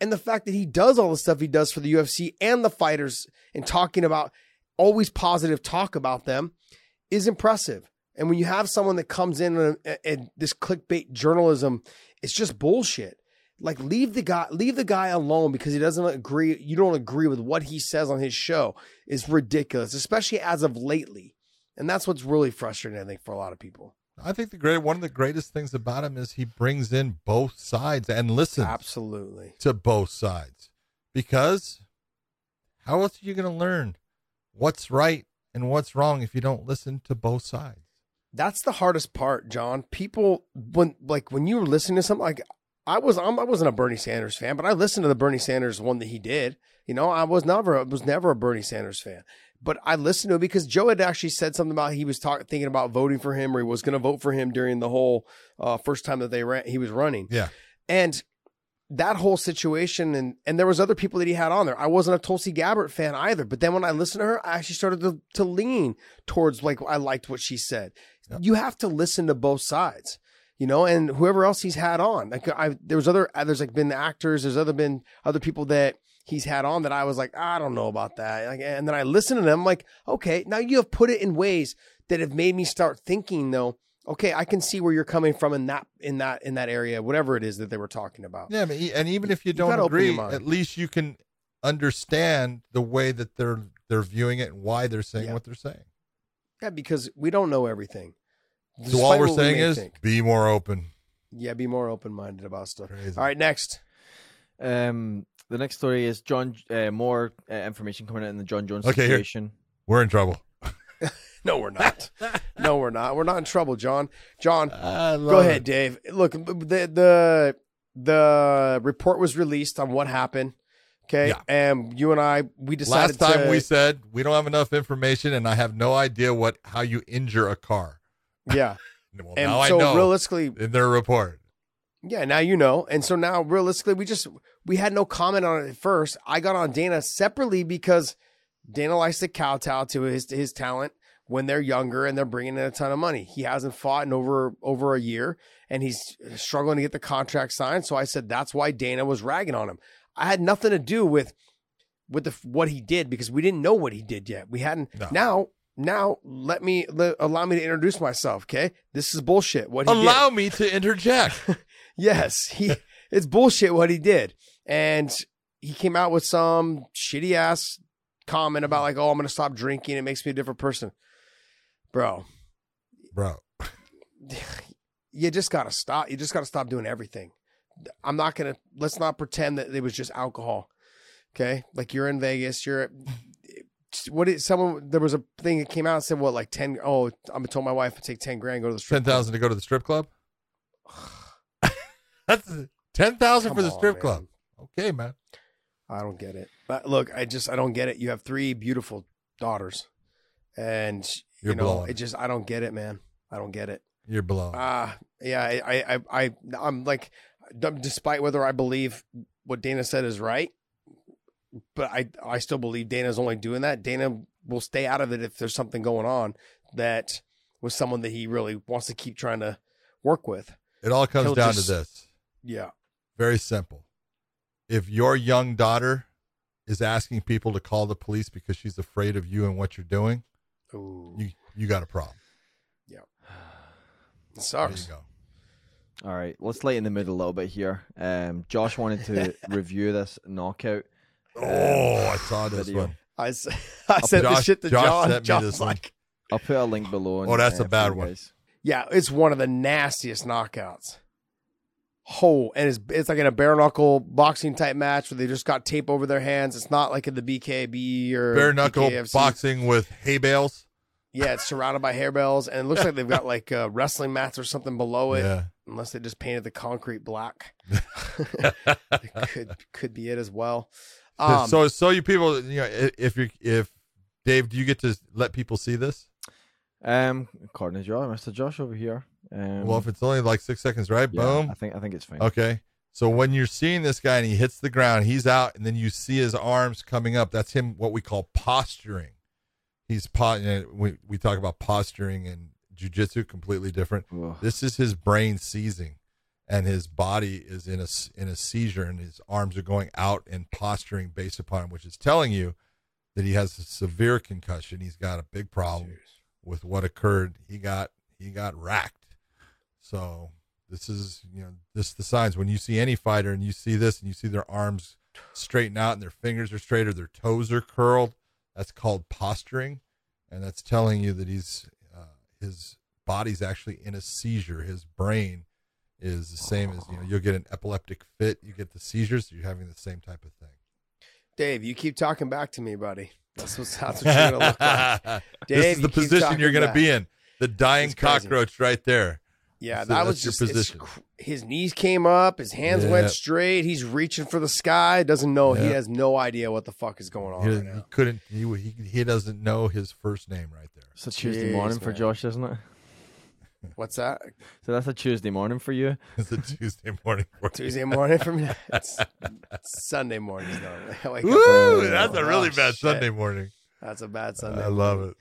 And the fact that he does all the stuff he does for the UFC and the fighters and talking about always positive talk about them is impressive. And when you have someone that comes in and, and this clickbait journalism, it's just bullshit. Like leave the guy leave the guy alone because he doesn't agree. You don't agree with what he says on his show is ridiculous, especially as of lately. And that's what's really frustrating, I think, for a lot of people. I think the great one of the greatest things about him is he brings in both sides and listens absolutely to both sides. Because how else are you going to learn what's right and what's wrong if you don't listen to both sides? That's the hardest part, John. People when like when you were listening to something like I was I'm, I wasn't a Bernie Sanders fan, but I listened to the Bernie Sanders one that he did. You know, I was never was never a Bernie Sanders fan but I listened to it because Joe had actually said something about he was talking thinking about voting for him or he was going to vote for him during the whole uh, first time that they ran he was running. Yeah. And that whole situation and and there was other people that he had on there. I wasn't a Tulsi Gabbard fan either, but then when I listened to her, I actually started to to lean towards like I liked what she said. Yep. You have to listen to both sides. You know, and whoever else he's had on. Like I there was other there's like been actors, there's other been other people that he's had on that I was like, I don't know about that. Like, and then I listened to them, I'm like, okay, now you have put it in ways that have made me start thinking though. Okay, I can see where you're coming from in that in that in that area, whatever it is that they were talking about. Yeah, but and even if you You don't agree, at least you can understand the way that they're they're viewing it and why they're saying Yeah. what they're saying. Yeah, because we don't know everything. So all we're what we saying is think. be more open. yeah, be more open minded about stuff. Crazy. All right, next. Um, the next story is John. Uh, more uh, information coming out in the John Jones Okay, here. situation. We're in trouble. No, we're not. no, we're not. We're not in trouble, John. John, I go ahead, Dave. Look, the the the report was released on what happened. Okay, Yeah. and you and I we decided Last time to, we said we don't have enough information, and I have no idea what how you injure a car. yeah, Well, and now so I know realistically, in their report. Yeah, now you know. And so now realistically we just we had no comment on it at first. I got on Dana separately because Dana likes to kowtow to his his talent when they're younger and they're bringing in a ton of money. He hasn't fought in over over a year and he's struggling to get the contract signed. So I said that's why Dana was ragging on him. I had nothing to do with with the what he did because we didn't know what he did yet. We hadn't No. now now let me let, allow me to introduce myself, okay? This is bullshit. What he did. Allow me to interject. Yes, he it's bullshit what he did. And he came out with some shitty ass comment about like, oh, I'm gonna stop drinking. It makes me a different person. Bro, Bro, you just gotta stop. You just gotta stop doing everything. I'm not gonna let's not pretend that it was just alcohol. Okay? Like you're in Vegas, you're what is someone there was a thing that came out and said what like 10 oh i'm told my wife to take 10 grand go to the strip ten thousand to go to the strip club. That's ten thousand for the on, strip man. club. Okay, man. I don't get it. But look, I just I don't get it. You have three beautiful daughters, and you You're know blowing it just I don't get it, man. I don't get it. You're below. Ah, yeah, I I I I- I'm like, despite whether I believe what Dana said is right, but I I still believe Dana's only doing that. Dana will stay out of it if there's something going on that with someone that he really wants to keep trying to work with. it all comes he'll down just- to this. Yeah, Very simple. If your young daughter is asking people to call the police because she's afraid of you and what you're doing, Ooh, you you got a problem. Yeah. It There sucks. you go. All right, let's lighten the mood a little bit here. Um, Josh wanted to review this knockout. Oh, I saw this Video. one. I, s- I said this Josh- shit to Josh John. sent me John's this one. like, I'll put a link below. and, Oh, that's uh, a bad one. guys. Yeah, it's one of the nastiest knockouts. Oh, and it's it's like in a bare knuckle boxing type match where they just got tape over their hands. It's not like in the BKB or Bare knuckle BKFC. boxing with hay bales. Yeah, it's surrounded by hair bells, and it looks like they've got like uh, wrestling mats or something below it, Yeah. Unless they just painted the concrete black. could could be it as well. Um, so so you people, you know, if you if Dave, do you get to let people see this? Um, according to Josh, Mr. Josh over here. Um, well, if it's only like six seconds, right? yeah, Boom. I think I think it's fine. Okay. So when you're seeing this guy and he hits the ground, he's out, and then you see his arms coming up. That's him. What we call posturing. He's po- you know, we we talk about posturing and jujitsu, completely different. Ugh. This is his brain seizing, and his body is in a in a seizure, and his arms are going out and posturing based upon, which is telling you that he has a severe concussion. He's got a big problem with what occurred. He got he got racked. So this is you know this the signs when you see any fighter and you see this and you see their arms straighten out and their fingers are straight or their toes are curled. That's called posturing, and that's telling you that he's his body's actually in a seizure. His brain is the same as you know. You'll get an epileptic fit. You get the seizures. You're having the same type of thing. Dave, you keep talking back to me, buddy. That's what that's what you're gonna look like. Dave, this is the position you're going to back. be in. The dying cockroach right there. Yeah, So that was your just it's position. his knees came up, his hands Yeah. went straight. He's reaching for the sky. Doesn't know. He has no idea what the fuck is going on He, right he couldn't. He, he he doesn't know his first name right there. It's a Tuesday Jeez, morning for. Josh, isn't it? What's that? So that's a Tuesday morning for you. It's a Tuesday morning. For you. Tuesday morning for me. It's, it's Sunday mornings normally. I up Woo! early. That's a Oh, really bad shit. Sunday morning. That's a bad Sunday. I love it.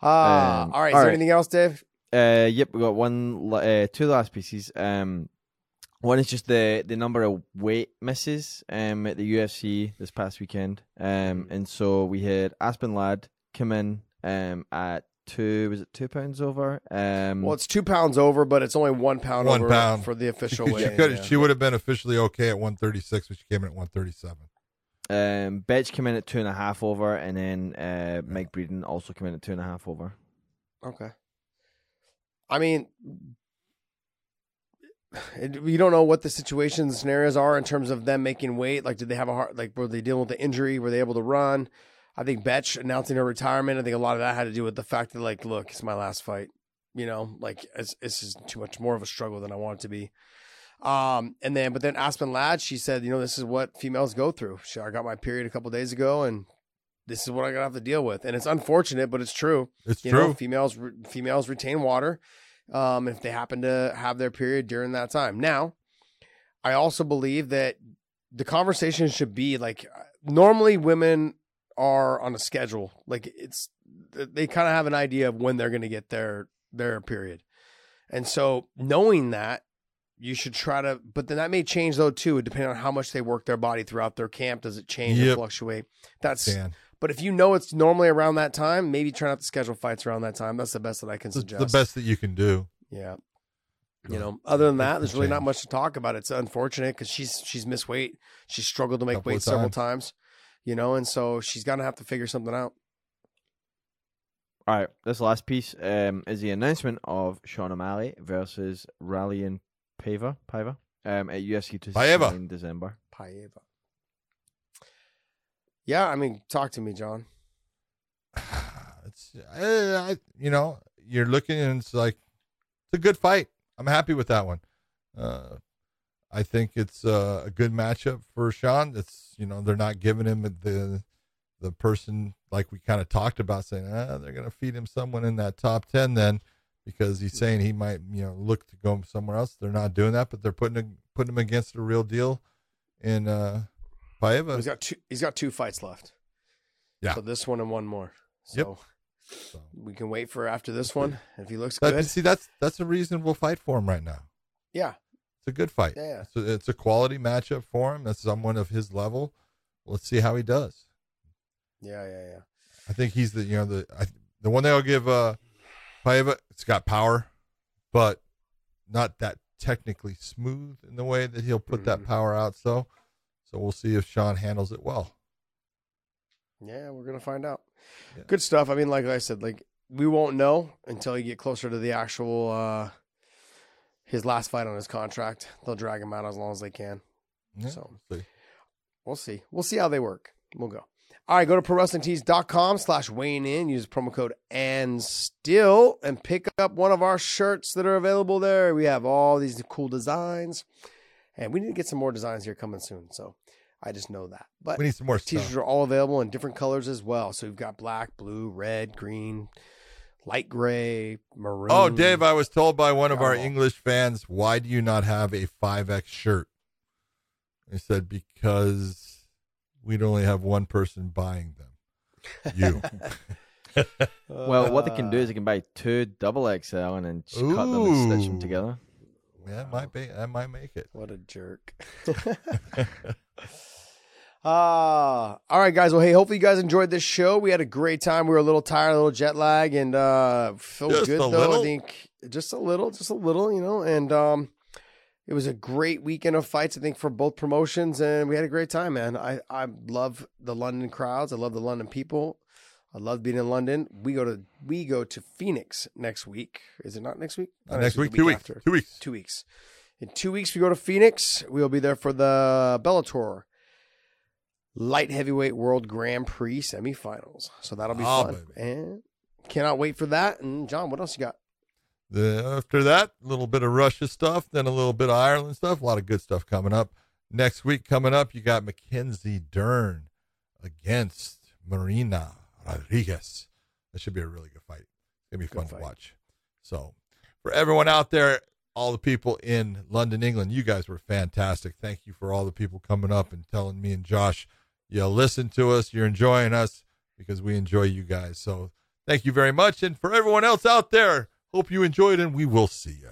Ah, Um, all right. Is all there anything else, Dave? Uh, yep, we got one, uh, two last pieces. Um, one is just the the number of weight misses um at the UFC this past weekend. Um, and so we had Aspen Ladd come in um at two. Was it two pounds over? Um, Well, it's two pounds over, but it's only one pound One over pound. for the official Because she weight. could she would have been officially okay at 136, but she came in at 137. um, Bethe came in at two and a half over, and then uh, Mike Breeden also came in at two and a half over. Okay. I mean, you don't know what the situations and scenarios are in terms of them making weight. Like, did they have a heart? Like, were they dealing with the injury? Were they able to run? I think Bethe announcing her retirement. I think a lot of that had to do with the fact that, like, look, it's my last fight. You know, like it's it's just too much more of a struggle than I want it to be. Um, and then, but then Aspen Ladd, she said, you know, this is what females go through. She, I got my period a couple days ago, and this is what I gotta have to deal with. And it's unfortunate, but it's true. It's You true. know, females re- females retain water um, if they happen to have their period during that time. Now, I also believe that the conversation should be like normally women are on a schedule. Like it's they kind of have an idea of when they're going to get their their period, and so knowing that. You should try to, but then that may change though too, depending on how much they work their body throughout their camp. Does it change Yep. or fluctuate? That's Dan. But if you know it's normally around that time, maybe try not to schedule fights around that time. That's the best that I can It's suggest. the best that you can do. Yeah. You know, other than that, there's really not much to talk about. It's unfortunate because she's she's missed weight. She's struggled to make Couple of weight several times. You know, and so she's gonna have to figure something out. All right, this last piece um, is the announcement of Sean O'Malley versus Raulian Pava, Paiva um, at UFC 269 in December. Paiva. Yeah, I mean, talk to me, John. It's I, you know you're looking and it's like it's a good fight. I'm happy with that one. Uh, I think it's uh, a good matchup for Sean. It's you know they're not giving him the the person like we kind of talked about saying ah, they're going to feed him someone in that top ten then because he's saying he might you know look to go somewhere else. They're not doing that, but they're putting a, putting him against a real deal in uh, Paiva. He's got two. He's got two fights left. Yeah. So this one and one more. Yep. So So. we can wait for after this one. If he looks That- good, see, that's that's a reasonable fight for him right now. yeah, It's a good fight. Yeah. It's, a, it's a quality matchup for him. That's someone of his level. Let's see how he does. yeah, yeah, yeah. I think he's the you know the I, the one they'll give uh Paiva. It's got power, but not that technically smooth in the way that he'll put that Mhm. power out. So, so we'll see if Sean handles it well. Yeah, we're gonna find out. Yeah. Good stuff. I mean, like I said, like we won't know until you get closer to the actual uh his last fight on his contract. They'll drag him out as long as they can. Yeah, So- we'll see. We'll see. We'll see how they work. We'll go. All right, go to prowrestlingtees.com slash weighing in. Use promo code and still and pick up one of our shirts that are available there. We have all these cool designs. And we need to get some more designs here coming soon. So I just know that. But We need some more T-shirts stuff. are all available in different colors as well. So we've got black, blue, red, green, light gray, maroon. Oh, Dave, I was told by one of our. English fans, why do you not have a 5X shirt? He said, because we'd only have one person buying them. You. Well, what they can do is uh, they can buy two double XL and then just cut them and stitch them together. Yeah, it might be. I might make it. What a jerk. Ah, all right, guys. Well, hey, hopefully you guys enjoyed this show. We had a great time. We were a little tired, a little jet lag, and uh felt Just good though. little? I think just a little, just a little, you know. And um, it was a great weekend of fights. I think for both promotions, and we had a great time, man. I I love the London crowds. I love the London people. I love being in London. We go to we go to Phoenix next week. Is it not next week? Uh, Not next the week, two weeks. after Two weeks. two weeks. In two weeks, we go to Phoenix. We'll be there for the Bellator Light Heavyweight World Grand Prix semifinals. So that'll be Oh, fun. baby. And cannot wait for that. And John, what else you got? The, after that, a little bit of Russia stuff, then a little bit of Ireland stuff. A lot of good stuff coming up. Next week coming up, you got Mackenzie Dern against Marina Rodriguez. That should be a really good fight. It's gonna be Good fun fight. to watch. So, for everyone out there, all the people in London, England, you guys were fantastic. Thank you for all the people coming up and telling me and Josh, you listen to us, you're enjoying us because we enjoy you guys. So, thank you very much. And for everyone else out there, hope you enjoyed, and we will see you.